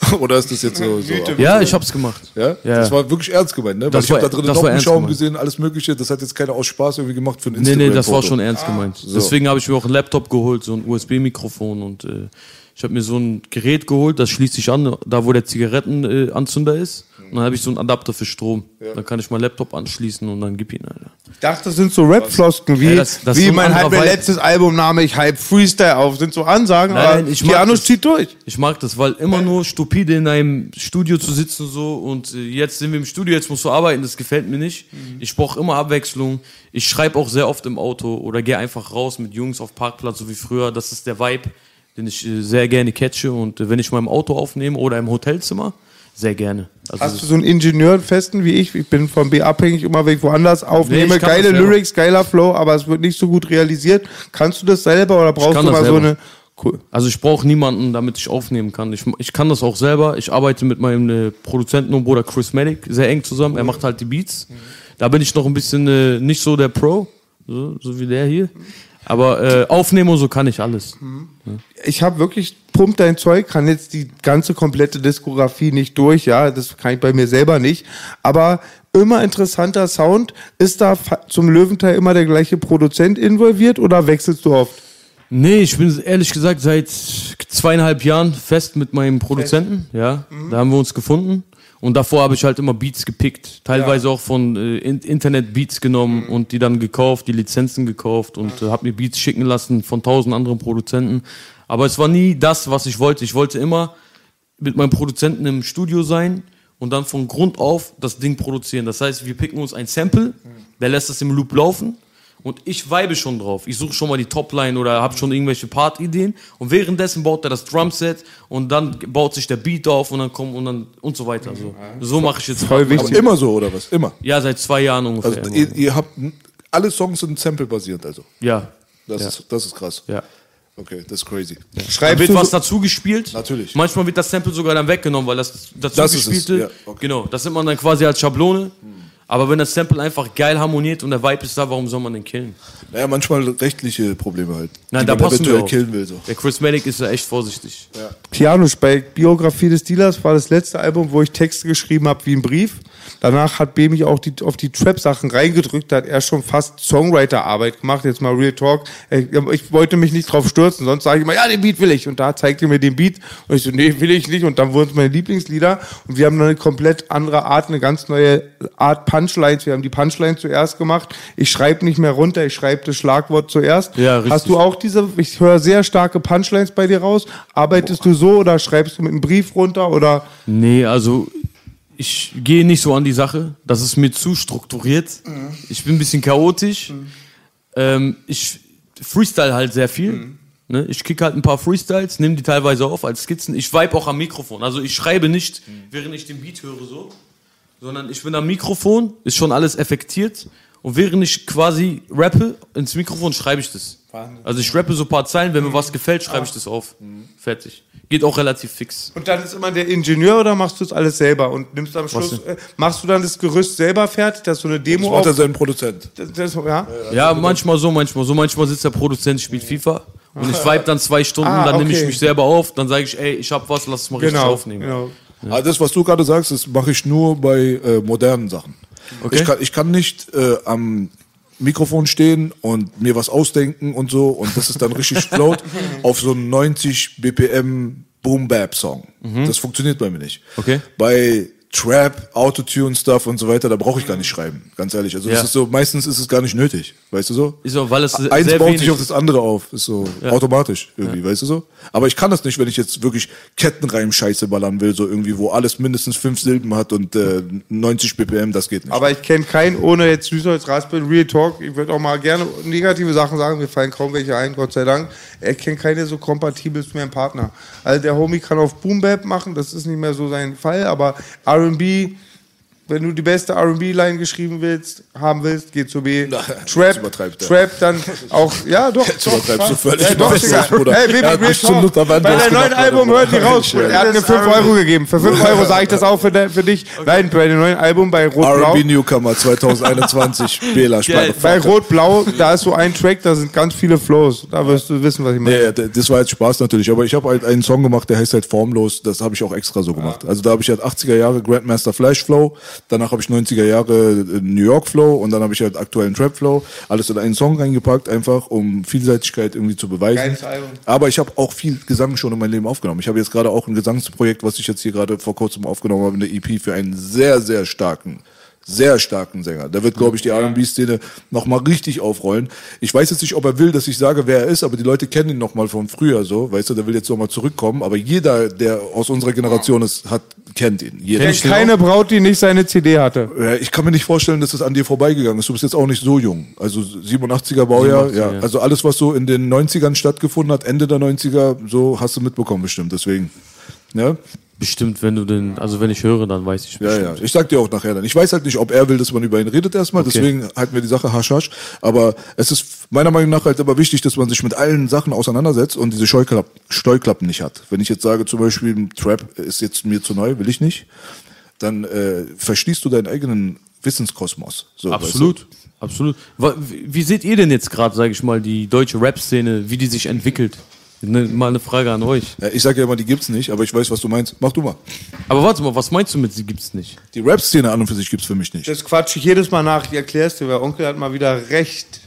Oder ist das jetzt so? so Ja, ich hab's gemacht. ja? Ja. Das war wirklich ernst gemeint, ne? Weil Das ich habe da drin Noppenschaum gemeint. gesehen, alles Mögliche. Das hat jetzt keiner aus Spaß irgendwie gemacht für ein Nee, Instagram. nee, das war schon ernst gemeint. so. Deswegen habe ich mir auch einen Laptop geholt, so ein USB-Mikrofon und äh, ich habe mir so ein Gerät geholt, das schließt sich an, da wo der Zigarettenanzünder äh, ist. Und dann habe ich so einen Adapter für Strom. Dann kann ich meinen Laptop anschließen und dann gib ihn, Alter. Ich dachte, das sind so Rap-Flosken, wie, Ja, das- das wie so mein, Vibe. letztes Albumname, ich hype Freestyle auf, sind so Ansagen, Nein, aber nein, ich das. zieht durch. Ich mag das, weil immer nur stupide in einem Studio zu sitzen so und äh, jetzt sind wir im Studio, jetzt musst du arbeiten, das gefällt mir nicht. Ich brauche immer Abwechslung. Ich schreibe auch sehr oft im Auto oder gehe einfach raus mit Jungs auf Parkplatz, so wie früher. Das ist der Vibe, den ich äh, sehr gerne catche und äh, wenn ich mal im Auto aufnehme oder im Hotelzimmer, sehr gerne. Also Hast du so einen Ingenieur festen wie ich? Ich bin vom B abhängig, immer wenn ich woanders Nee, aufnehme. kann Geile. Lyrics, geiler Flow, aber es wird nicht so gut realisiert. Kannst du das selber oder brauchst du mal so selber. eine. Cool. Also ich brauche niemanden, damit ich aufnehmen kann. Ich, ich kann das auch selber. Ich arbeite mit meinem äh, Produzenten und Bruder Chris Medic sehr eng zusammen. Er macht halt die Beats. Da bin ich noch ein bisschen äh, nicht so der Pro, so, so wie der hier. Aber äh, aufnehmen und so kann ich alles. Ich habe wirklich pump dein Zeug, kann jetzt die ganze komplette Diskografie nicht durch, ja, das kann ich bei mir selber nicht. Aber immer interessanter Sound. Ist da zum Löwenteil immer der gleiche Produzent involviert oder wechselst du oft? Nee, ich bin ehrlich gesagt seit zweieinhalb Jahren fest mit meinem Produzenten. Ja, da haben wir uns gefunden. Und davor habe ich halt immer Beats gepickt. Teilweise auch von äh, In Internet-Beats genommen und die dann gekauft, die Lizenzen gekauft und äh, habe mir Beats schicken lassen von tausend anderen Produzenten. Aber es war nie das, was ich wollte. Ich wollte immer mit meinem Produzenten im Studio sein und dann von Grund auf das Ding produzieren. Das heißt, wir picken uns ein Sample, der lässt das im Loop laufen und ich vibe schon drauf. Ich suche schon mal die Topline oder habe schon irgendwelche Part-Ideen und währenddessen baut er das Drumset und dann baut sich der Beat auf und dann kommt und dann und so weiter. So, so mache ich jetzt Voll wichtig. Immer so, oder was? Immer. Ja, seit zwei Jahren ungefähr. Also ihr, ihr habt alle Songs sind Sample-basiert, also. ja, Das, Ja. ist, das ist krass. ja. Okay, das ist crazy. Da Schreibst wird du was so, dazu gespielt. Natürlich. Manchmal wird das Sample sogar dann weggenommen, weil das dazu Das ist es, gespielte, ja, okay. genau, das nimmt man dann quasi als Schablone. Aber wenn das Sample einfach geil harmoniert und der Vibe ist da, warum soll man den killen? Naja, manchmal rechtliche Probleme halt. Nein, die da man passen wir auf. killen will. So. Der Chris Medic ist ja echt vorsichtig. Janusz, bei Biografie des Dealers war das letzte Album, wo ich Texte geschrieben habe wie ein Brief. Danach hat B mich auch die, auf die Trap-Sachen reingedrückt, da hat er schon fast Songwriter-Arbeit gemacht. Jetzt mal Real Talk. Ich, wollte mich nicht drauf stürzen, sonst sage ich immer, ja, den Beat will ich. Und da zeigt er mir den Beat. Und ich so, nee, will ich nicht. Und dann wurden es meine Lieblingslieder. Und wir haben dann eine komplett andere Art, eine ganz neue Art Punchlines. Wir haben die Punchline zuerst gemacht. Ich schreibe nicht mehr runter, ich schreibe das Schlagwort zuerst. Ja, richtig. Hast du auch diese, ich höre sehr starke Punchlines bei dir raus. Arbeitest du so oder schreibst du mit einem Brief runter oder? Nee, also ich gehe nicht so an die Sache. Das ist mir zu strukturiert. Ich bin ein bisschen chaotisch. Ähm, ich freestyle halt sehr viel. Ne? Ich kick halt ein paar Freestyles, nehme die teilweise auf als Skizzen. Ich vibe auch am Mikrofon. Also ich schreibe nicht, während ich den Beat höre so, sondern ich bin am Mikrofon, ist schon alles effektiert. Und während ich quasi rappe, ins Mikrofon schreibe ich das. Also ich rappe so ein paar Zeilen, wenn mir was gefällt, schreibe ich das auf. Fertig. Geht auch relativ fix. Und dann ist immer der Ingenieur oder machst du es alles selber und nimmst am Schluss, äh, machst du dann das Gerüst selber fertig, dass du eine Das Demo macht er auf, sein Produzent. das, das, ja? Ja, manchmal so, manchmal so. Manchmal sitzt der Produzent, spielt FIFA und ich vibe dann zwei Stunden, Ah, dann nehme ich okay. mich selber auf, dann sage ich, ey, ich hab was, lass es mal richtig Genau, aufnehmen. genau. Aber das, was du gerade sagst, das mache ich nur bei äh, modernen Sachen. Okay. Ich, kann, ich kann nicht äh, am Mikrofon stehen und mir was ausdenken und so und das ist dann richtig float auf so einen 90 BPM Boom Bap Song. Das funktioniert bei mir nicht. Okay. Bei Trap, Autotune Stuff und so weiter, da brauche ich gar nicht schreiben, ganz ehrlich. Also Ja. das ist so, meistens ist es gar nicht nötig, weißt du so? Ist so, weil es Eins sehr baut wenig sich auf das andere auf, ist so automatisch irgendwie, weißt du so? Aber ich kann das nicht, wenn ich jetzt wirklich Kettenreim-Scheiße ballern will, so irgendwie, wo alles mindestens fünf Silben hat und äh, 90 BPM, das geht nicht. Aber ich kenne keinen, ohne jetzt Süßholz, Raspel, Real Talk, ich würde auch mal gerne negative Sachen sagen, mir fallen kaum welche ein, Gott sei Dank. Er kennt keine so kompatibel ist wie mein Partner. Also der Homie kann auf Boom Bap machen, das ist nicht mehr so sein Fall, aber R&B, wenn du die beste R&B-Line geschrieben willst, haben willst, geh zu B. jetzt Trap. Trap, dann auch, ja doch, Jetzt übertreibst du völlig. Ja, doch, Digga. Hey, Baby, hat Real Talk. Bei deinem neuen Album hört die raus. Ja. Er hat mir 5 Euro gegeben. Für 5 Euro sage ich das auch für, für dich. Nein, bei dem neuen Album bei Rot-Blau. R&B Newcomer 2021, Bela. Bei Rot-Blau, da ist so ein Track, da sind ganz viele Flows. Da wirst du wissen, was ich meine. Nee, das war jetzt Spaß natürlich, aber ich habe halt einen Song gemacht, der heißt halt Formlos, das habe ich auch extra so gemacht. Also da habe ich halt 80er Jahre Grandmaster Flash Flow, danach habe ich 90er Jahre äh, New York Flow und dann habe ich halt aktuellen Trap Flow, alles in einen Song reingepackt, einfach um Vielseitigkeit irgendwie zu beweisen. Aber ich habe auch viel Gesang schon in meinem Leben aufgenommen. Ich habe jetzt gerade auch ein Gesangsprojekt, was ich jetzt hier gerade vor kurzem aufgenommen habe, eine EP für einen sehr, sehr starken sehr starken Sänger. Da wird, glaube ich, die R&B-Szene nochmal richtig aufrollen. Ich weiß jetzt nicht, ob er will, dass ich sage, wer er ist, aber die Leute kennen ihn nochmal von früher so. Weißt du, der will jetzt nochmal zurückkommen. Aber jeder, der aus unserer Generation ist, hat, kennt ihn. Jeder. Kennt keine Braut, die nicht seine CD hatte. Ja, Ich kann mir nicht vorstellen, dass das an dir vorbeigegangen ist. Du bist jetzt auch nicht so jung. Also 87er Baujahr, 87er, ja. ja. Also alles, was so in den 90ern stattgefunden hat, Ende der 90er, so hast du mitbekommen bestimmt. Deswegen, ja. Bestimmt, wenn du den, also wenn ich höre, dann weiß ich Ja, bestimmt. ja. Ich sag dir auch nachher dann. Ich weiß halt nicht, ob er will, dass man über ihn redet erstmal. Deswegen halten wir die Sache hasch hasch. Aber es ist meiner Meinung nach halt aber wichtig, dass man sich mit allen Sachen auseinandersetzt und diese Scheuklapp Steuklappen nicht hat. Wenn ich jetzt sage, zum Beispiel, Trap ist jetzt mir zu neu, will ich nicht, dann äh, verschließt du deinen eigenen Wissenskosmos. So, Absolut, absolut. Wie seht ihr denn jetzt gerade, sage ich mal, die deutsche Rap-Szene, wie die sich entwickelt? Ne, mal eine Frage an euch. Ja, ich sage ja immer, die gibt's nicht, aber ich weiß, was du meinst. Mach du mal. Aber warte mal, was meinst du mit sie gibt's nicht? Die Rap-Szene an und für sich gibt's für mich nicht. Das quatsche ich jedes Mal nach. Ich erklär's dir, weil Onkel hat mal wieder recht.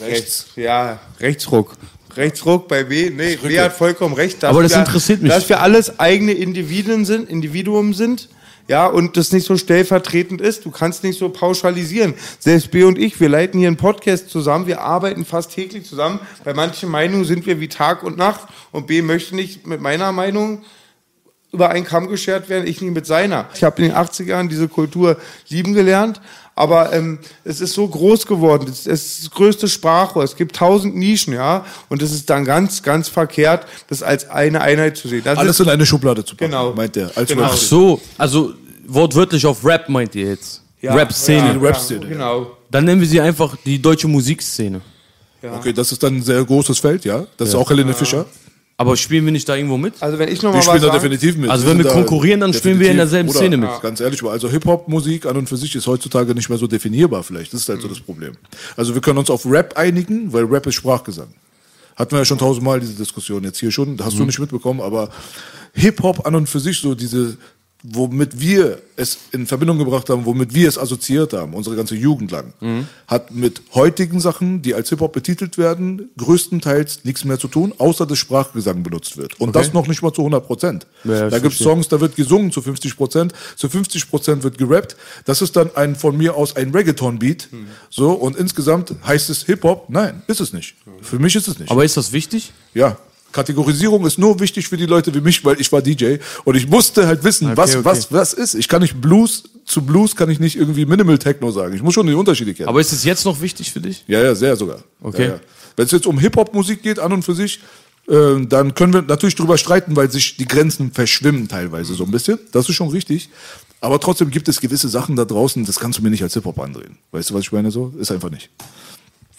Rechts. Ja, Rechtsruck. Rechtsruck bei B. Nee, B hat vollkommen recht. Aber das wir, interessiert mich. Dass wir alles eigene Individuen sind, Individuum sind. Ja, und das nicht so stellvertretend ist. Du kannst nicht so pauschalisieren. Selbst B und ich, wir leiten hier einen Podcast zusammen. Wir arbeiten fast täglich zusammen. Bei manchen Meinungen sind wir wie Tag und Nacht. Und B möchte nicht mit meiner Meinung über einen Kamm geschert werden, ich nicht mit seiner. Ich habe in den 80ern diese Kultur lieben gelernt, aber ähm, es ist so groß geworden. Es es ist das größte Sprachrohr. Es gibt tausend Nischen, ja. Und es ist dann ganz, ganz verkehrt, das als eine Einheit zu sehen. Das Alles ist, in eine Schublade zu packen, Genau. meint er. Als Genau. Ach so, also wortwörtlich auf Rap meint ihr jetzt? ja, Rap-Szene. Ja, Rap-Szene, Ja, genau. Dann nennen wir sie einfach die deutsche Musikszene. Okay, das ist dann ein sehr großes Feld, ja. Das ist auch Helene Fischer. Aber spielen wir nicht da irgendwo mit? Also wenn ich Wir nochmal was spielen da sagen, definitiv mit. Also wenn wir da konkurrieren, dann spielen wir in derselben Bruder, Szene mit. Ganz ehrlich, also Hip-Hop-Musik an und für sich ist heutzutage nicht mehr so definierbar vielleicht. Das ist halt so das Problem. Also wir können uns auf Rap einigen, weil Rap ist Sprachgesang. Hatten wir ja schon tausendmal diese Diskussion jetzt hier schon, hast du nicht mitbekommen, aber Hip-Hop an und für sich so diese, womit wir es in Verbindung gebracht haben, womit wir es assoziiert haben, unsere ganze Jugend lang, hat mit heutigen Sachen, die als Hip-Hop betitelt werden, größtenteils nichts mehr zu tun, außer dass Sprachgesang benutzt wird. Und das noch nicht mal zu 100 Prozent. Ja, da gibt es. Songs, da wird gesungen zu 50 Prozent, zu 50 Prozent wird gerappt. Das ist dann ein von mir aus ein Reggaeton-Beat. So, und insgesamt heißt es Hip-Hop? Nein, ist es nicht. Für mich ist es nicht. Aber ist das wichtig? Ja. Kategorisierung ist nur wichtig für die Leute wie mich, weil ich war DJ und ich musste halt wissen, Okay, was, okay. was, was ist. Ich kann nicht Blues, zu Blues kann ich nicht irgendwie Minimal Techno sagen. Ich muss schon die Unterschiede kennen. Aber ist es jetzt noch wichtig für dich? Ja, ja, sehr sogar. Okay. Ja, ja. Wenn es jetzt um Hip-Hop-Musik geht, an und für sich, äh, dann können wir natürlich drüber streiten, weil sich die Grenzen verschwimmen teilweise so ein bisschen. Das ist schon richtig. Aber trotzdem gibt es gewisse Sachen da draußen, das kannst du mir nicht als Hip-Hop andrehen. Weißt du, was ich meine so? Ist einfach nicht.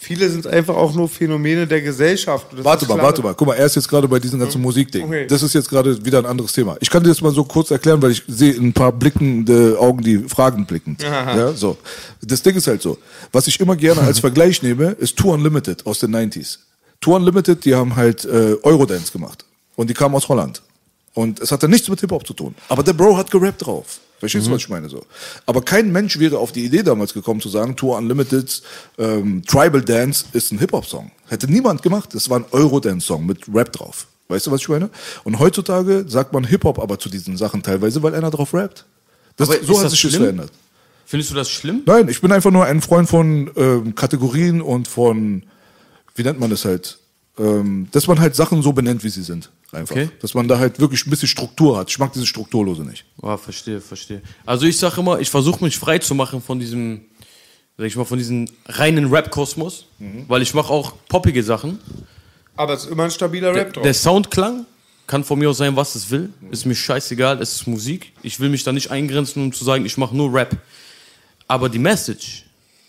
Viele sind einfach auch nur Phänomene der Gesellschaft. Warte mal, warte mal. Guck mal, er ist jetzt gerade bei diesem ganzen Musikding. Okay. Das ist jetzt gerade wieder ein anderes Thema. Ich kann dir das mal so kurz erklären, weil ich sehe in ein paar blickende Augen, die Fragen blicken. Ja, so. Das Ding ist halt so. Was ich immer gerne als Vergleich nehme, ist Tour Unlimited aus den 90s. Tour Unlimited, die haben halt äh, Eurodance gemacht. Und die kamen aus Holland. Und es hatte nichts mit Hip-Hop zu tun. Aber der Bro hat gerappt drauf. Verstehst du, was ich meine so? Aber kein Mensch wäre auf die Idee damals gekommen zu sagen, Tour Unlimited's ähm, Tribal Dance ist ein Hip-Hop-Song. Hätte niemand gemacht. Das war ein Eurodance-Song mit Rap drauf. Weißt du, was ich meine? Und heutzutage sagt man Hip-Hop aber zu diesen Sachen teilweise, weil einer drauf rappt. Das, Aber so hat das sich das verändert. Findest du das schlimm? Nein, ich bin einfach nur ein Freund von ähm, Kategorien und von, wie nennt man das halt? Ähm, dass man halt Sachen so benennt, wie sie sind. Einfach. Okay. Dass man da halt wirklich ein bisschen Struktur hat. Ich mag diese Strukturlose nicht. Ah, verstehe, verstehe. Also ich sage immer, ich versuche mich frei zu machen von diesem, sag ich mal, von diesem reinen Rap-Kosmos, weil ich mache auch poppige Sachen. Aber es ist immer ein stabiler Der, Rap drauf. der Soundklang kann von mir aus sein, was es will. Ist mir scheißegal, es ist Musik. Ich will mich da nicht eingrenzen, um zu sagen, ich mache nur Rap. Aber die Message,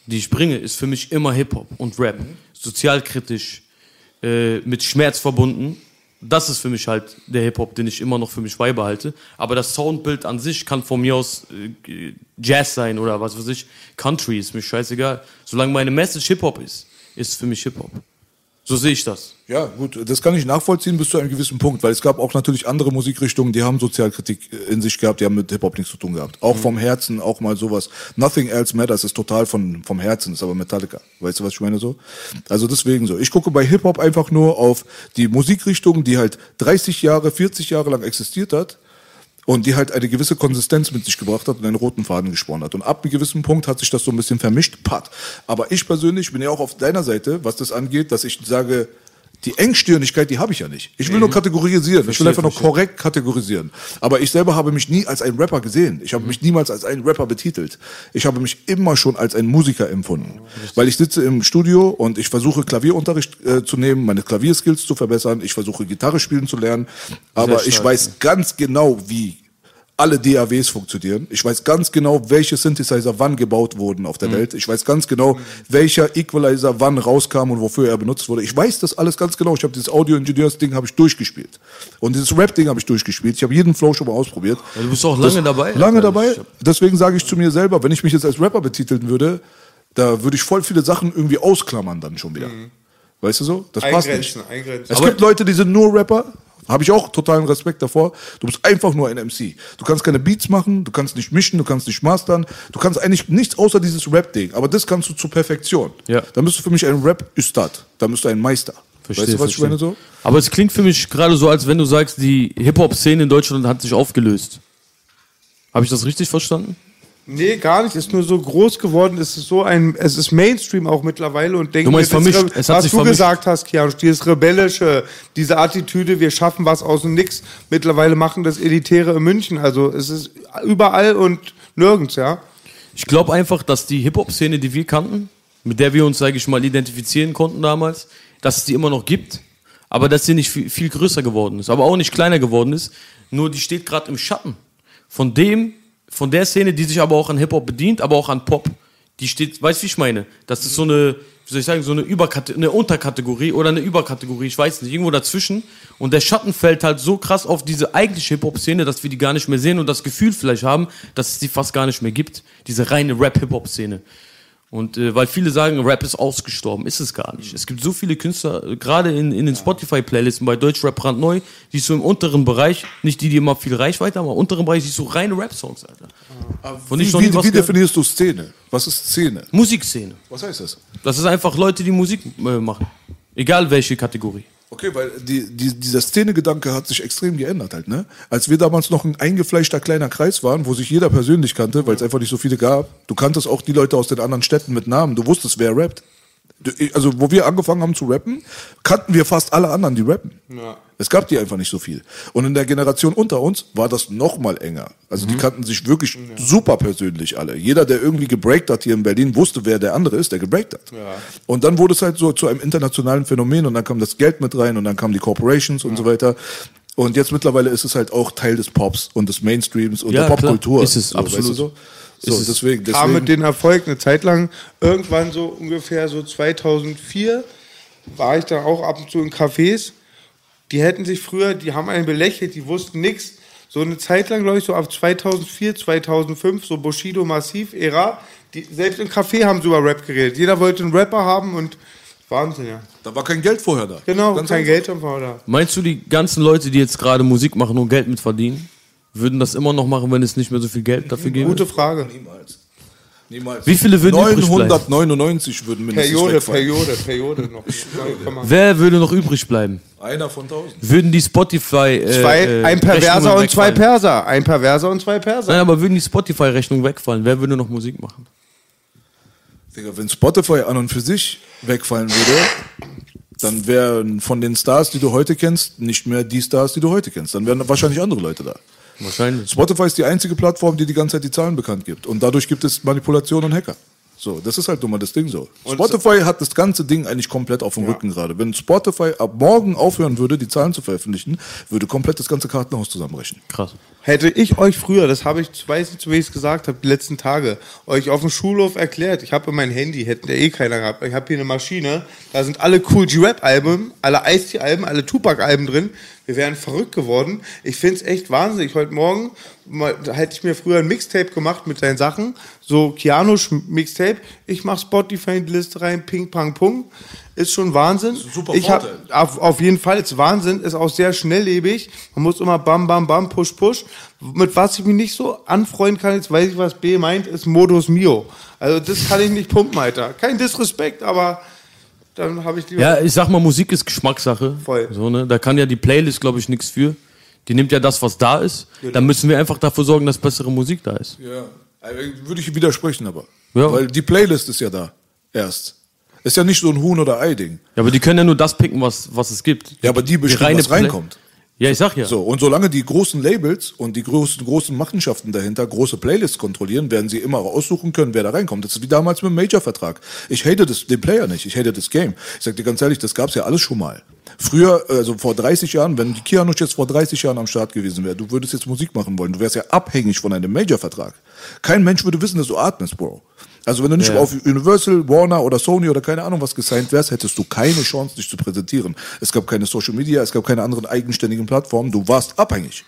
die ich bringe, ist für mich immer Hip-Hop und Rap. Sozialkritisch, äh, mit Schmerz verbunden. Das ist für mich halt der Hip-Hop, den ich immer noch für mich beibehalte. Aber das Soundbild an sich kann von mir aus äh, Jazz sein oder was weiß ich. Country ist mir scheißegal. Solange meine Message Hip-Hop ist, ist für mich Hip-Hop. So sehe ich das. Ja, gut, das kann ich nachvollziehen bis zu einem gewissen Punkt, weil es gab auch natürlich andere Musikrichtungen, die haben Sozialkritik in sich gehabt, die haben mit Hip-Hop nichts zu tun gehabt. Auch vom Herzen, auch mal sowas. Nothing Else Matters ist total von, vom Herzen, ist aber Metallica. Weißt du, was ich meine so? Also deswegen so. Ich gucke bei Hip-Hop einfach nur auf die Musikrichtung, die halt 30 Jahre, 40 Jahre lang existiert hat und die halt eine gewisse Konsistenz mit sich gebracht hat und einen roten Faden gesponnen hat. Und ab einem gewissen Punkt hat sich das so ein bisschen vermischt, pat. Aber ich persönlich bin ja auch auf deiner Seite, was das angeht, dass ich sage, die Engstirnigkeit, die habe ich ja nicht. Ich will nur kategorisieren. ich will einfach nur korrekt kategorisieren. Aber ich selber habe mich nie als ein Rapper gesehen. Ich habe mich niemals als einen Rapper betitelt. Ich habe mich immer schon als ein Musiker empfunden. Weil ich sitze im Studio und ich versuche Klavierunterricht äh, zu nehmen, meine Klavierskills zu verbessern. Ich versuche Gitarre spielen zu lernen. Aber ich weiß ganz genau, wie alle DAWs funktionieren. Ich weiß ganz genau, welche Synthesizer wann gebaut wurden auf der Welt. Ich weiß ganz genau, welcher Equalizer wann rauskam und wofür er benutzt wurde. Ich weiß das alles ganz genau. Ich habe dieses Audio-Engineers-Ding habe ich durchgespielt. Und dieses Rap-Ding habe ich durchgespielt. Ich habe jeden Flow schon mal ausprobiert. Du bist auch lange dabei. Lange Alter. dabei. Deswegen sage ich zu mir selber, wenn ich mich jetzt als Rapper betiteln würde, da würde ich voll viele Sachen irgendwie ausklammern dann schon wieder. Weißt du so? Das passt nicht. Eingrenzen. Es gibt Leute, die sind nur Rapper. Habe ich auch totalen Respekt davor. Du bist einfach nur ein MC. Du kannst keine Beats machen, du kannst nicht mischen, du kannst nicht mastern. Du kannst eigentlich nichts außer dieses Rap-Ding. Aber das kannst du zur Perfektion. Ja. Dann bist du für mich ein Rap-Üstad. Dann bist du ein Meister. weißt du, was ich meine so? Aber es klingt für mich gerade so, als wenn du sagst, die Hip-Hop-Szene in Deutschland hat sich aufgelöst. Habe ich das richtig verstanden? Nee, gar nicht. Ist nur so groß geworden. Es ist so ein, es ist Mainstream auch mittlerweile und denke was du vermischt. gesagt hast, Kian, dieses rebellische, diese Attitüde, wir schaffen was aus dem Nix. Mittlerweile machen das Elitäre in München. Also es ist überall und nirgends, ja. Ich glaube einfach, dass die Hip-Hop-Szene, die wir kannten, mit der wir uns, sage ich mal, identifizieren konnten damals, dass es die immer noch gibt, aber dass sie nicht viel, viel größer geworden ist, aber auch nicht kleiner geworden ist. Nur die steht gerade im Schatten von dem, von der Szene, die sich aber auch an Hip-Hop bedient, aber auch an Pop. Die steht, weißt du, wie ich meine? Das ist so eine, wie soll ich sagen, so eine, Überkate eine Unterkategorie oder eine Überkategorie, ich weiß nicht, irgendwo dazwischen. Und der Schatten fällt halt so krass auf diese eigentliche Hip-Hop-Szene, dass wir die gar nicht mehr sehen und das Gefühl vielleicht haben, dass es die fast gar nicht mehr gibt. Diese reine Rap-Hip-Hop-Szene. Und äh, weil viele sagen, Rap ist ausgestorben, ist es gar nicht. Es gibt so viele Künstler, äh, gerade in, in den Spotify-Playlisten bei Deutschrap brandneu, die so im unteren Bereich, nicht die, die immer viel Reichweite haben, aber im unteren Bereich, die so reine Rap-Songs, Alter. Von Wie, wie, wie definierst du Szene? Was ist Szene? Musikszene. Was heißt das? Das ist einfach Leute, die Musik äh, machen. Egal welche Kategorie. Okay, weil die, die, dieser Szenegedanke hat sich extrem geändert halt, ne? Als wir damals noch ein eingefleischter kleiner Kreis waren, wo sich jeder persönlich kannte, weil es einfach nicht so viele gab, du kanntest auch die Leute aus den anderen Städten mit Namen, du wusstest, wer rappt. Also, wo wir angefangen haben zu rappen, kannten wir fast alle anderen, die rappen. Es gab die einfach nicht so viel. Und in der Generation unter uns war das noch mal enger. Also, die kannten sich wirklich super persönlich alle. Jeder, der irgendwie gebreakt hat hier in Berlin, wusste, wer der andere ist, der gebreakt hat. Und dann wurde es halt so zu einem internationalen Phänomen und dann kam das Geld mit rein und dann kamen die Corporations und so weiter. Und jetzt mittlerweile ist es halt auch Teil des Pops und des Mainstreams und Ja, der Popkultur. Ist es, so, absolut. Weißt du so? So, Ist es. deswegen, kam mit deswegen den Erfolg eine Zeit lang, irgendwann so ungefähr so 2004, war ich da auch ab und zu in Cafés. Die hätten sich früher, die haben einen belächelt, die wussten nichts. So eine Zeit lang, glaube ich, so ab 2004, 2005, so Bushido Massiv, Ära, die, selbst im Café haben sie über Rap geredet. Jeder wollte einen Rapper haben und Wahnsinn, ja. da war kein Geld vorher da. Genau, Ganz kein. Geld am da. Meinst du, die ganzen Leute, die jetzt gerade Musik machen und Geld mit verdienen, würden das immer noch machen, wenn es nicht mehr so viel Geld dafür gäbe? Gute Frage. Niemals. Niemals. Wie viele würden übrig bleiben? 999 würden mindestens Periode. Periode, Periode noch. Wer würde noch übrig bleiben? Einer von 1000. Würden die Spotify äh, Zwei, äh, ein Perverser und zwei? Perser. Ein Perverser und zwei Perser. Nein, aber würden die Spotify-Rechnungen wegfallen? Wer würde noch Musik machen? Digga, wenn Spotify an und für sich wegfallen würde, dann wären von den Stars, die du heute kennst, nicht mehr die Stars, die du heute kennst. Dann wären wahrscheinlich andere Leute da. Wahrscheinlich. Spotify ist die einzige Plattform, die die ganze Zeit die Zahlen bekannt gibt. Und dadurch gibt es Manipulation und Hacker. So, das ist halt nun mal das Ding so. Spotify hat das ganze Ding eigentlich komplett auf dem Rücken gerade. Wenn Spotify ab morgen aufhören würde, die Zahlen zu veröffentlichen, würde komplett das ganze Kartenhaus zusammenbrechen. Krass. Hätte ich euch früher, das habe ich, weiß nicht, wie ich es gesagt habe, die letzten Tage, euch auf dem Schulhof erklärt, ich habe mein Handy, hätten ja eh keiner gehabt, ich habe hier eine Maschine, da sind alle Cool G-Rap-Alben, alle Ice-T-Alben, alle Tupac-Alben drin, wir wären verrückt geworden. Ich finde es echt wahnsinnig. Heute Morgen hätte ich mir früher ein Mixtape gemacht mit seinen Sachen, so Keanu-Mixtape, ich mache Spotify in die Liste rein, ping, pang, pung, ist schon Wahnsinn. ein super ich hab, auf, auf jeden Fall, ist Wahnsinn, ist auch sehr schnelllebig. Man muss immer bam, bam, bam, push, push. Mit was ich mich nicht so anfreunden kann, jetzt weiß ich, was B meint, ist Modus Mio. Also das kann ich nicht pumpen, Alter. Kein Disrespekt, aber dann habe ich die. Ja, ich sag mal, Musik ist Geschmackssache. Voll. So, ne? Da kann ja die Playlist, glaube ich, nichts für. Die nimmt ja das, was da ist. Dann müssen wir einfach dafür sorgen, dass bessere Musik da ist. Ja, äh, würde ich widersprechen aber. Ja. Weil die Playlist ist ja da. Erst. Ist ja nicht so ein Huhn- oder Ei-Ding. Ja, aber die können ja nur das picken, was, was es gibt. Ja, aber die bestimmen, was Play- reinkommt. Ja, ich sag ja. So, und solange die großen Labels und die großen, großen Machenschaften dahinter große Playlists kontrollieren, werden sie immer aussuchen können, wer da reinkommt. Das ist wie damals mit dem Major-Vertrag. Ich hate das, den Player nicht, ich hate das Game. Ich sag dir ganz ehrlich, das gab's ja alles schon mal. Früher, also vor 30 Jahren, wenn die Kianusch jetzt vor 30 Jahren am Start gewesen wäre, du würdest jetzt Musik machen wollen, du wärst ja abhängig von einem Major-Vertrag. Kein Mensch würde wissen, dass du atmest, Bro. Also wenn du nicht Ja. auf Universal, Warner oder Sony oder keine Ahnung was gesigned wärst, hättest du keine Chance, dich zu präsentieren. Es gab keine Social Media, es gab keine anderen eigenständigen Plattformen, du warst abhängig.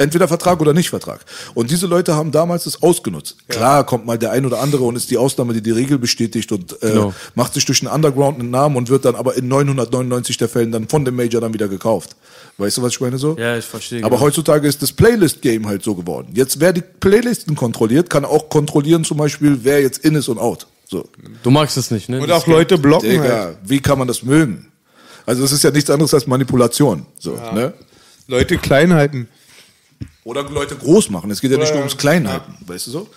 Entweder Vertrag oder nicht Vertrag. Und diese Leute haben damals das ausgenutzt. Klar kommt mal der ein oder andere und ist die Ausnahme, die die Regel bestätigt und äh, Genau. macht sich durch den Underground einen Namen und wird dann aber in 999 der Fällen dann von dem Major dann wieder gekauft. Weißt du, was ich meine so? Ja, ich verstehe, Aber genau. heutzutage ist das Playlist-Game halt so geworden. Jetzt, wer die Playlisten kontrolliert, kann auch kontrollieren zum Beispiel, wer jetzt in ist und out. So. Du magst es nicht, ne? und auch Leute blocken halt. Digga, wie kann man das mögen? Also es ist ja nichts anderes als Manipulation. So, ne? Leute klein halten. Oder Leute groß machen. Es geht ja nicht nur ums Kleinhalten, weißt du so?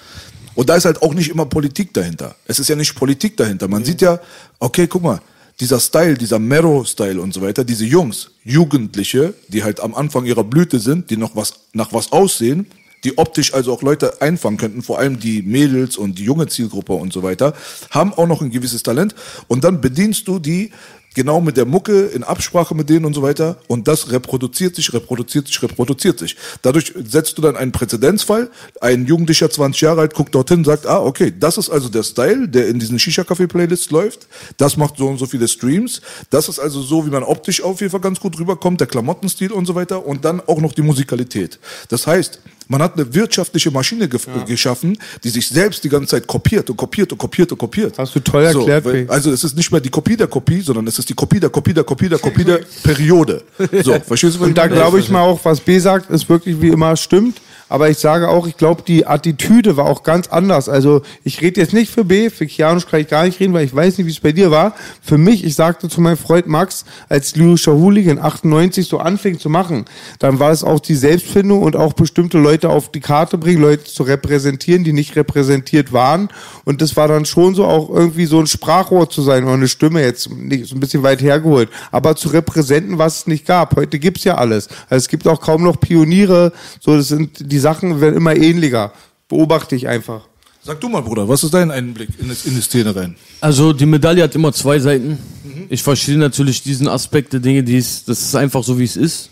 Und da ist halt auch nicht immer Politik dahinter. Es ist ja nicht Politik dahinter. Man sieht ja, okay, guck mal, dieser Style, dieser Mero-Style und so weiter, diese Jungs, Jugendliche, die halt am Anfang ihrer Blüte sind, die noch was nach was aussehen, die optisch also auch Leute einfangen könnten, vor allem die Mädels und die junge Zielgruppe und so weiter, haben auch noch ein gewisses Talent und dann bedienst du die genau mit der Mucke, in Absprache mit denen und so weiter. Und das reproduziert sich, reproduziert sich, reproduziert sich. Dadurch setzt du dann einen Präzedenzfall. Ein Jugendlicher, 20 Jahre alt, guckt dorthin, sagt, ah, okay, das ist also der Style, der in diesen Shisha-Café-Playlists läuft. Das macht so und so viele Streams. Das ist also so, wie man optisch auf jeden Fall ganz gut rüberkommt, der Klamottenstil und so weiter. Und dann auch noch die Musikalität. Das heißt, man hat eine wirtschaftliche Maschine gef- geschaffen, die sich selbst die ganze Zeit kopiert und kopiert und kopiert und kopiert. Hast du toll erklärt, weil- Big. also es ist nicht mehr die Kopie der Kopie, sondern es ist die Kopie der Kopie der Kopie der Kopie der Periode. So, verstehst du? was Und da glaube ich mal auch, was B sagt, ist wirklich wie immer stimmt. Aber ich sage auch, ich glaube, die Attitüde war auch ganz anders. Also ich rede jetzt nicht für B, für Kianusch kann ich gar nicht reden, weil ich weiß nicht, wie es bei dir war. Für mich, ich sagte zu meinem Freund Max, als lyrischer Hooligan 98 so anfing zu machen, dann war es auch die Selbstfindung und auch bestimmte Leute auf die Karte bringen, Leute zu repräsentieren, die nicht repräsentiert waren. Und das war dann schon so auch irgendwie so ein Sprachrohr zu sein oder eine Stimme jetzt nicht so ein bisschen weit hergeholt. Aber zu repräsenten, was es nicht gab. Heute gibt's ja alles. Also es gibt auch kaum noch Pioniere. So, das sind, die Sachen werden immer ähnlicher. Beobachte ich einfach. Sag du mal, Bruder, was ist dein Einblick in, das, in die Szene rein? Also die Medaille hat immer zwei Seiten. Mhm. Ich verstehe natürlich diesen Aspekt der Dinge, die ist, das ist einfach so, wie es ist.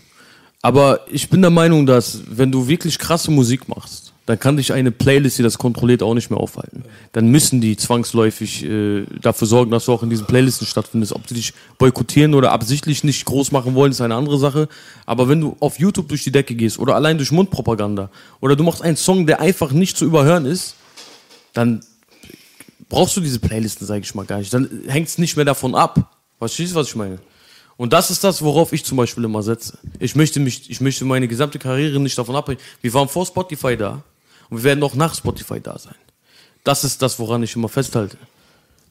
Aber ich bin der Meinung, dass wenn du wirklich krasse Musik machst, dann kann dich eine Playlist, die das kontrolliert, auch nicht mehr aufhalten. Dann müssen die zwangsläufig äh, dafür sorgen, dass du auch in diesen Playlisten stattfindest. Ob die dich boykottieren oder absichtlich nicht groß machen wollen, ist eine andere Sache. Aber wenn du auf YouTube durch die Decke gehst oder allein durch Mundpropaganda oder du machst einen Song, der einfach nicht zu überhören ist, dann brauchst du diese Playlisten, sage ich mal, gar nicht. Dann hängt es nicht mehr davon ab. Verstehst du, was ich meine? Und das ist das, worauf ich zum Beispiel immer setze. Ich möchte mich, ich möchte meine gesamte Karriere nicht davon abhängen. Wir waren vor Spotify da und wir werden auch nach Spotify da sein. Das ist das, woran ich immer festhalte.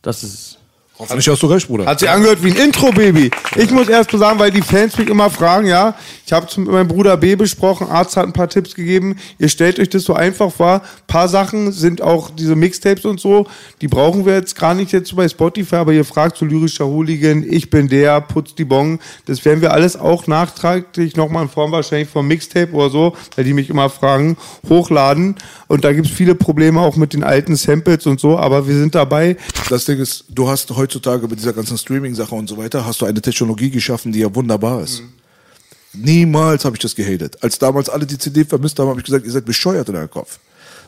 Das ist. Hoffentlich hast du recht, Bruder. Hat sich angehört wie ein Intro, Baby. Ich muss erst mal sagen, weil die Fans mich immer fragen, ja. Ich habe mit meinem Bruder B besprochen, Arzt hat ein paar Tipps gegeben. Ihr stellt euch das so einfach vor. paar Sachen sind auch diese Mixtapes und so, die brauchen wir jetzt gar nicht jetzt so bei Spotify, aber ihr fragt so lyrischer Hooligan, ich bin der, putz die Bon. Das werden wir alles auch nachträglich nochmal in Form wahrscheinlich vom Mixtape oder so, weil die mich immer fragen, hochladen. Und da gibt's viele Probleme auch mit den alten Samples und so, aber wir sind dabei. Das Ding ist, du hast heutzutage mit dieser ganzen Streaming-Sache und so weiter, hast du eine Technologie geschaffen, die ja wunderbar ist. Niemals habe ich das gehatet. Als damals alle die CD vermisst haben, habe ich gesagt, ihr seid bescheuert in eurem Kopf.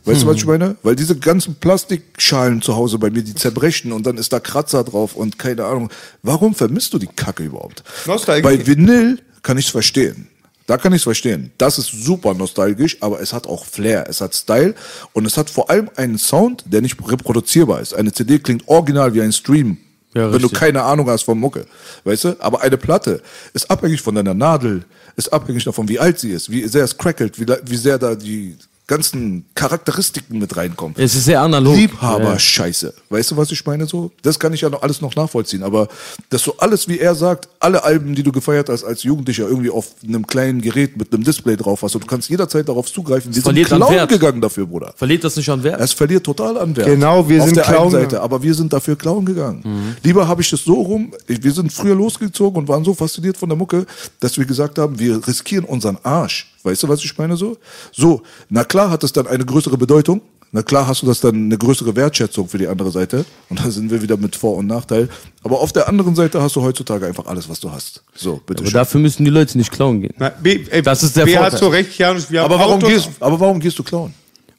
Weißt du, was ich meine? Weil diese ganzen Plastikschalen zu Hause bei mir, die zerbrechen und dann ist da Kratzer drauf und keine Ahnung. Warum vermisst du die Kacke überhaupt? Nostalgie. Bei Vinyl kann ich es verstehen. Da kann ich es verstehen. Das ist super nostalgisch, aber es hat auch Flair, es hat Style und es hat vor allem einen Sound, der nicht reproduzierbar ist. Eine CD klingt original wie ein Stream. Ja, wenn du richtig. keine Ahnung hast von Mucke. Weißt du? Aber eine Platte ist abhängig von deiner Nadel, ist abhängig davon, wie alt sie ist, wie sehr es crackelt, wie, wie sehr da die ganzen Charakteristiken mit reinkommen. Es ist sehr analog. Liebhaber-Scheiße. Weißt du, was ich meine so? Das kann ich ja noch alles noch nachvollziehen. Aber dass du alles, wie er sagt, alle Alben, die du gefeiert hast als Jugendlicher, irgendwie auf einem kleinen Gerät mit einem Display drauf hast und du kannst jederzeit darauf zugreifen. Wir sind verliert an klauen Wert. gegangen dafür, Bruder. Verliert das nicht an Wert? Es verliert total an Wert. Genau, wir Auf sind der klauen Seite, aber wir sind dafür klauen gegangen. Lieber habe ich das so rum, wir sind früher losgezogen und waren so fasziniert von der Mucke, dass wir gesagt haben, wir riskieren unseren Arsch. Weißt du, was ich meine so? So, na klar hat es dann eine größere Bedeutung. Na klar hast du das dann eine größere Wertschätzung für die andere Seite. Und da sind wir wieder mit Vor- und Nachteil. Aber auf der anderen Seite hast du heutzutage einfach alles, was du hast. So, bitte Aber schön. dafür müssen die Leute nicht klauen gehen. Na, B, ey, Das ist der B hat Vorteil. so recht, Janus. Wir Aber haben warum, Autos- gehst, aber warum gehst du klauen?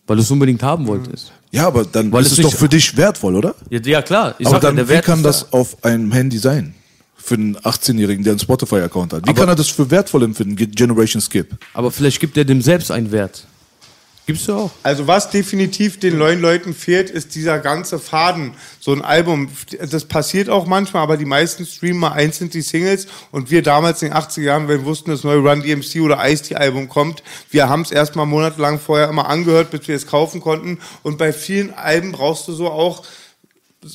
Weil du es unbedingt haben wolltest. Ja, aber dann Weil ist es es doch für dich wertvoll, oder? Ja, ja klar. Ich aber sag ja, dann, der wie Wert kann das da. auf einem Handy sein? Für einen 18-Jährigen, der einen Spotify-Account hat. Wie Aber- kann er das für wertvoll empfinden? Ge- Generation Skip. Aber vielleicht gibt er dem selbst einen Wert. Gibst du auch. Also was definitiv den neuen Leuten fehlt, ist dieser ganze Faden. So ein Album, das passiert auch manchmal, aber die meisten streamen mal einzeln die Singles. Und wir damals in den 80er Jahren, wenn wir wussten, das neue Run DMC oder Ice-T-Album kommt, wir haben es erstmal monatelang vorher immer angehört, bis wir es kaufen konnten. Und bei vielen Alben brauchst du so auch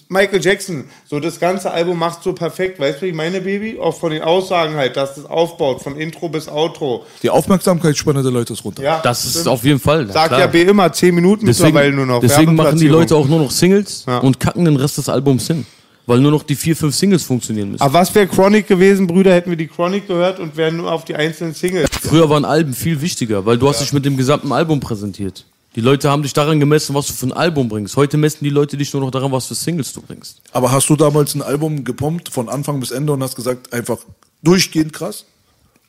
Michael Jackson, so das ganze Album macht so perfekt, weißt du, wie ich meine Baby? Auch von den Aussagen halt, dass das aufbaut, von Intro bis Outro. Die Aufmerksamkeitsspanne der Leute ist runter. Ja, Das ist auf jeden Fall. Sagt klar. ja B immer, 10 Minuten deswegen, mittlerweile nur noch. Deswegen machen die. Leute auch nur noch Singles Ja. und kacken den Rest des Albums hin. weil nur noch die vier, fünf Singles funktionieren müssen. Aber was wäre Chronic gewesen, Brüder? Hätten wir die Chronic gehört und wären nur auf die einzelnen Singles. Früher waren Alben viel wichtiger, weil du hast dich mit dem gesamten Album präsentiert. Die Leute haben dich daran gemessen, was du für ein Album bringst. Heute messen die Leute dich nur noch daran, was für Singles du bringst. Aber hast du damals ein Album gepumpt von Anfang bis Ende und hast gesagt, einfach durchgehend krass?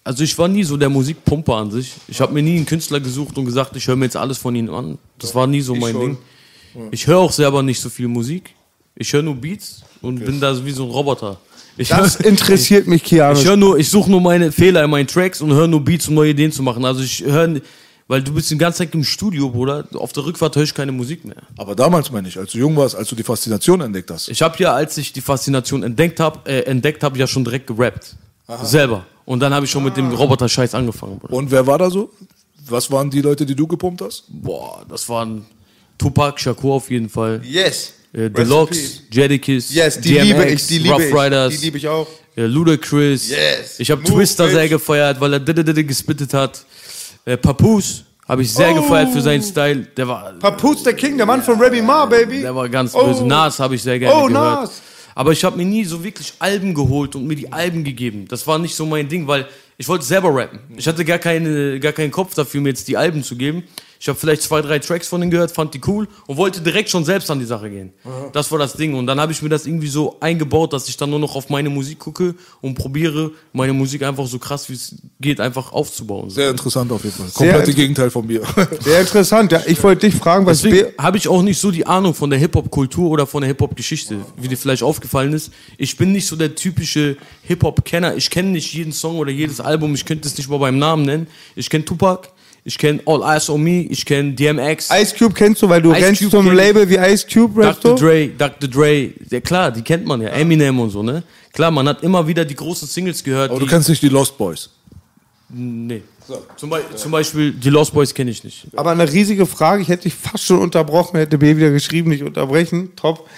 Also ich war nie so der Musikpumper an sich. Ich habe mir nie einen Künstler gesucht und gesagt, ich höre mir jetzt alles von ihnen an. Das war nie so mein. Ding. Ich höre auch selber nicht so viel Musik. Ich höre nur Beats und bin da wie so ein Roboter. Ich Das hör- interessiert mich, Keanu. Ich höre nur, ich suche nur meine Fehler in meinen Tracks und höre nur Beats, um neue Ideen zu machen. Also ich höre, weil du bist die ganze Zeit im Studio, Bruder. Auf der Rückfahrt höre ich keine Musik mehr. Aber damals meine ich, als du jung warst, als du die Faszination entdeckt hast. Ich habe ja, als ich die Faszination entdeckt habe, äh, entdeckt habe, ja schon direkt gerappt. Selber. Und dann habe ich schon mit dem Roboter-Scheiß angefangen, Bruder. Und wer war da so? Was waren die Leute, die du gepumpt hast? Boah, das waren Tupac, Shakur auf jeden Fall. Yes. Äh, Deluxe. Jadakiss, Yes, die DMX, liebe ich, die liebe Rough ich. Riders, Die liebe ich auch. äh, Ludacris. Yes. Ich habe Twister sehr gefeiert, weil er gespittet hat. Äh, Papoose habe ich sehr Oh. gefeiert für seinen Style. Der war, Papoose der King, der Mann von Remy Ma, Baby. der war ganz Oh. böse. Nas habe ich sehr gerne Oh, gehört. Nas. Aber ich habe mir nie so wirklich Alben geholt und mir die Alben gegeben. Das war nicht so mein Ding, weil ich wollte selber rappen. Ich hatte gar, keine, gar keinen Kopf dafür, mir jetzt die Alben zu geben. Ich habe vielleicht zwei, drei Tracks von denen gehört, fand die cool und wollte direkt schon selbst an die Sache gehen. Das war das Ding. Und dann habe ich mir das irgendwie so eingebaut, dass ich dann nur noch auf meine Musik gucke und probiere, meine Musik einfach so krass wie es geht, einfach aufzubauen. Sehr interessant auf jeden Fall. Komplette Gegenteil von mir. Sehr interessant. Ja, ich wollte dich fragen, was habe ich auch nicht so die Ahnung von der Hip-Hop-Kultur oder von der Hip-Hop-Geschichte, wie dir vielleicht aufgefallen ist. Ich bin nicht so der typische Hip-Hop-Kenner. Ich kenne nicht jeden Song oder jedes Album. Ich könnte es nicht mal beim Namen nennen. Ich kenne Tupac, ich kenne All Eyes on Me, ich kenne DMX, Ice Cube kennst du, weil du Ice rennst Cube zum. Label wie Ice Cube, rappst Dr. du? Dre, Dr. Dre. Ja klar, die kennt man ja. Eminem und so, ne? Klar, man hat immer wieder die großen Singles gehört. Aber du kennst nicht die Lost Boys. Nee. Zum, Be zum Beispiel die Lost Boys kenne ich nicht. Aber eine riesige Frage, ich hätte dich fast schon unterbrochen, hätte B wieder geschrieben, nicht unterbrechen. Top.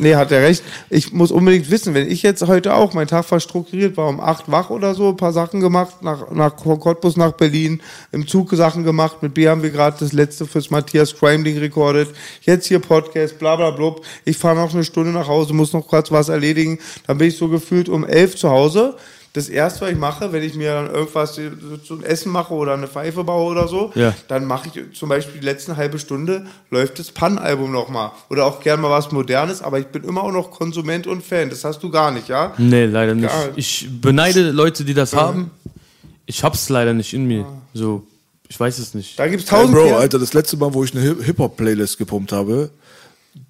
Nee, hat er recht. Ich muss unbedingt wissen, wenn ich jetzt heute auch, mein Tag war strukturiert, war um acht wach oder so, ein paar Sachen gemacht, nach, nach Cottbus nach Berlin, im Zug Sachen gemacht, mit B haben wir gerade das letzte fürs Matthias Crime Ding recorded, jetzt hier Podcast, bla bla blub. Ich fahre noch eine Stunde nach Hause, muss noch kurz was erledigen, dann bin ich so gefühlt um elf zu Hause. Das erste, was ich mache, wenn ich mir dann irgendwas zum Essen mache oder eine Pfeife baue oder so, Ja. dann mache ich zum Beispiel die letzte halbe Stunde, läuft das Pan-Album nochmal. Oder auch gern mal was Modernes, aber ich bin immer auch noch Konsument und Fan. Das hast du gar nicht, ja? Nee, leider nicht. Gar- Ich beneide Leute, die das haben. Ich hab's leider nicht in mir. So, ich weiß es nicht. Da gibt's Hey, tausend Bro, Krea- Alter, das letzte Mal, wo ich eine Hip- Hip-Hop-Playlist gepumpt habe,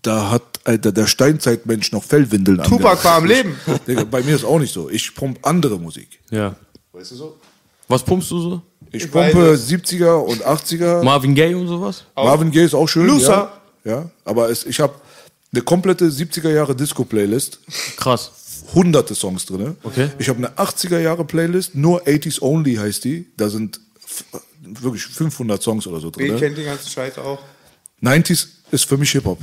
da hat, Alter, der Steinzeitmensch noch Fellwindeln Tupac war am Leben. Digga, bei mir ist auch nicht so. Ich pump andere Musik. Ja. Weißt du so? Was pumpst du so? Ich Ich pumpe weiß 70er und 80er. Marvin Gaye und sowas? Marvin Gaye ist auch schön. Loser. Ja, ja aber es, ich habe eine komplette 70er Jahre Disco-Playlist. Krass. Hunderte Songs drin. Okay. Ich habe eine 80er Jahre Playlist, nur 80s Only heißt die. Da sind f- wirklich 500 Songs oder so B drin. kennt den ganzen Scheiß auch. 90s ist für mich Hip-Hop.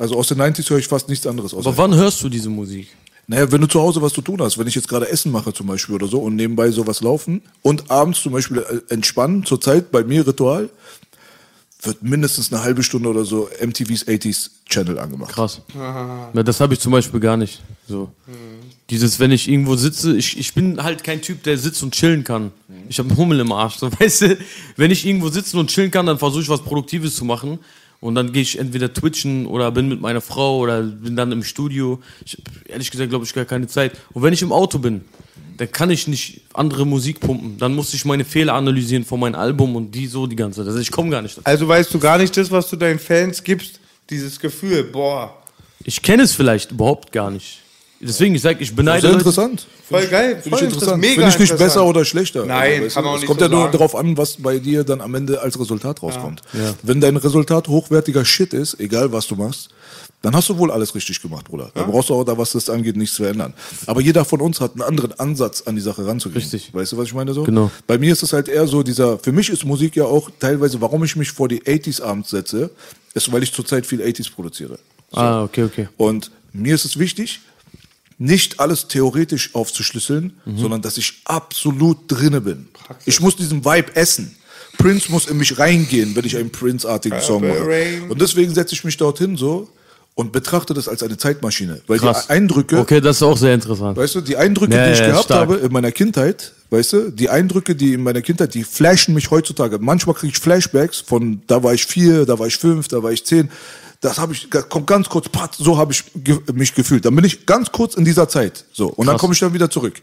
Also aus den 90s höre ich fast nichts anderes. Aber wann hörst du diese Musik? Naja, wenn du zu Hause was zu tun hast, wenn ich jetzt gerade Essen mache zum Beispiel oder so und nebenbei sowas laufen und abends zum Beispiel äh, entspannen, zurzeit bei mir Ritual, wird mindestens eine halbe Stunde oder so MTV's 80s Channel angemacht. Krass. Ja, das habe ich zum Beispiel gar nicht. So. Dieses, wenn ich irgendwo sitze, ich, ich bin halt kein Typ, der sitzt und chillen kann. Ich habe einen Hummel im Arsch. So, weißt du, wenn ich irgendwo sitzen und chillen kann, dann versuche ich was Produktives zu machen. Und dann gehe ich entweder twitchen oder bin mit meiner Frau oder bin dann im Studio. Ich hab, ehrlich gesagt, glaube ich, gar keine Zeit. Und wenn ich im Auto bin, dann kann ich nicht andere Musik pumpen. Dann muss ich meine Fehler analysieren von meinem Album und die so die ganze Zeit. Also ich komme gar nicht dazu. Also weißt du gar nicht das, was du deinen Fans gibst? Dieses Gefühl, boah, Ich kenne es vielleicht überhaupt gar nicht. Deswegen, ich sage, ich beneide Sehr interessant. voll geil, Finde voll ich interessant. mega Finde ich nicht besser oder schlechter. Nein, weißt kann man auch Es nicht kommt so ja nur sagen. darauf an, was bei dir dann am Ende als Resultat rauskommt. Wenn dein Resultat hochwertiger Shit ist, egal was du machst, dann hast du wohl alles richtig gemacht, Bruder. Da brauchst du auch da, was das angeht, nichts zu ändern. Aber jeder von uns hat einen anderen Ansatz, an die Sache ranzugehen. Richtig. Weißt du, was ich meine so? Genau. Bei mir ist es halt eher so dieser, für mich ist Musik ja auch teilweise, warum ich mich vor die 80s abends setze, ist, weil ich zurzeit viel 80s produziere. Ah, okay, okay. Und mir ist es wichtig, nicht alles theoretisch aufzuschlüsseln, Mhm. sondern dass ich absolut drinne bin. Ich muss diesen Vibe essen. Prince muss in mich reingehen, wenn ich einen Prince-artigen Song mache. Rain. Und deswegen setze ich mich dorthin so und betrachte das als eine Zeitmaschine. Weil Krass. die Eindrücke, Okay, das ist auch sehr interessant. weißt du, die Eindrücke, Ja, die ich ja, gehabt stark. habe in meiner Kindheit, weißt du, die Eindrücke, die in meiner Kindheit, die flashen mich heutzutage. Manchmal kriege ich Flashbacks von, da war ich vier, da war ich fünf, da war ich zehn. Das habe ich, das kommt ganz kurz, pat, so habe ich ge mich gefühlt. Dann bin ich ganz kurz in dieser Zeit. So. Und dann Krass. komme ich dann wieder zurück.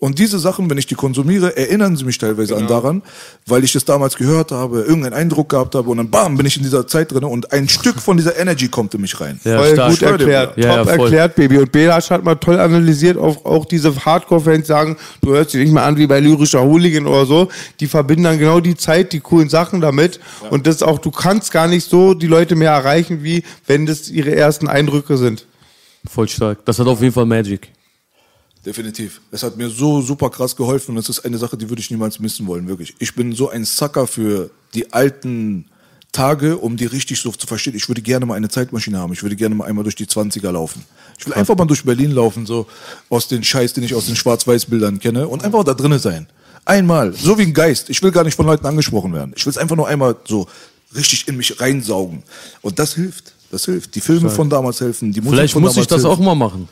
Und diese Sachen, wenn ich die konsumiere, erinnern sie mich teilweise an daran, weil ich das damals gehört habe, irgendeinen Eindruck gehabt habe und dann bam, bin ich in dieser Zeit drin und ein Stück von dieser Energy kommt in mich rein. Ja, Voll stark. gut erklärt. Ja, ja, Top voll. erklärt, Baby. Und Belasch hat mal toll analysiert, auch, auch diese Hardcore-Fans sagen, du hörst dich nicht mehr an wie bei lyrischer Hooligan oder so. Die verbinden dann genau die Zeit, die coolen Sachen damit. Und das ist auch, du kannst gar nicht so die Leute mehr erreichen, wie wenn das ihre ersten Eindrücke sind. Voll stark. Das hat auf jeden Fall Magic. Definitiv. Es hat mir so super krass geholfen und es ist eine Sache, die würde ich niemals missen wollen, wirklich. Ich bin so ein Sucker für die alten Tage, um die richtig so zu verstehen. Ich würde gerne mal eine Zeitmaschine haben. Ich würde gerne mal einmal durch die 20er laufen. Ich will einfach mal durch Berlin laufen, so aus den Scheiß, den ich aus den Schwarz-Weiß-Bildern kenne und einfach da drinnen sein. Einmal. So wie ein Geist. Ich will gar nicht von Leuten angesprochen werden. Ich will es einfach nur einmal so richtig in mich reinsaugen. Und das hilft. Das hilft. Die Filme von damals helfen. Die Musik Vielleicht von muss ich das hilft. auch mal machen.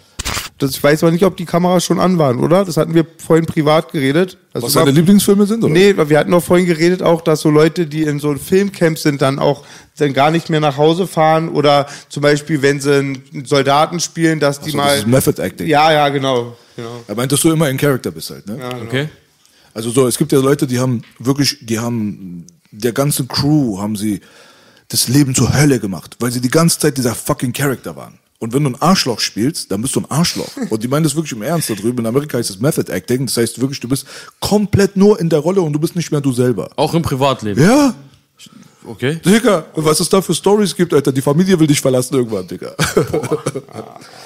Das, ich weiß aber nicht, ob die Kameras schon an waren, oder? Das hatten wir vorhin privat geredet. Also Was deine Lieblingsfilme sind, oder? Nee, wir hatten noch vorhin geredet auch, dass so Leute, die in so Filmcamps sind, dann auch dann gar nicht mehr nach Hause fahren oder zum Beispiel, wenn sie einen Soldaten spielen, dass die So, mal... das ist Method Acting. ja, ja, genau. genau. Er meint, dass du immer in Character bist halt, ne? Okay? Also so, es gibt ja Leute, die haben wirklich, die haben der ganzen Crew haben sie das Leben zur Hölle gemacht, weil sie die ganze Zeit dieser fucking Character waren. Und wenn du ein Arschloch spielst, dann bist du ein Arschloch. Und die meinen das wirklich im Ernst da drüben. In Amerika heißt es Method Acting. Das heißt wirklich, du bist komplett nur in der Rolle und du bist nicht mehr du selber. Auch im Privatleben. Ja, Okay. Digga, was es da für Stories gibt, Alter. Die Familie will dich verlassen irgendwann, Digga.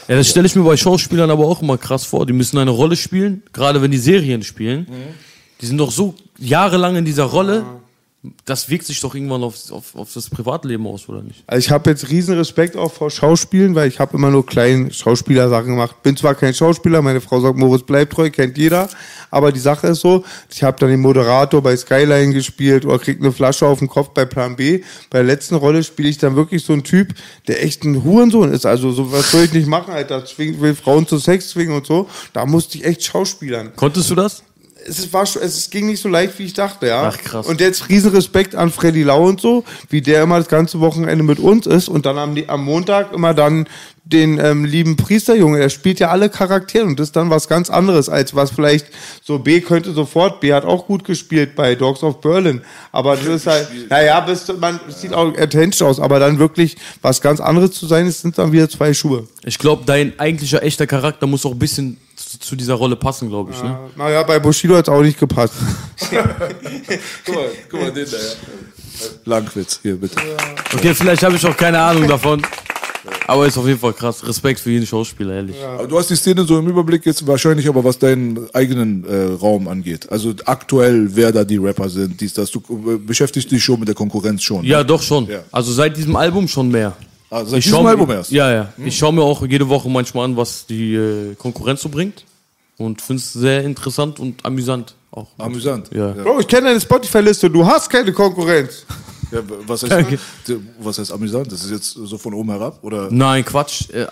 Ja, das stelle ich mir bei Schauspielern aber auch immer krass vor. Die müssen eine Rolle spielen, gerade wenn die Serien spielen. Die sind doch so jahrelang in dieser Rolle. Das wirkt sich doch irgendwann auf, auf, auf das Privatleben aus, oder nicht? Also ich habe jetzt riesen Respekt auch vor Schauspielen, weil ich habe immer nur kleine Schauspielersachen gemacht. Bin zwar kein Schauspieler, meine Frau sagt, Moritz bleibt treu, kennt jeder. Aber die Sache ist so, ich habe dann den Moderator bei Skyline gespielt oder krieg eine Flasche auf den Kopf bei Plan B. Bei der letzten Rolle spiele ich dann wirklich so einen Typ, der echt ein Hurensohn ist. Also so was soll ich nicht machen, Alter. Zwingen, will Frauen zu Sex zwingen und so. Da musste ich echt schauspielern Konntest du das? Es war schon, es ging nicht so leicht, wie ich dachte, ja. Ach, krass. Und jetzt riesen Respekt an Freddy Lau und so, wie der immer das ganze Wochenende mit uns ist und dann am, am Montag immer dann den ähm, lieben Priesterjunge, der spielt ja alle Charaktere und das ist dann was ganz anderes, als was vielleicht so B könnte sofort, B hat auch gut gespielt bei Dogs of Berlin, aber das ist halt, naja, bist, du- man sieht auch attention aus, aber dann wirklich was ganz anderes zu sein, es sind dann wieder zwei Schuhe. Ich glaube, dein eigentlicher echter Charakter muss auch ein bisschen zu, dieser Rolle passen, glaube ich. Ne? Naja, bei Bushido hat es auch nicht gepasst. guck mal, guck mal, den da, ja. Langwitz, hier, bitte. Okay, vielleicht habe ich auch keine Ahnung davon. Aber ist auf jeden Fall krass. Respekt für jeden Schauspieler, ehrlich. Aber Du hast die Szene so im Überblick jetzt wahrscheinlich aber, was deinen eigenen äh, Raum angeht. Also aktuell, wer da die Rapper sind, dies, das. Du äh, beschäftigst dich schon mit der Konkurrenz schon. Ja, doch schon. Ja. Also seit diesem Album schon mehr. Seit Ich diesem schau mir- Album erst? Hm. Ja, ja. Ich schaue mir auch jede Woche manchmal an, was die äh, Konkurrenz so bringt. Und finde es sehr interessant und amüsant auch. Amüsant. Ja. Bro, ich kenne deine Spotify-Liste, du hast keine Konkurrenz. Ja, was, heißt, was heißt amüsant? Das ist jetzt so von oben herab? Oder? Nein, Quatsch. Äh,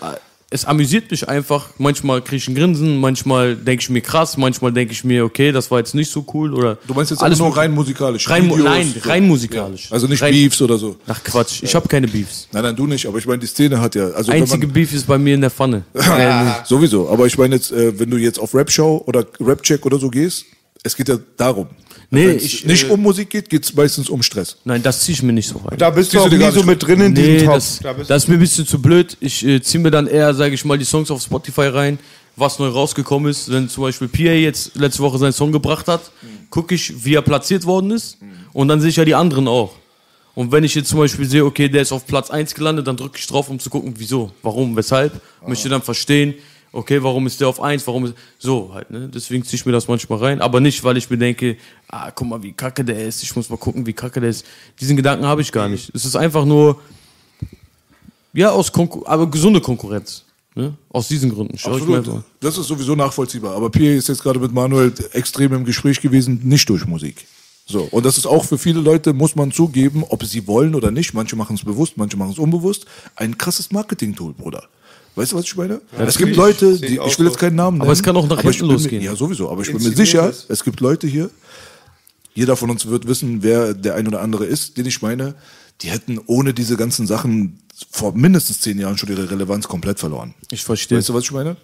Es amüsiert mich einfach. Manchmal kriege ich ein Grinsen, manchmal denke ich mir krass, manchmal denke ich mir, okay, das war jetzt nicht so cool. Oder Du meinst jetzt alles nur rein musikalisch? Rein, Videos, nein, so. rein musikalisch. Ja. Also nicht rein, Beefs oder so? Ach Quatsch, ich habe keine Beefs. Nein, nein, du nicht. Aber ich meine, die Szene hat ja... Also Einzige man, Beef ist bei mir in der Pfanne. Sowieso. Aber ich meine jetzt, äh, wenn du jetzt auf Rap-Show oder Rap-Check oder so gehst, es geht ja darum. Nee, Wenn's ich, nicht äh, um Musik geht, geht es meistens um Stress. Nein, das ziehe ich mir nicht so rein. Da bist du auch nie so mit drin in diesem Nee, Topf. das, Da das ist mir ein bisschen zu blöd. Ich äh, ziehe mir dann eher, sage ich mal, die Songs auf Spotify rein, was neu rausgekommen ist. Wenn zum Beispiel PA jetzt letzte Woche seinen Song gebracht hat, gucke ich, wie er platziert worden ist. Und dann sehe ich ja die anderen auch. Und wenn ich jetzt zum Beispiel sehe, okay, der ist auf Platz 1 gelandet, dann drücke ich drauf, um zu gucken, wieso, warum, weshalb. Möchte dann verstehen, okay, warum ist der auf 1, warum ist. So halt, ne? Deswegen ziehe ich mir das manchmal rein. Aber nicht, weil ich mir denke, ah, guck mal, wie kacke der ist, ich muss mal gucken, wie kacke der ist. Diesen Gedanken habe ich gar nicht. Es ist einfach nur, ja, aus Konkur aber gesunde Konkurrenz. Ne? Aus diesen Gründen. Absolut. einfach. Das ist sowieso nachvollziehbar. Aber Pierre ist jetzt gerade mit Manuel extrem im Gespräch gewesen, nicht durch Musik. So, und das ist auch für viele Leute, muss man zugeben, ob sie wollen oder nicht, manche machen es bewusst, manche machen es unbewusst, ein krasses Marketing-Tool, Bruder. Weißt du, was ich meine? es gibt Leute, die, ich will jetzt keinen Namen nennen. Aber es kann auch nach hinten bin losgehen. Ja, sowieso. Aber ich bin mir sicher, es. es gibt Leute hier, jeder von uns wird wissen, wer der ein oder andere ist, den ich meine, die hätten ohne diese ganzen Sachen vor mindestens zehn Jahren schon ihre Relevanz komplett verloren. Ich verstehe. Weißt du, was ich meine?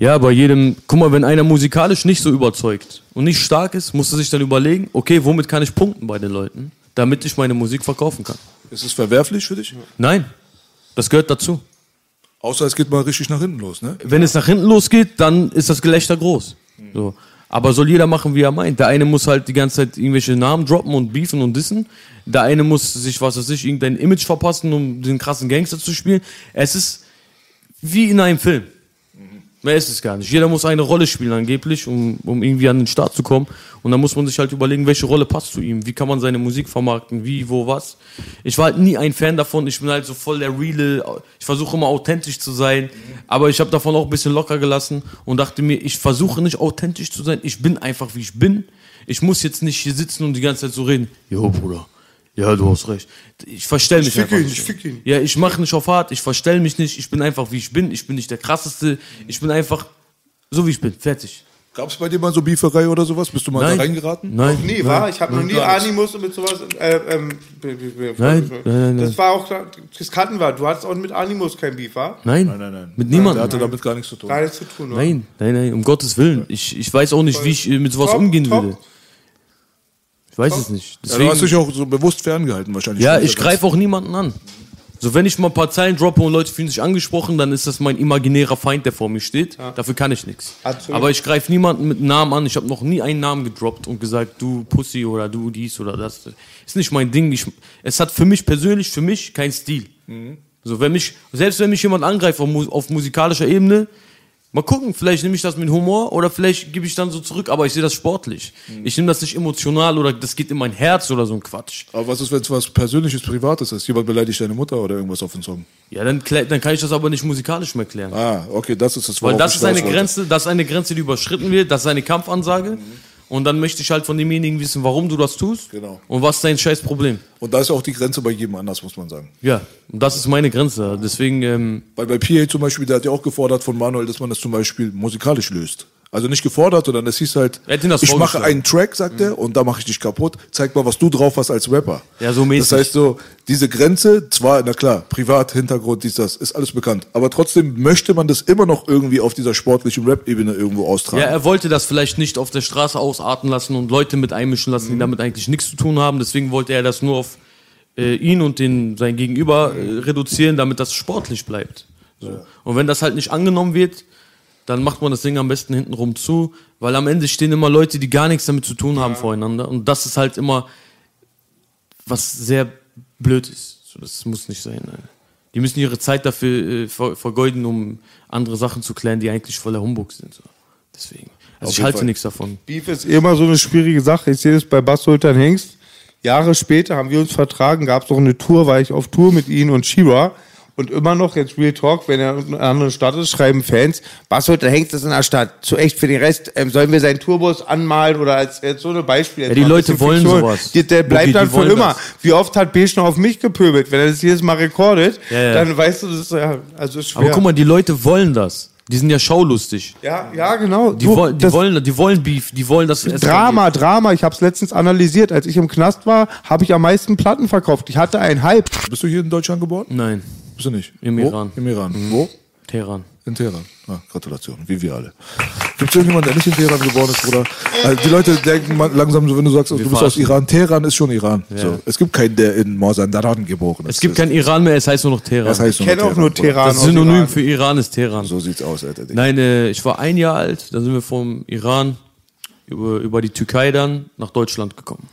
Ja, bei jedem, guck mal, wenn einer musikalisch nicht so überzeugt und nicht stark ist, musst du sich dann überlegen, okay, womit kann ich punkten bei den Leuten, damit ich meine Musik verkaufen kann. Ist es verwerflich für dich? Nein, das gehört dazu. Außer es geht mal richtig nach hinten los, ne? Wenn es nach hinten losgeht, dann ist das Gelächter groß. So. Aber soll jeder machen, wie er meint. Der eine muss halt die ganze Zeit irgendwelche Namen droppen und beefen und dissen. Der eine muss sich, was weiß ich, irgendein Image verpassen, um den krassen Gangster zu spielen. Es ist wie in einem Film. Mehr ist es gar nicht. Jeder muss eine Rolle spielen angeblich, um, um irgendwie an den Start zu kommen. Und dann muss man sich halt überlegen, welche Rolle passt zu ihm. Wie kann man seine Musik vermarkten? Wie, wo, was? Ich war halt nie ein Fan davon. Ich bin halt so voll der reale. Ich versuche immer authentisch zu sein. Aber ich habe davon auch ein bisschen locker gelassen und dachte mir, ich versuche nicht authentisch zu sein. Ich bin einfach, wie ich bin. Ich muss jetzt nicht hier sitzen und die ganze Zeit so reden. Jo, Bruder. Ja, du hast recht. Ich verstell mich fick einfach ihn, nicht. ich fick ihn. Ja, ich mache nicht auf hart, ich verstell mich nicht, ich bin einfach wie ich bin, ich bin nicht der krasseste, ich bin einfach so wie ich bin, fertig. Gab es bei dir mal so Beeferei oder sowas? Bist du mal Nein. da reingeraten? Nein. Nee, war? Ich habe noch nie. Animus mit sowas. Äh, ähm, Nein, nein, nein, Das nein. war auch, das kannten wir. Du hattest auch mit Animus kein Beef, war? Nein, Nein, nein, nein. mit Der niemandem. hatte damit gar nichts zu tun. Gar nichts zu tun, oder? Nein, nein, nein, um Gottes Willen. Ich, ich weiß auch nicht, wie ich äh, mit sowas Top, umgehen top. würde. Ich weiß es nicht. Ja, du hast dich Deswegen, auch so bewusst ferngehalten wahrscheinlich. ja, ich greife auch niemanden an. So, wenn ich mal ein paar Zeilen droppe und Leute fühlen sich angesprochen, dann ist das mein imaginärer Feind, der vor mir steht. Dafür kann ich nichts. Aber ich greife niemanden mit Namen an. Ich habe noch nie einen Namen gedroppt und gesagt, du Pussy oder du dies oder das. Ist nicht mein Ding. Ich, es hat für mich persönlich, für mich keinen Stil. So, wenn mich, selbst wenn mich jemand angreift auf, auf musikalischer Ebene, mal gucken, vielleicht nehme ich das mit Humor oder vielleicht gebe ich dann so zurück, aber ich sehe das sportlich. Ich nehme das nicht emotional oder das geht in mein Herz oder so ein Quatsch. Aber was ist, wenn es was Persönliches, Privates ist? Jemand beleidigt deine Mutter oder irgendwas auf den Song? Ja, dann, dann kann ich das aber nicht musikalisch mehr klären. Ah, okay, das ist das, Weil das ist eine. Grenze, das ist eine Grenze, die überschritten wird, das ist eine Kampfansage. Und dann möchte ich halt von demjenigen wissen, warum du das tust. Genau. Und was ist dein scheiß Problem. Und da ist auch die Grenze bei jedem anders, muss man sagen. Ja, und das ist meine Grenze. Deswegen, ähm, Weil bei PA zum Beispiel, der hat ja auch gefordert von Manuel, dass man das zum Beispiel musikalisch löst. Also nicht gefordert, sondern es hieß halt, ich mache einen Track, sagt er, und da mache ich dich kaputt. Zeig mal, was du drauf hast als Rapper. Ja, so mäßig. Das heißt so, diese Grenze, zwar, na klar, privat, Hintergrund, dies, das, ist alles bekannt. Aber trotzdem möchte man das immer noch irgendwie auf dieser sportlichen Rap-Ebene irgendwo austragen. ja, er wollte das vielleicht nicht auf der Straße ausarten lassen und Leute mit einmischen lassen, Mhm. die damit eigentlich nichts zu tun haben. Deswegen wollte er das nur auf äh, ihn und den, sein Gegenüber äh, reduzieren, damit das sportlich bleibt. So. Und wenn das halt nicht angenommen wird, dann macht man das Ding am besten hintenrum zu, weil am Ende stehen immer Leute, die gar nichts damit zu tun haben voreinander. Und das ist halt immer, was sehr blöd ist. So, das muss nicht sein. Alter. Die müssen ihre Zeit dafür äh, ver vergeuden, um andere Sachen zu klären, die eigentlich voller Humbug sind. So. Deswegen. Also Auf ich halte Fall. nichts davon. Beef ist immer so eine schwierige Sache. Ich sehe das bei Bass Sultan Hengst. Jahre später haben wir uns vertragen, gab es noch eine Tour, war ich auf Tour mit ihnen und Shiva. Und immer noch, jetzt Real Talk, wenn er in einer anderen Stadt ist, schreiben Fans, Bass Sultan Hengst ist in der Stadt. Zu echt für den Rest, ähm, sollen wir seinen Tourbus anmalen oder als jetzt so eine Beispiel. Ja, die Leute wollen sowas. Die, der bleibt Boogie, dann für immer. das. Wie oft hat Besch noch auf mich gepöbelt? Wenn er das jedes Mal rekordet, Ja, ja. dann weißt du, das ist ja, also ist schwer. Aber guck mal, die Leute wollen das. Die sind ja schaulustig. Ja, ja, genau. Die, Du, wollen, die, das- wollen, die wollen Beef, die wollen das Drama, Drama. Ich habe es letztens analysiert. Als ich im Knast war, habe ich am meisten Platten verkauft. Ich hatte einen Hype. Bist du hier in Deutschland geboren? Nein, Bist du nicht? Im Wo? Iran. Im Iran. Wo? Teheran. In Teheran. Ah, Gratulation, wie wir alle. Gibt es irgendjemanden, der nicht in Teheran geboren ist, Bruder? Also die Leute denken langsam so, wenn du sagst, du bist aus. Iran. Teheran ist schon Iran. So, es gibt keinen, der in Mazandaran geboren ist. Es gibt kein Iran mehr, es heißt nur noch Teheran. Das heißt Ich kenne auch nur. Teheran. das Synonym Iran. für Iran ist Teheran. So sieht's aus, Alter. Nein, äh, ich war ein Jahr alt, dann sind wir vom Iran über, über die Türkei dann nach Deutschland gekommen.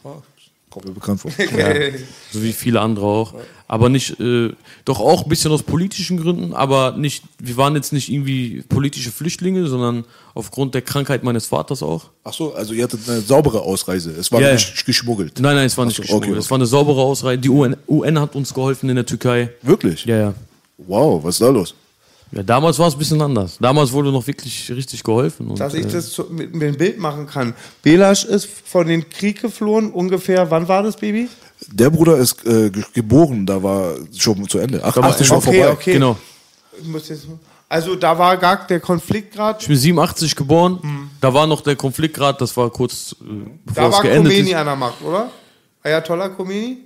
Kommt mir bekannt vor. So wie viele andere auch. Aber nicht, äh, doch auch ein bisschen aus politischen Gründen, aber nicht, wir waren jetzt nicht irgendwie politische Flüchtlinge, sondern aufgrund der Krankheit meines Vaters auch. Ach so, also ihr hattet eine saubere Ausreise. Es war Ja, ja. nicht geschmuggelt. Nein, nein, es war nicht so, geschmuggelt. okay, Es war eine saubere Ausreise. Die UN, UN hat uns geholfen in der Türkei. Wirklich? Ja, ja. Wow, was ist da los? Ja, damals war es ein bisschen anders. Damals wurde noch wirklich richtig geholfen. Und, Dass ich äh, das so mit, mit dem Bild machen kann. Belasch ist von den Krieg geflohen, ungefähr, wann war das, Baby? Der Bruder ist äh, ge- geboren, da war schon zu Ende. Ach, 80 schon okay, vorbei. okay. Genau. Ich muss jetzt, also da war gar der Konflikt gerade. Ich bin 87 geboren. Da war noch der Konflikt gerade, das war kurz äh, bevor Da es war geendet Khomeini ist. an der Macht, oder? Ayatollah Khomeini?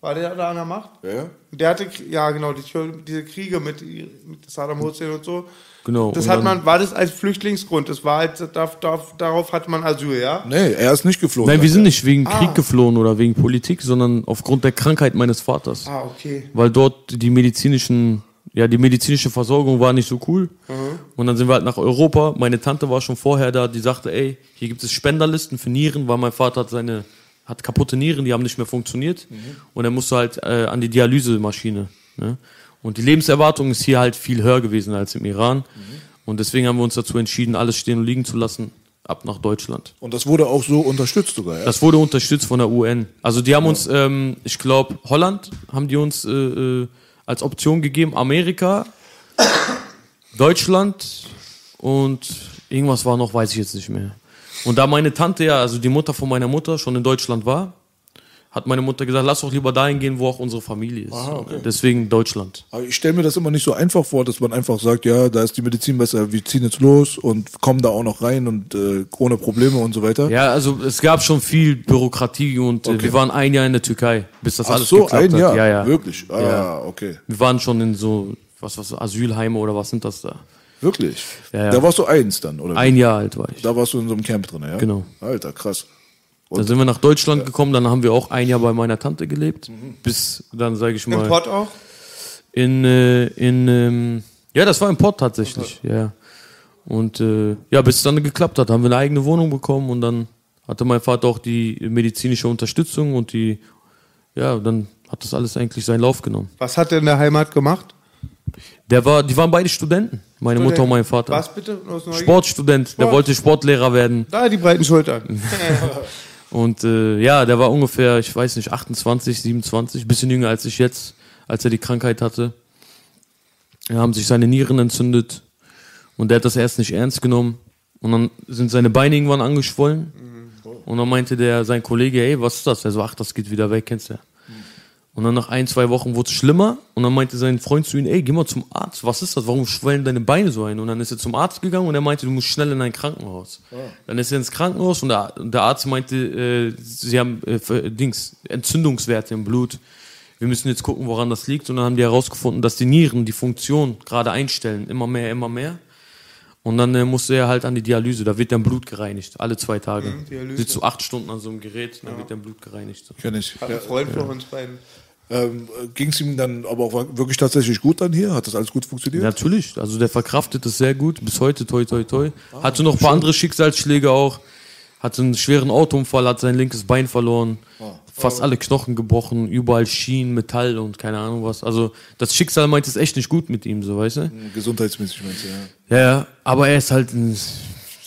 War der da an der Macht? Ja, ja. Der hatte, ja genau, die, diese Kriege mit, mit Saddam Hussein und so. Genau. Das hat man, war das als Flüchtlingsgrund? Das war halt, da, da, darauf hatte man Asyl, ja? Nee, er ist nicht geflogen. Nein, wir sind nicht wegen Ah. Krieg geflohen oder wegen Politik, sondern aufgrund der Krankheit meines Vaters. Ah, okay. Weil dort die medizinischen, ja, die medizinische Versorgung war nicht so cool. Mhm. Und dann sind wir halt nach Europa. Meine Tante war schon vorher da, die sagte, ey, hier gibt es Spenderlisten für Nieren, weil mein Vater hat seine, hat kaputte Nieren, die haben nicht mehr funktioniert. Mhm. Und er musste halt äh, an die Dialysemaschine. Ne? Und die Lebenserwartung ist hier halt viel höher gewesen als im Iran. Mhm. Und deswegen haben wir uns dazu entschieden, alles stehen und liegen zu lassen, ab nach Deutschland. Und das wurde auch so unterstützt sogar, ja? Das wurde unterstützt von der UN. Also die haben uns, ähm, ich glaube, Holland haben die uns äh, äh, als Option gegeben, Amerika, Deutschland und irgendwas war noch, weiß ich jetzt nicht mehr. Und da meine Tante ja, also die Mutter von meiner Mutter schon in Deutschland war, hat meine Mutter gesagt, lass doch lieber dahin gehen, wo auch unsere Familie ist. Deswegen Deutschland. Aber ich stelle mir das immer nicht so einfach vor, dass man einfach sagt, ja, da ist die Medizin besser, wir ziehen jetzt los und kommen da auch noch rein und äh, ohne Probleme und so weiter. Ja, also es gab schon viel Bürokratie und äh, wir waren ein Jahr in der Türkei, bis das Ach alles so, geklappt ein hat. Jahr, Ja, ja. wirklich. Ah, Ja. okay. Wir waren schon in so, was, was, Asylheime oder was sind das da? Wirklich? Ja, ja. Da warst du eins dann, oder? Ein Jahr alt war ich. Da warst du in so einem Camp drin, ja? Genau. Alter, krass. Dann sind wir nach Deutschland gekommen, dann haben wir auch ein Jahr bei meiner Tante gelebt, bis dann, sage ich Im mal, Pott auch? in, äh, in ähm, ja, das war im Pott tatsächlich, ja. Und äh, ja, bis es dann geklappt hat, haben wir eine eigene Wohnung bekommen und dann hatte mein Vater auch die medizinische Unterstützung und die, ja, dann hat das alles eigentlich seinen Lauf genommen. Was hat er in der Heimat gemacht? Der war, die waren beide Studenten, meine Mutter und mein Vater. Was bitte? Sportstudent, der Sport. wollte Sportlehrer werden. Da, die breiten Schultern. Und äh, ja, der war ungefähr, ich weiß nicht, 28, 27, bisschen jünger als ich jetzt, als er die Krankheit hatte. Da haben sich seine Nieren entzündet und der hat das erst nicht ernst genommen. Und dann sind seine Beine irgendwann angeschwollen. Und dann meinte der, sein Kollege, ey, was ist das? Er so, ach, das geht wieder weg, kennst du ja. Und dann nach ein, zwei Wochen wurde es schlimmer. Und dann meinte sein Freund zu ihm, ey, geh mal zum Arzt. Was ist das? Warum schwellen deine Beine so ein? Und dann ist er zum Arzt gegangen und er meinte, du musst schnell in ein Krankenhaus. Dann ist er ins Krankenhaus und der, Arzt meinte, äh, sie haben äh, Dings, Entzündungswerte im Blut. Wir müssen jetzt gucken, woran das liegt. Und dann haben die herausgefunden, dass die Nieren die Funktion gerade einstellen. Immer mehr, immer mehr. Und dann äh, musste er halt an die Dialyse. Da wird dein Blut gereinigt. Alle zwei Tage. Dialyse. Sitzt du acht Stunden an so einem Gerät, dann wird dein Blut gereinigt. So. Kenn ich. Hat Ja. ein Freund von uns beiden. Ähm, Ging es ihm dann aber auch wirklich tatsächlich gut dann hier? Hat das alles gut funktioniert? Natürlich, also der verkraftet es sehr gut, bis heute, toi, toi, toi. Hatte noch ein paar andere Schicksalsschläge auch. Hatte einen schweren Autounfall, hat sein linkes Bein verloren. Fast alle Knochen gebrochen, überall Schienen, Metall und keine Ahnung was. Also das Schicksal meint es echt nicht gut mit ihm, so weißt du? Gesundheitsmäßig meinst du, ja. Ja, ja, aber er ist halt ein,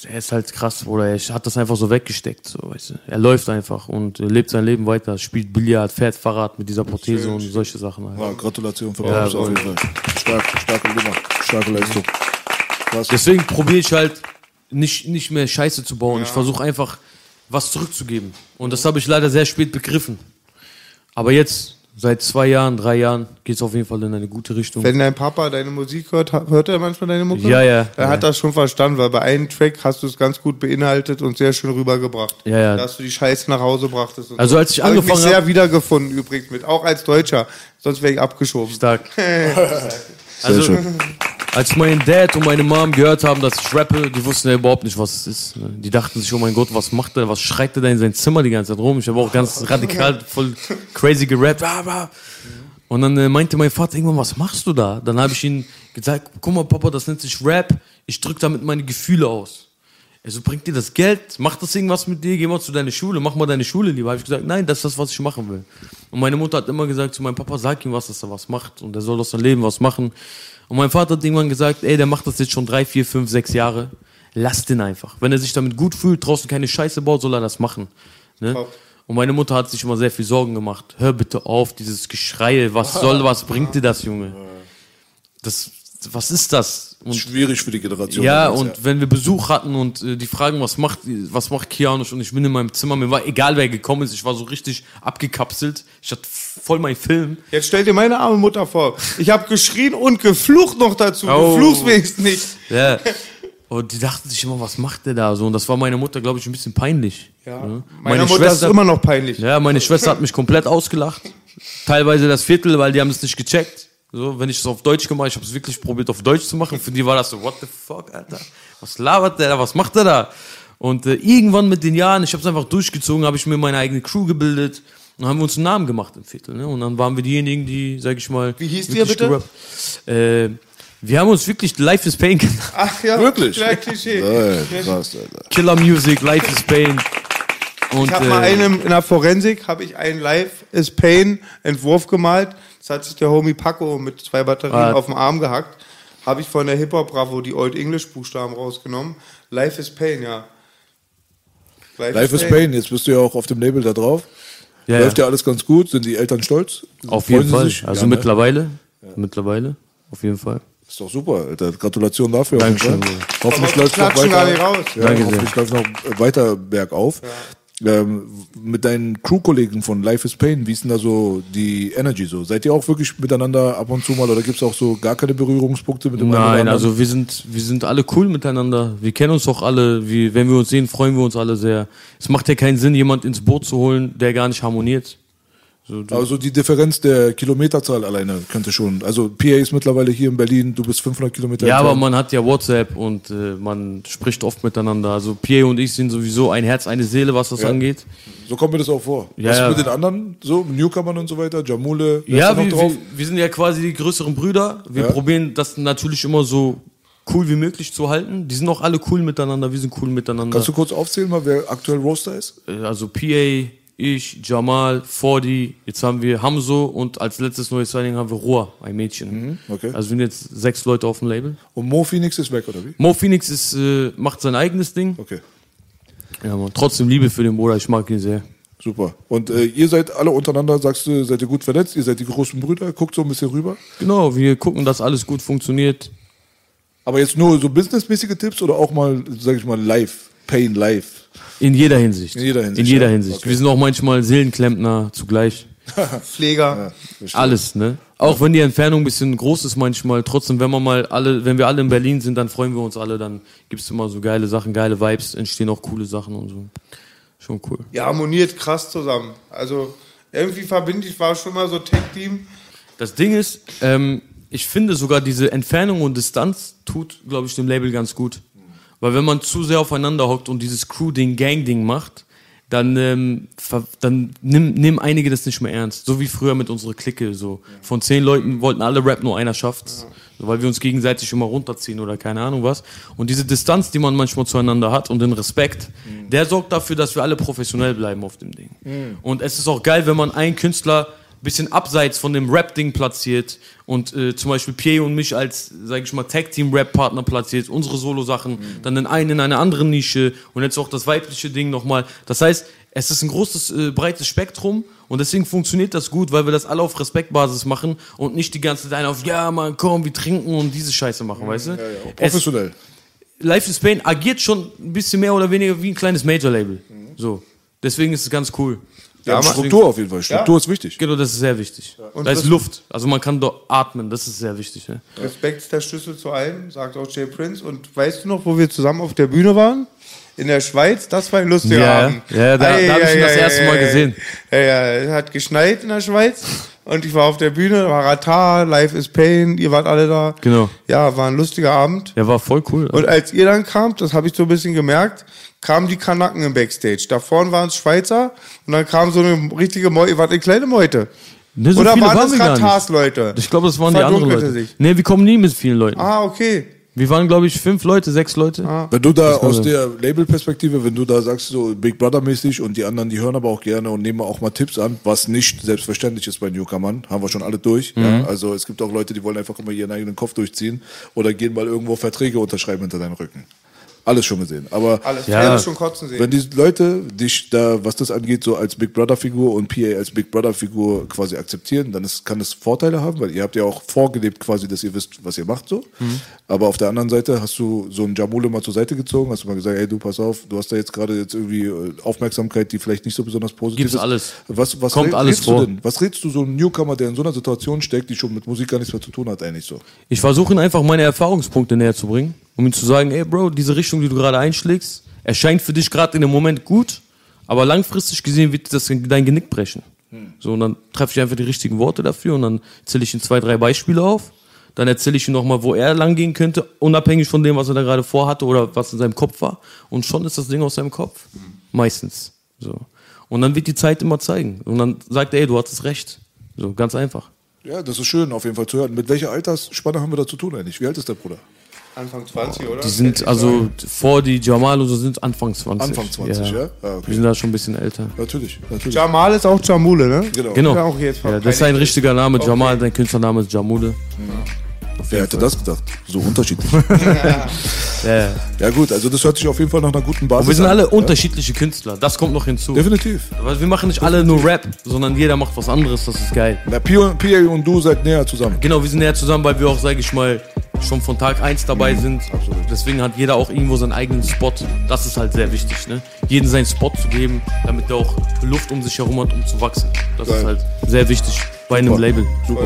er ist halt krass, Bruder. Er hat das einfach so weggesteckt, so weißt du. Er läuft einfach und lebt sein Leben weiter, spielt Billard, fährt Fahrrad mit dieser Prothese und solche Sachen. Halt. Ja, Gratulation für Ja, auf jeden Fall. Stark, starke Nummer, starke Leistung. Krass. Deswegen probiere ich halt nicht, nicht mehr Scheiße zu bauen. Ich versuche einfach was zurückzugeben. Und das habe ich leider sehr spät begriffen. Aber jetzt, seit zwei Jahren, drei Jahren, geht es auf jeden Fall in eine gute Richtung. Wenn dein Papa deine Musik hört, hört er manchmal deine Mucke? Ja, ja. Er hat das schon verstanden, weil bei einem Track hast du es ganz gut beinhaltet und sehr schön rübergebracht. Ja, ja. Dass du die Scheiße nach Hause brachtest. Also so. als ich angefangen ich mich sehr hab- wiedergefunden übrigens mit, auch als Deutscher. Sonst wäre ich abgeschoben. Stark. Also, als mein Dad und meine Mom gehört haben, dass ich rappe, die wussten ja überhaupt nicht, was es ist. Die dachten sich, oh mein Gott, was macht er, was schreit er da in sein Zimmer die ganze Zeit rum? Ich habe auch ganz radikal, voll crazy gerappt. Und dann äh, meinte mein Vater irgendwann, was machst du da? Dann habe ich ihm gesagt, guck mal, Papa, das nennt sich Rap. Ich drück damit meine Gefühle aus. Er so, bringt dir das Geld? Macht das irgendwas mit dir? Geh mal zu deiner Schule, mach mal deine Schule lieber. Habe ich gesagt, nein, das ist das, was ich machen will. Und meine Mutter hat immer gesagt zu meinem Papa, sag ihm was, dass er was macht. Und er soll aus seinem Leben was machen. Und mein Vater hat irgendwann gesagt, ey, der macht das jetzt schon drei, vier, fünf, sechs Jahre. Lass den einfach. Wenn er sich damit gut fühlt, draußen keine Scheiße baut, soll er das machen. Ne? Und meine Mutter hat sich immer sehr viel Sorgen gemacht. Hör bitte auf, dieses Geschrei, was soll, was bringt dir das, Junge? Das, was ist das? Und Schwierig für die Generation. ja, und wenn wir Besuch hatten und äh, die fragen, was macht, was macht Kianusch und ich bin in meinem Zimmer, mir war egal, wer gekommen ist, ich war so richtig abgekapselt. Ich hatte voll meinen Film. Jetzt stell dir meine arme Mutter vor. Ich habe geschrien und geflucht noch dazu. Oh. Du fluchst wenigstens nicht. Ja. Und die dachten sich immer, was macht der da so? Und das war meiner Mutter, glaube ich, ein bisschen peinlich. Ja. Ja. Meiner Mutter ist immer noch peinlich. Ja, meine Schwester hat mich komplett ausgelacht. Teilweise das Viertel, weil die haben es nicht gecheckt. So, wenn ich es auf Deutsch gemacht, ich habe es wirklich probiert auf Deutsch zu machen. Für die war das so, what the fuck, Alter? Was labert der da? Was macht der da? Und äh, irgendwann mit den Jahren, ich habe es einfach durchgezogen, habe ich mir meine eigene Crew gebildet und haben wir uns einen Namen gemacht im Viertel. Ne? Und dann waren wir diejenigen, die, sag ich mal, Wie hieß ihr wirklich bitte? Äh, wir haben uns wirklich Life is Pain genannt. Ach ja, Wirklich? Ja, Klischee. Ey, krass, Alter. Killer Music, Life is Pain. Und, Ich habe mal äh, einem in der Forensik habe ich einen Live is Pain Entwurf gemalt. Das hat sich der Homie Paco mit zwei Batterien Ah. auf den Arm gehackt. Habe ich von der Hip Hop Bravo die Old English Buchstaben rausgenommen. Life is Pain, ja. Life is Pain, jetzt bist du ja auch auf dem Label da drauf. ja, Läuft ja. ja alles ganz gut, sind die Eltern stolz? Auf Freuen jeden Fall. sich? Also Ja, ne? mittlerweile. Mittlerweile. Auf jeden Fall. Ist doch super, Alter. Gratulation dafür. Dankeschön, Hoffentlich läuft noch klatschen gar nicht weiter. raus. Ja, Danke hoffentlich läuft noch weiter bergauf. Ähm, mit deinen Crew-Kollegen von Life is Pain, wie ist denn da so die Energy so? Seid ihr auch wirklich miteinander ab und zu mal oder gibt es auch so gar keine Berührungspunkte mit dem Nein, also wir sind, wir sind alle cool miteinander. Wir kennen uns auch alle. Wie, wenn wir uns sehen, freuen wir uns alle sehr. Es macht ja keinen Sinn, jemand ins Boot zu holen, der gar nicht harmoniert. So, Also die Differenz der Kilometerzahl alleine könnte schon. Also PA ist mittlerweile hier in Berlin, du bist 500 Kilometer ja, aber entfernt. man hat ja WhatsApp und äh, man spricht oft miteinander. Also Pierre und ich sind sowieso ein Herz, eine Seele, was das Ja. angeht. So kommt mir das auch vor. Ja, Was ja. mit den anderen, so Newcomern und so weiter, Jamule, ist Ja, wir, wir, wir sind ja quasi die größeren Brüder. Wir Ja. probieren das natürlich immer so cool wie möglich zu halten. Die sind auch alle cool miteinander, wir sind cool miteinander. Kannst du kurz aufzählen, mal, wer aktuell Roaster ist? Äh, also PA, ich, Jamal, Fordi, jetzt haben wir Hamzo und als letztes neues Signing haben wir Roa, ein Mädchen. okay. Also sind jetzt sechs Leute auf dem Label. Und Mo Phoenix ist weg, oder wie? Mo Phoenix ist, äh, macht sein eigenes Ding. Okay, Ja, man, trotzdem Liebe für den Bruder, ich mag ihn sehr. super. Und äh, ihr seid alle untereinander, sagst du, seid ihr gut vernetzt? Ihr seid die großen Brüder? Guckt so ein bisschen rüber. Genau, wir gucken, dass alles gut funktioniert. Aber jetzt nur so businessmäßige Tipps oder auch mal, sag ich mal, live? Pain live? In jeder Hinsicht. In jeder Hinsicht, In jeder ja. Hinsicht. Okay. Wir sind auch manchmal Seelenklempner zugleich. Pfleger. Alles, ne? Auch wenn die Entfernung ein bisschen groß ist manchmal, trotzdem, wenn man mal alle, wenn wir alle in Berlin sind, dann freuen wir uns alle, dann gibt's immer so geile Sachen, geile Vibes, entstehen auch coole Sachen und so. Schon cool. Ja, harmoniert krass zusammen. Also irgendwie verbinde ich, war schon mal so Tech-Team. Das Ding ist, ähm, ich finde sogar diese Entfernung und Distanz tut, glaube ich, dem Label ganz gut. Weil wenn man zu sehr aufeinander hockt und dieses Crew-Ding, Gang-Ding macht, dann, ähm, dann nimm, nehmen einige das nicht mehr ernst. So wie früher mit unserer Clique. So. Von zehn Leuten wollten alle Rap, nur einer schafft's. So, weil wir uns gegenseitig immer runterziehen oder keine Ahnung was. Und diese Distanz, die man manchmal zueinander hat und den Respekt, der sorgt dafür, dass wir alle professionell bleiben auf dem Ding. Und es ist auch geil, wenn man einen Künstler bisschen abseits von dem Rap-Ding platziert und äh, zum Beispiel Pierre und mich als, sag ich mal, Tag-Team-Rap-Partner platziert, unsere Solo-Sachen, dann den einen in einer anderen Nische und jetzt auch das weibliche Ding nochmal. Das heißt, es ist ein großes, äh, breites Spektrum und deswegen funktioniert das gut, weil wir das alle auf Respektbasis machen und nicht die ganze Zeit auf, ja, man, komm, wir trinken und diese Scheiße machen, weißt du? Es, Professionell. Life is Pain agiert schon ein bisschen mehr oder weniger wie ein kleines Major-Label. So. Deswegen ist es ganz cool. Ja, aber- Struktur auf jeden Fall. Struktur ist wichtig. Genau, das ist sehr wichtig. Und da ist Luft. Also man kann dort atmen, das ist sehr wichtig. Ne? Respekt ist der Schlüssel zu allem, sagt auch Jay Prince. Und weißt du noch, wo wir zusammen auf der Bühne waren? In der Schweiz, das war ein lustiger Ja, Abend. ja, da- da hab ich ihn das erste Mal gesehen. Ja, ja, es hat geschneit in der Schweiz und ich war auf der Bühne, war Ratar, Life is Pain, ihr wart alle da. Genau. Ja, war ein lustiger Abend. Ja, war voll cool. Und als ihr dann kamt, das habe ich so ein bisschen gemerkt, kamen die Kanaken im Backstage. Da vorne waren es Schweizer und dann kam so eine richtige Meute, ihr wart eine kleine Meute. Ne, so Oder waren waren das wir gar nicht. Ratars Leute? Ich glaube, das waren die anderen Leute. sich. Nee, wir kommen nie mit vielen Leuten. Ah, okay. Wir waren, glaube ich, fünf Leute, sechs Leute. Wenn du da aus sein. der Label-Perspektive, wenn du da sagst, so Big Brother-mäßig und die anderen, die hören aber auch gerne und nehmen auch mal Tipps an, was nicht selbstverständlich ist bei Newcomern, haben wir schon alle durch. Mhm. Ja? Also es gibt auch Leute, die wollen einfach immer ihren eigenen Kopf durchziehen oder gehen mal irgendwo Verträge unterschreiben hinter deinen Rücken. Alles schon gesehen. Aber Alles. Ja. Ja. schon kotzen sehen. wenn die Leute dich da, was das angeht, so als Big Brother Figur und PA als Big Brother Figur quasi akzeptieren, dann ist, kann das Vorteile haben, weil ihr habt ja auch vorgelebt quasi, dass ihr wisst, was ihr macht so. Mhm. Aber auf der anderen Seite hast du so einen Jamule mal zur Seite gezogen, hast du mal gesagt, hey du pass auf, du hast da jetzt gerade jetzt irgendwie äh, Aufmerksamkeit, die vielleicht nicht so besonders positiv Gibt's ist. alles. Was, was Kommt alles du vor. denn? Was rätst du so einem Newcomer, der in so einer Situation steckt, die schon mit Musik gar nichts mehr zu tun hat, eigentlich so? Ich versuche ihm einfach meine Erfahrungspunkte näher zu bringen, um ihm zu sagen, ey Bro, diese Richtung, die du gerade einschlägst, erscheint für dich gerade in dem Moment gut, aber langfristig gesehen wird das dein Genick brechen. So, und dann treffe ich einfach die richtigen Worte dafür und dann zähle ich ihm zwei, drei Beispiele auf. Dann erzähle ich ihm nochmal, wo er lang gehen könnte, unabhängig von dem, was er da gerade vorhatte oder was in seinem Kopf war. Und schon ist das Ding aus seinem Kopf. Meistens. So. Und dann wird die Zeit immer zeigen. Und dann sagt er, ey, du hattest recht. So, ganz einfach. Ja, das ist schön auf jeden Fall zu hören. Mit welcher Altersspanne haben wir da zu tun eigentlich? Wie alt ist der Bruder? Anfang 20, oder? Die sind also vor die Jamal und so sind Anfang 20. Anfang 20, ja? Ah, okay. Wir sind da schon ein bisschen älter. Natürlich, natürlich. Jamal ist auch Jamule, ne? Genau. Genau. Ja, auch jetzt Ja, das ist ein richtiger Name. Okay. Jamal, dein Künstlername ist Jamule. Wer hätte das gedacht? So unterschiedlich. Ja, ja. ja gut, also das hört sich auf jeden Fall nach einer guten Basis Und wir sind an. alle unterschiedliche Künstler. Das kommt noch hinzu. Definitiv. Weil wir machen nicht alle nur Rap, sondern jeder macht was anderes. Das ist geil. Na, Pia, Pia und du seid näher zusammen. Genau, wir sind näher zusammen, weil wir auch, sage ich mal, schon von Tag 1 dabei sind. Deswegen hat jeder auch irgendwo seinen eigenen Spot. Das ist halt sehr wichtig, ne? Jeden seinen Spot zu geben, damit er auch Luft um sich herum hat, um zu wachsen. Das Geil. ist halt sehr wichtig bei einem Label. Super.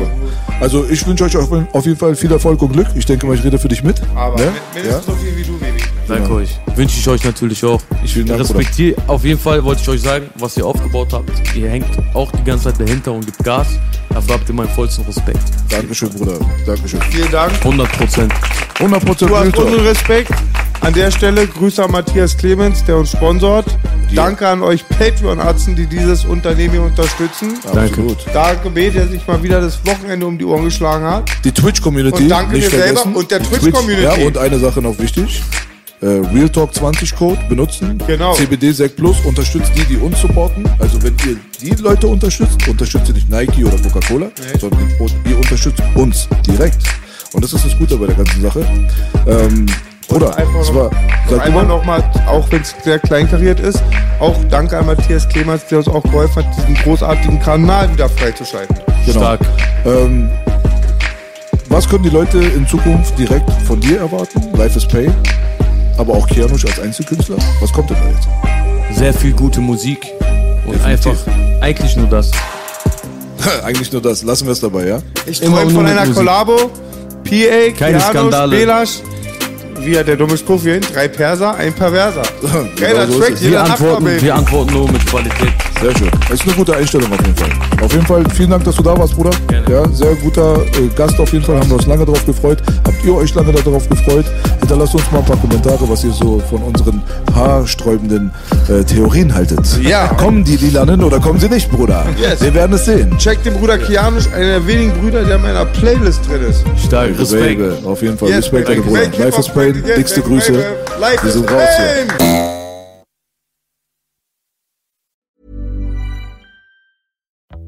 Also ich wünsche euch auf, jeden Fall viel Erfolg und Glück. Ich denke mal, ich rede für dich mit. Aber ne? mindestens so viel wie du, Baby. Danke euch. Wünsche ich euch natürlich auch. Ich respektiere, auf jeden Fall wollte ich euch sagen, was ihr aufgebaut habt. Ihr hängt auch die ganze Zeit dahinter und gibt Gas. Dafür habt ihr meinen vollsten Respekt. Dankeschön, Bruder. Dankeschön. Vielen Dank. 100 Prozent. 100 Prozent Du hast unseren. Respekt. An der Stelle Grüße an Matthias Clemens, der uns sponsort. Danke an euch Patreon-Arzten, die dieses Unternehmen hier unterstützen. Absolut. Danke B, der sich mal wieder das Wochenende um die Ohren geschlagen hat. Die Twitch-Community. Und danke nicht mir selber vergessen. und der Die Twitch-Community. Ja, und eine Sache noch wichtig. Äh, Real Talk 20 Code benutzen. Genau. CBD Sec Plus unterstützt die, die uns supporten. Also wenn ihr die Leute unterstützt, unterstützt ihr nicht Nike oder Coca-Cola, sondern ihr unterstützt uns direkt. Und das ist das Gute bei der ganzen Sache. Ähm, oder, einfach es noch- war, sag einmal mal, nochmal, auch wenn es sehr kleinkariert ist, auch danke an Matthias Clemens, der uns auch geholfen hat, diesen großartigen Kanal wieder freizuschalten. genau. Stark. Ähm, was können die Leute in Zukunft direkt von dir erwarten? Life is Pay, aber auch Kianush als Einzelkünstler. Was kommt denn da jetzt? Sehr viel gute Musik. Und Definitiv. einfach, eigentlich nur das. Eigentlich nur das. Lassen wir es dabei, ja? Ich träume von einer. Kollabo. PA, Keine Kianos, Skandale. Belasch, wie hat der dumme Spruch hin? Drei Perser, ein Perverser. Geiler Genau so Track, jeder Wir Nachbar, antworten, wir antworten nur mit Qualität. Sehr schön. Das ist eine gute Einstellung auf jeden Fall. Auf jeden Fall vielen Dank, dass du da warst, Bruder. Gerne. Ja, sehr guter äh, Gast auf jeden Fall. Haben wir uns lange darauf gefreut. Habt ihr euch lange darauf gefreut? Hinterlasst uns mal ein paar Kommentare, was ihr so von unseren haarsträubenden äh, Theorien haltet. Ja. Kommen die Lilanen oder kommen sie nicht, Bruder? Yes. Wir werden es sehen. Check den Bruder Kianusch, einer der wenigen Brüder, der in meiner Playlist drin ist. Stark, Respekt. Baby. Auf jeden Fall. Yes, Respekt, Bruder. Thank you Life is Pain. Dickste Grüße. Life Wir sind raus hier.